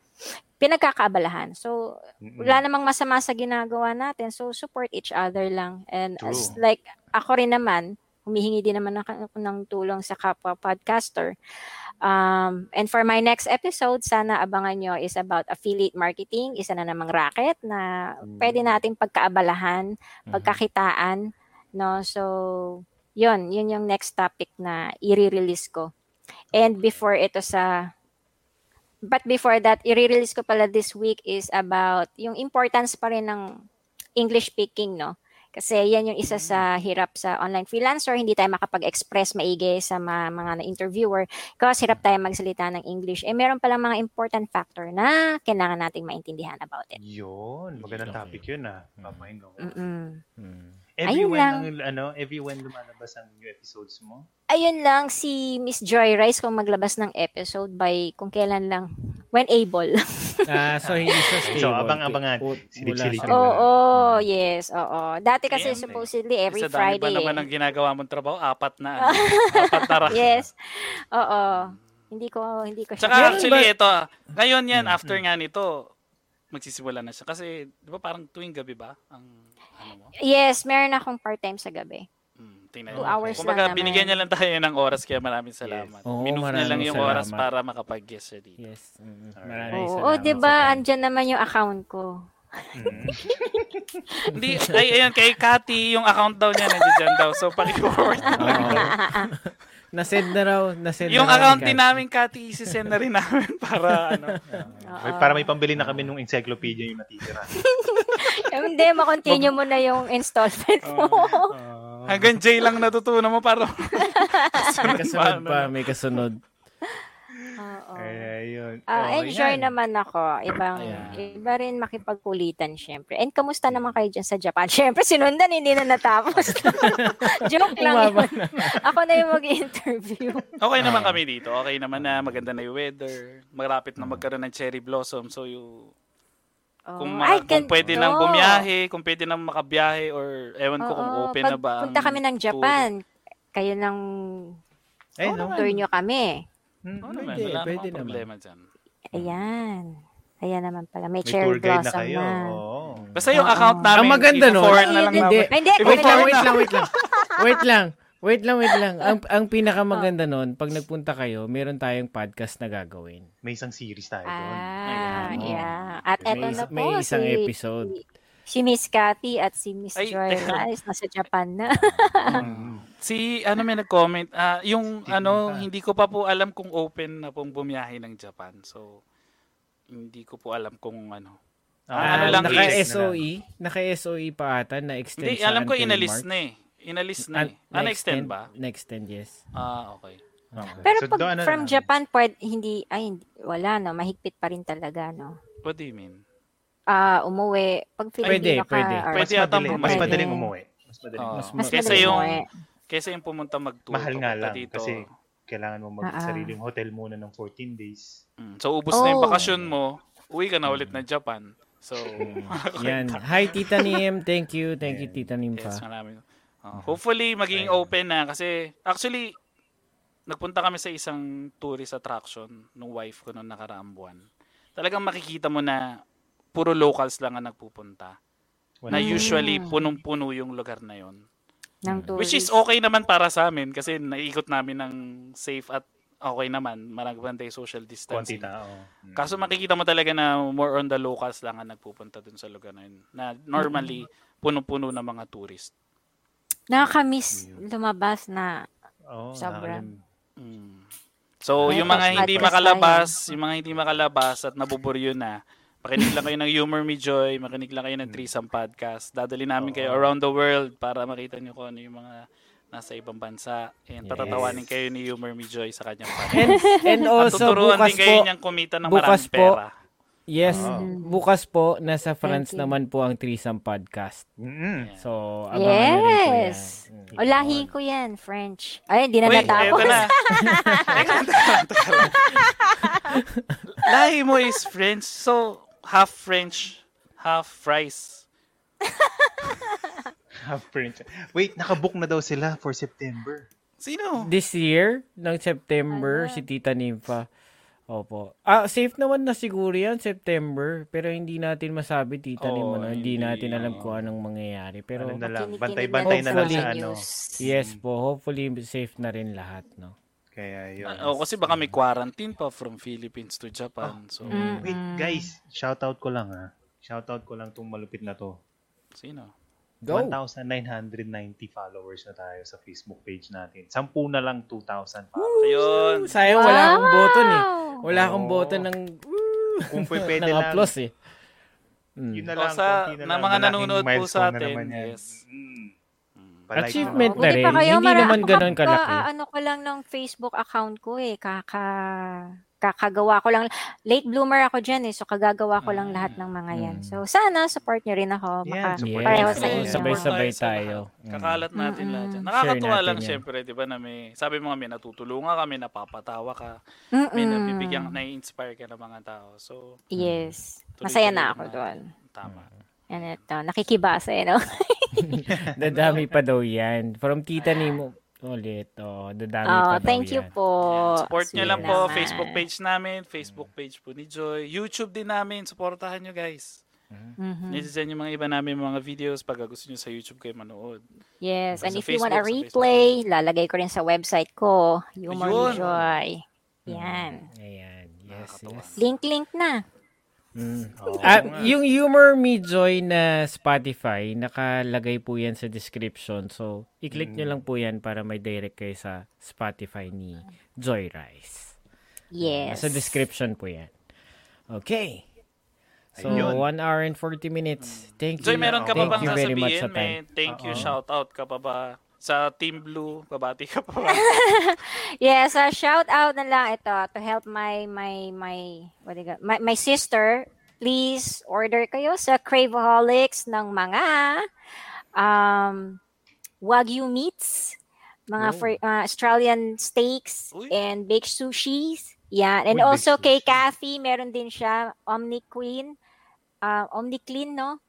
pinagkakaabalahan. So, wala namang masama sa ginagawa natin. So, support each other lang. And True. as like, ako rin naman, humihingi din naman ako ng tulong sa kapwa podcaster. Um, and for my next episode, sana abangan nyo is about affiliate marketing. Isa na namang racket na pwede nating pagkaabalahan, pagkakitaan. No? So, yun. Yun yung next topic na i-release ko. And before ito sa But before that, i-release ko pala this week is about yung importance pa rin ng English speaking, no? Kasi yan yung isa sa hirap sa online freelancer. Hindi tayo makapag-express maigi sa mga, mga na-interviewer kasi hirap tayo magsalita ng English. Eh, meron palang mga important factor na kailangan nating maintindihan about it. Yun, magandang topic yun ah. Papahin ko. Mm-mm. Mm. Every Ayun when, lang. ang, ano, every when lumalabas ang new episodes mo? Ayun lang, si Miss Joy Rice kung maglabas ng episode by kung kailan lang, when able. [laughs] Ah, so hindi siya stable. So, abang-abangan. Pu- Silip-silipin mula mo. sa- Oo, yes, oo. Dati kasi Ayan, eh. supposedly every Sa dami Friday. ba naman eh. ang ginagawa mong trabaho? Apat na. ano? [laughs] Apat na Yes. Oo. Hindi ko hindi ko siya. Tsaka actually, ito, ah, ngayon yan, Mm, after nga nito, magsisimula na siya. Kasi, di ba parang tuwing gabi ba? Ang, ano mo? Yes, meron akong part-time sa gabi. Hmm, tingnan Two hours Kumbaga, lang naman. binigyan niya lang tayo ng oras, kaya maraming salamat. Oo, Minove niya lang yung oras salamat. para makapag-guest siya dito. Yes. Mm. Alright. Maraming Oo, salamat oh, 'di ba? Andyan naman yung account ko. Mm. [laughs] Hindi, ay, ayun, kay Cathy, yung account daw niya, nandiyan daw. So, paki-forward. Oo. [laughs] Na-send na raw. Na-send yung na account din namin, Cathy, isi-send na rin namin [laughs] para, ano. May- Para may pambili na kami nung encyclopedia yung natitira. Eh, Hindi, makontinue mo na yung installment mo. Hanggang J lang natutunan mo para [laughs] May kasunod pa. May kasunod. Oo. Kaya yun. Ah, Oh, enjoy yan. naman ako. Ibang, Ayan. iba rin makipagkulitan, syempre. And kamusta naman kayo dyan sa Japan? [laughs] Syempre, sinundan, hindi na natapos. [laughs] Joke lang yun. Ako na yung mag-interview. Okay naman kami dito. Okay naman na maganda na yung weather. Malapit na magkaroon ng cherry blossom. So, yung, kung, Oh, ma- ay, kung pwede nang bumiyahe, kung pwede nang makabiyahe, or ewan ko kung open pag na ba. ang punta kami ng tour. Japan, kayo nang Eh, no? tour nyo kami. Hmm. Oo naman, Pwede, wala pwede namang naman. problema dyan. Ayan. Ayan naman pala. May, May cherry tour guide na blossom kayo. na. Oo. Basta yung Oo. account namin, Ang maganda nun. i-forward na lang Hindi. Hindi. Wait lang, wait lang, [laughs] wait lang. Wait lang. Wait lang, wait lang. Ang, ang pinakamaganda nun, pag nagpunta kayo, meron tayong podcast na gagawin. May isang series tayo doon. Ah, Ayan. yeah. At eto May, na po, may isang si, episode. si Miss Cathy at si Miss Ay, Joy. Rice nasa Japan na. Mm. Si, ano may nag-comment, ah, yung, Steve ano, Mata. hindi ko pa po alam kung open na pong bumiyahe ng Japan. So, hindi ko po alam kung ano. Ah, ano lang naka is- SOE, naka SOE pa ata na extend Hindi, alam ko inalis March. na eh. Inalis na Ah, eh. Ah, na-extend ba? Na-extend, yes. Ah, okay. Okay. Pero So, pag doon, ano from na- Japan, pwede, hindi, ay, hindi, wala no, mahigpit pa rin talaga, no. What do you mean? Ah, umuwi. Pag Filipino ka, pwede. or- Pwede yata madaling, mas madaling umuwi. Mas madaling umuwi. Mas Kesa madaling yung- umuwi. Kesa yung pumunta mag-tour. Mahal nga lang dito. kasi kailangan mo Ah, ah. mag-sariling hotel muna ng 14 days. Mm, So, ubos na yung Oh. bakasyon mo, uwi ka na ulit na Japan. So, [laughs] Yan. Hi, Tita Nim. Thank you. Thank you, Tita Nim yes, pa. Uh, hopefully, maging open na. Kasi, actually, nagpunta kami sa isang tourist attraction nung wife ko noong nakaraang buwan. Talagang makikita mo na puro locals lang ang nagpupunta. Na Wala. usually, punong-puno yung lugar na yon. ng Which is okay naman para sa amin kasi naiikot namin ng safe at okay naman. Maragpan tayo social distancing. tao. Mm. Kaso makikita mo talaga na more on the locals lang ang nagpupunta dun sa lugar na yun. Na normally, puno-puno ng mga tourist. Nakakamiss lumabas na. Oo, Sobra. Mm. So, Ay, yung mga hindi tayo. makalabas, yung mga hindi makalabas at nabuburyo na, makinig lang kayo ng Humor Me Joy, makinig lang kayo ng Threesome Podcast. Dadali namin kayo Oo. around the world para makita nyo kung ano yung mga nasa ibang bansa. And Yes. patatawanin kayo ni Humor Me Joy sa kanyang [laughs] podcast. And, and At also, tuturuan bukas din kayo po, niyang kumita ng bukas maraming po, pera. Yes, Oo. bukas po, nasa France naman po ang Threesome Podcast. Mm-mm. So, abangan na rin po yan. Yes. O, lahi ko yan, French. Ay, hindi na Uy, natapos. eto na. [laughs] [laughs] Lahi mo is French, so half French, half fries. [laughs] Half print. Wait, nakabook na daw sila for September. Sino? This year, ng September, Ala. si Tita Nympha. Opo. Ah, safe naman na siguro yan, September. Pero hindi natin masabi, Tita Oo, Nympha. no? Hindi hindi, natin alam kung anong mangyayari. Pero, Ano na lang, bantay-bantay na lang Hopefully. sa ano. yes po, hopefully safe na rin lahat, no? Kaya yun. Ah, oh, kasi baka may quarantine pa from Philippines to Japan. So, Mm. Wait, guys, shoutout ko lang ha. Shoutout ko lang tong malupit na to. sino? Go! 1,990 followers na tayo sa Facebook page natin. Sampu na lang 2,000 followers. Ayun. Sayang wala akong boton eh. Wala akong Oo. boton ng, Kung pwede [laughs] pwede ng lang. applause eh. Mm. Yun na O lang, sa- konti na na lang. mga nanonood po sa na atin, yan. yes. Mm. Palike Achievement na rin. Hindi naman ganun kaka- kalaki. ano ko lang ng Facebook account ko eh. Kaka, kakagawa ko lang. Late bloomer ako dyan eh. So, kagagawa ko lang lahat ng mga yan. Mm. So, sana support nyo rin ako. Baka, support pareho sa inyo. Sabay-sabay tayo. Mm. Kakalat natin Mm-mm. lahat yan. Share Nakakatuwa lang yan. syempre, di ba, na may, sabi mo nga, may natutulungan ka, may napapatawa ka, Mm-mm. may nabibigyan, nai-inspire ka ng mga tao. So, Yes. Masaya na ako na. doon. Tama. Yan ito. Nakikibasa eh, no? [laughs] Dadami pa daw yan. From Tita Nemo ulit. Oh, dadami Oh, pa daw thank you yan. po. Yan. Support nyo lang po, naman. Facebook page namin, Facebook page po ni Joy, YouTube din namin, supportahan nyo guys. Mhm. Nandyan yung mga iba namin mga videos pag gusto nyo sa YouTube kayo manood. Yes, and if you want a Facebook, replay, lalagay ko rin sa website ko, Humor Ayun. ni Joy. Yan. Ayan. Yes, yes. Link-link na. Mm. Ah, nga. yung Humor Me Joy na Spotify, nakalagay po yan sa description. So, i-click nyo lang po yan para may direct kayo sa Spotify ni Joy Rice. Yes. Sa description po yan. Okay. So, Ayun. 1 hour and 40 minutes. Thank you. Joy, meron ka pa Thank bang you very much sasabihin? sa May time. thank you, shout out ka pa ba? Sa Team Blue, babati ka pa? [laughs] Yes, a shout out na lang ito to help my my my what do you got? My, my sister. Please order kayo sa Craveaholics ng mga um wagyu meats, mga Oh. fr- uh, Australian steaks Uy. and baked sushis. Yeah, and Uy, also kay. Kathy, meron din siya Omni Queen, uh, Omni Clean, no?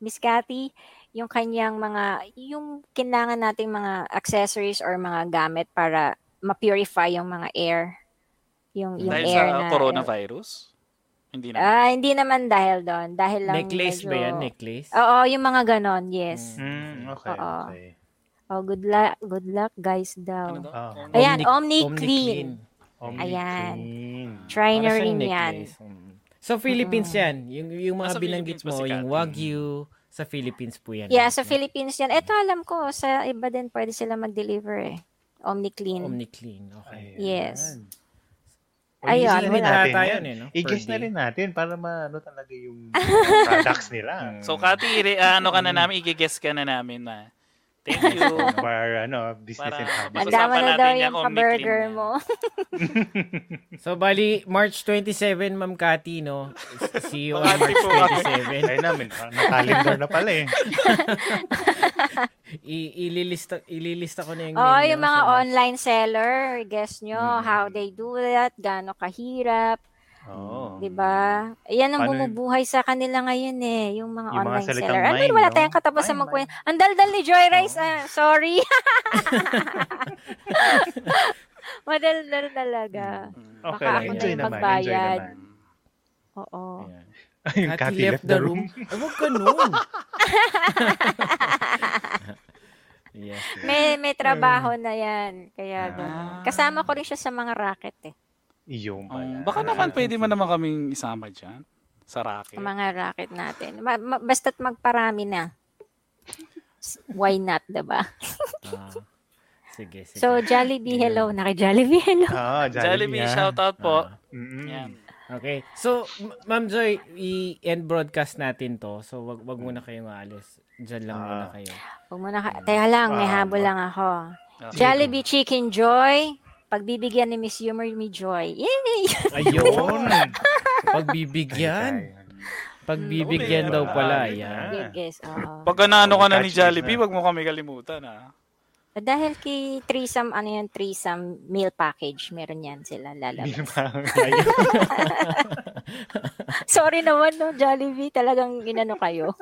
Miss Kathy, yung kanyang mga, yung kailangan nating mga accessories or mga gamit para ma-purify yung mga air. Yung, yung Dahil air sa na... coronavirus? Hindi na. Ah, hindi naman dahil doon. Dahil lang Necklace ba medyo- yan? Necklace? Oo, yung mga ganon, yes. Mm, okay, Oo. okay. Oh, good luck, good luck guys daw. ano daw? Omni- Ayan, Omni- Omni, Clean. Omni Ayan. Clean. Try na rin yan. necklace. Mm. So, Philippines yan. Yung, yung mga Ah, binanggit ba mo, yung? Wagyu, sa Philippines po yan. Yeah, sa Philippines yan. Ito alam ko, sa iba din pwede sila mag-deliver eh. Omni Clean. Omni Clean. Okay. Ayan. Yes. Ayun, rin wala natin tayo yan. eh, no? I-guess na rin natin para maano talaga yung [laughs] products nila. So, Kati, ire- ano ka na namin, i-guess ka na namin na. Thank [laughs] you. para ano, business Para- and hobbies. Ang Pag-usapan dama na daw yung ka-burger mo. [laughs] So, bali, March 27, Ma'am Cathy, no? See you on March po kami. 27. Ayun namin, na-calendar na pala eh. [laughs] I- ililista, ililista ko na yung Oh, menu yung mga March. online seller, guess nyo, Mm. how they do that, gaano kahirap, Oo. 'di ba? Yan ang Paano bumubuhay sa kanila ngayon eh, yung mga Yung mga online salitang seller. Ano wala no? tayong katapusan Mime, magkwento. Ang daldal ni Joy Rice, ah, sorry. [laughs] [laughs] Madaldal talaga. Okay Baka ako enjoy na naman, enjoy magbayad. naman. Oo. Ayan. [laughs] Yung Cathy left the room. Ay, huwag ganun. yes. yes. May may trabaho na 'yan. Kaya Ah. ganun. Kasama ko rin siya sa mga racket eh. Yung pala. Um, baka naman pwede mo naman kaming isama dyan. Sa racket. Sa mga racket natin. Ma- ma- basta't magparami na. Why not, 'di ba? Ah, sige, sige. So Jollibee hello, naki Jollibee hello. [laughs] Ah, Jollibee, ah. shoutout po. Mm-mm. Yan. Okay. So, M- Ma'am Joy, i-end broadcast natin to. So, wag wag muna kayong aalis. Diyan lang Ah. muna kayo. Huwag mo na ka- Teka lang, may Ah, habol lang ako. Okay. Jollibee Chicken Joy, pagbibigyan ni Miss Humor me Joy. Yay! [laughs] Ayun. [laughs] Pagbibigyan. Pagbibigyan daw pala. Ah, Yan. Good guess. Oo. Pag ano ka na ni Jollibee, na. wag mo kami kalimutan ha. Dahil kay threesome, ano yan, threesome meal package, meron yan sila lalabas. [laughs] Sorry naman, no, Jollibee, talagang inano kayo.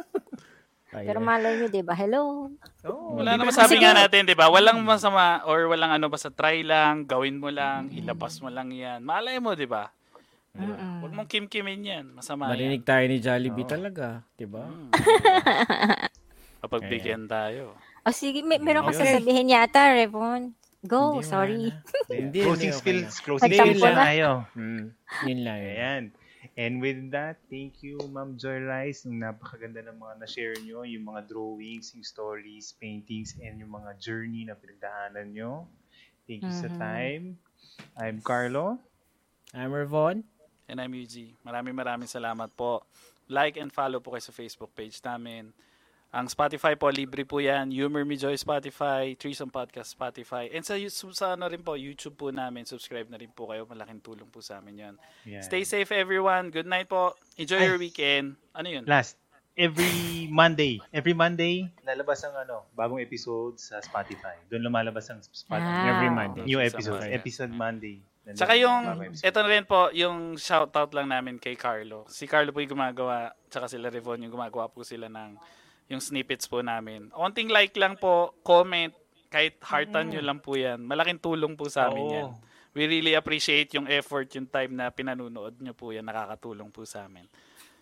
Pero Ayan. malay nyo, di ba? Hello. Oh, Wala naman sabi Sige. nga natin, 'di ba? Walang masama or walang ano basta try lang, gawin mo lang, ilabas mo lang 'yan. Malay mo, 'di ba? Mm-mm. Huwag mong kimkimin 'yan. Masama Marinig 'yan. tayo ni Jollibee Oo. talaga, 'di ba? Mm. [laughs] Kapag bigyan tayo. O sige, may, meron ka Okay. sasabihin yata, Revon. Go, Hindi, sorry. Hindi, closing okay skills, closing skills na. tayo. Mm, yun lang. Ayan. And with that, thank you, Ma'am Joy Rice. Yung napakaganda ng mga na-share nyo, yung mga drawings, yung stories, paintings, and yung mga journey na pinagdaanan nyo. Thank you sa Mhm. time. I'm Carlo. I'm Ravon. And I'm UG. Maraming maraming salamat po. Like and follow po kayo sa Facebook page namin. Ang Spotify po, libre po yan. Humor Me Joy Spotify, Threesome Podcast Spotify. And sa, sa, ano rin po, YouTube po namin, subscribe na rin po kayo. Malaking tulong po sa amin yan. Yan. Stay safe everyone. Good night po. Enjoy Ay. your weekend. Ano yun? Last, every Monday, every Monday, lalabas ang ano, bagong episode sa Spotify. Doon lumalabas ang Spotify. Ah. Every Monday. New episode. Monday. Episode Monday. Tsaka yung, ito na rin po, yung shoutout lang namin kay Carlo. Si Carlo po yung gumagawa, tsaka sila Revon yung gumagawa po sila ng yung snippets po namin. Onting like lang po, comment, kahit heartan nyo lang po yan. Malaking tulong po sa amin Oo. yan. We really appreciate yung effort, yung time na pinanunood nyo po yan. Nakakatulong po sa amin.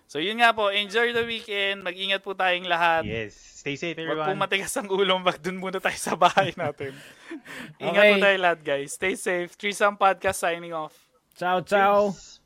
So yun nga po, enjoy the weekend. Mag-ingat po tayong lahat. Yes. Stay safe, Huwag po everyone. matigas ang ulo, mag dun muna tayo sa bahay [laughs] natin. Ingat Okay. po tayo lahat guys. Stay safe. Threesome Podcast signing off. Ciao, ciao. Peace.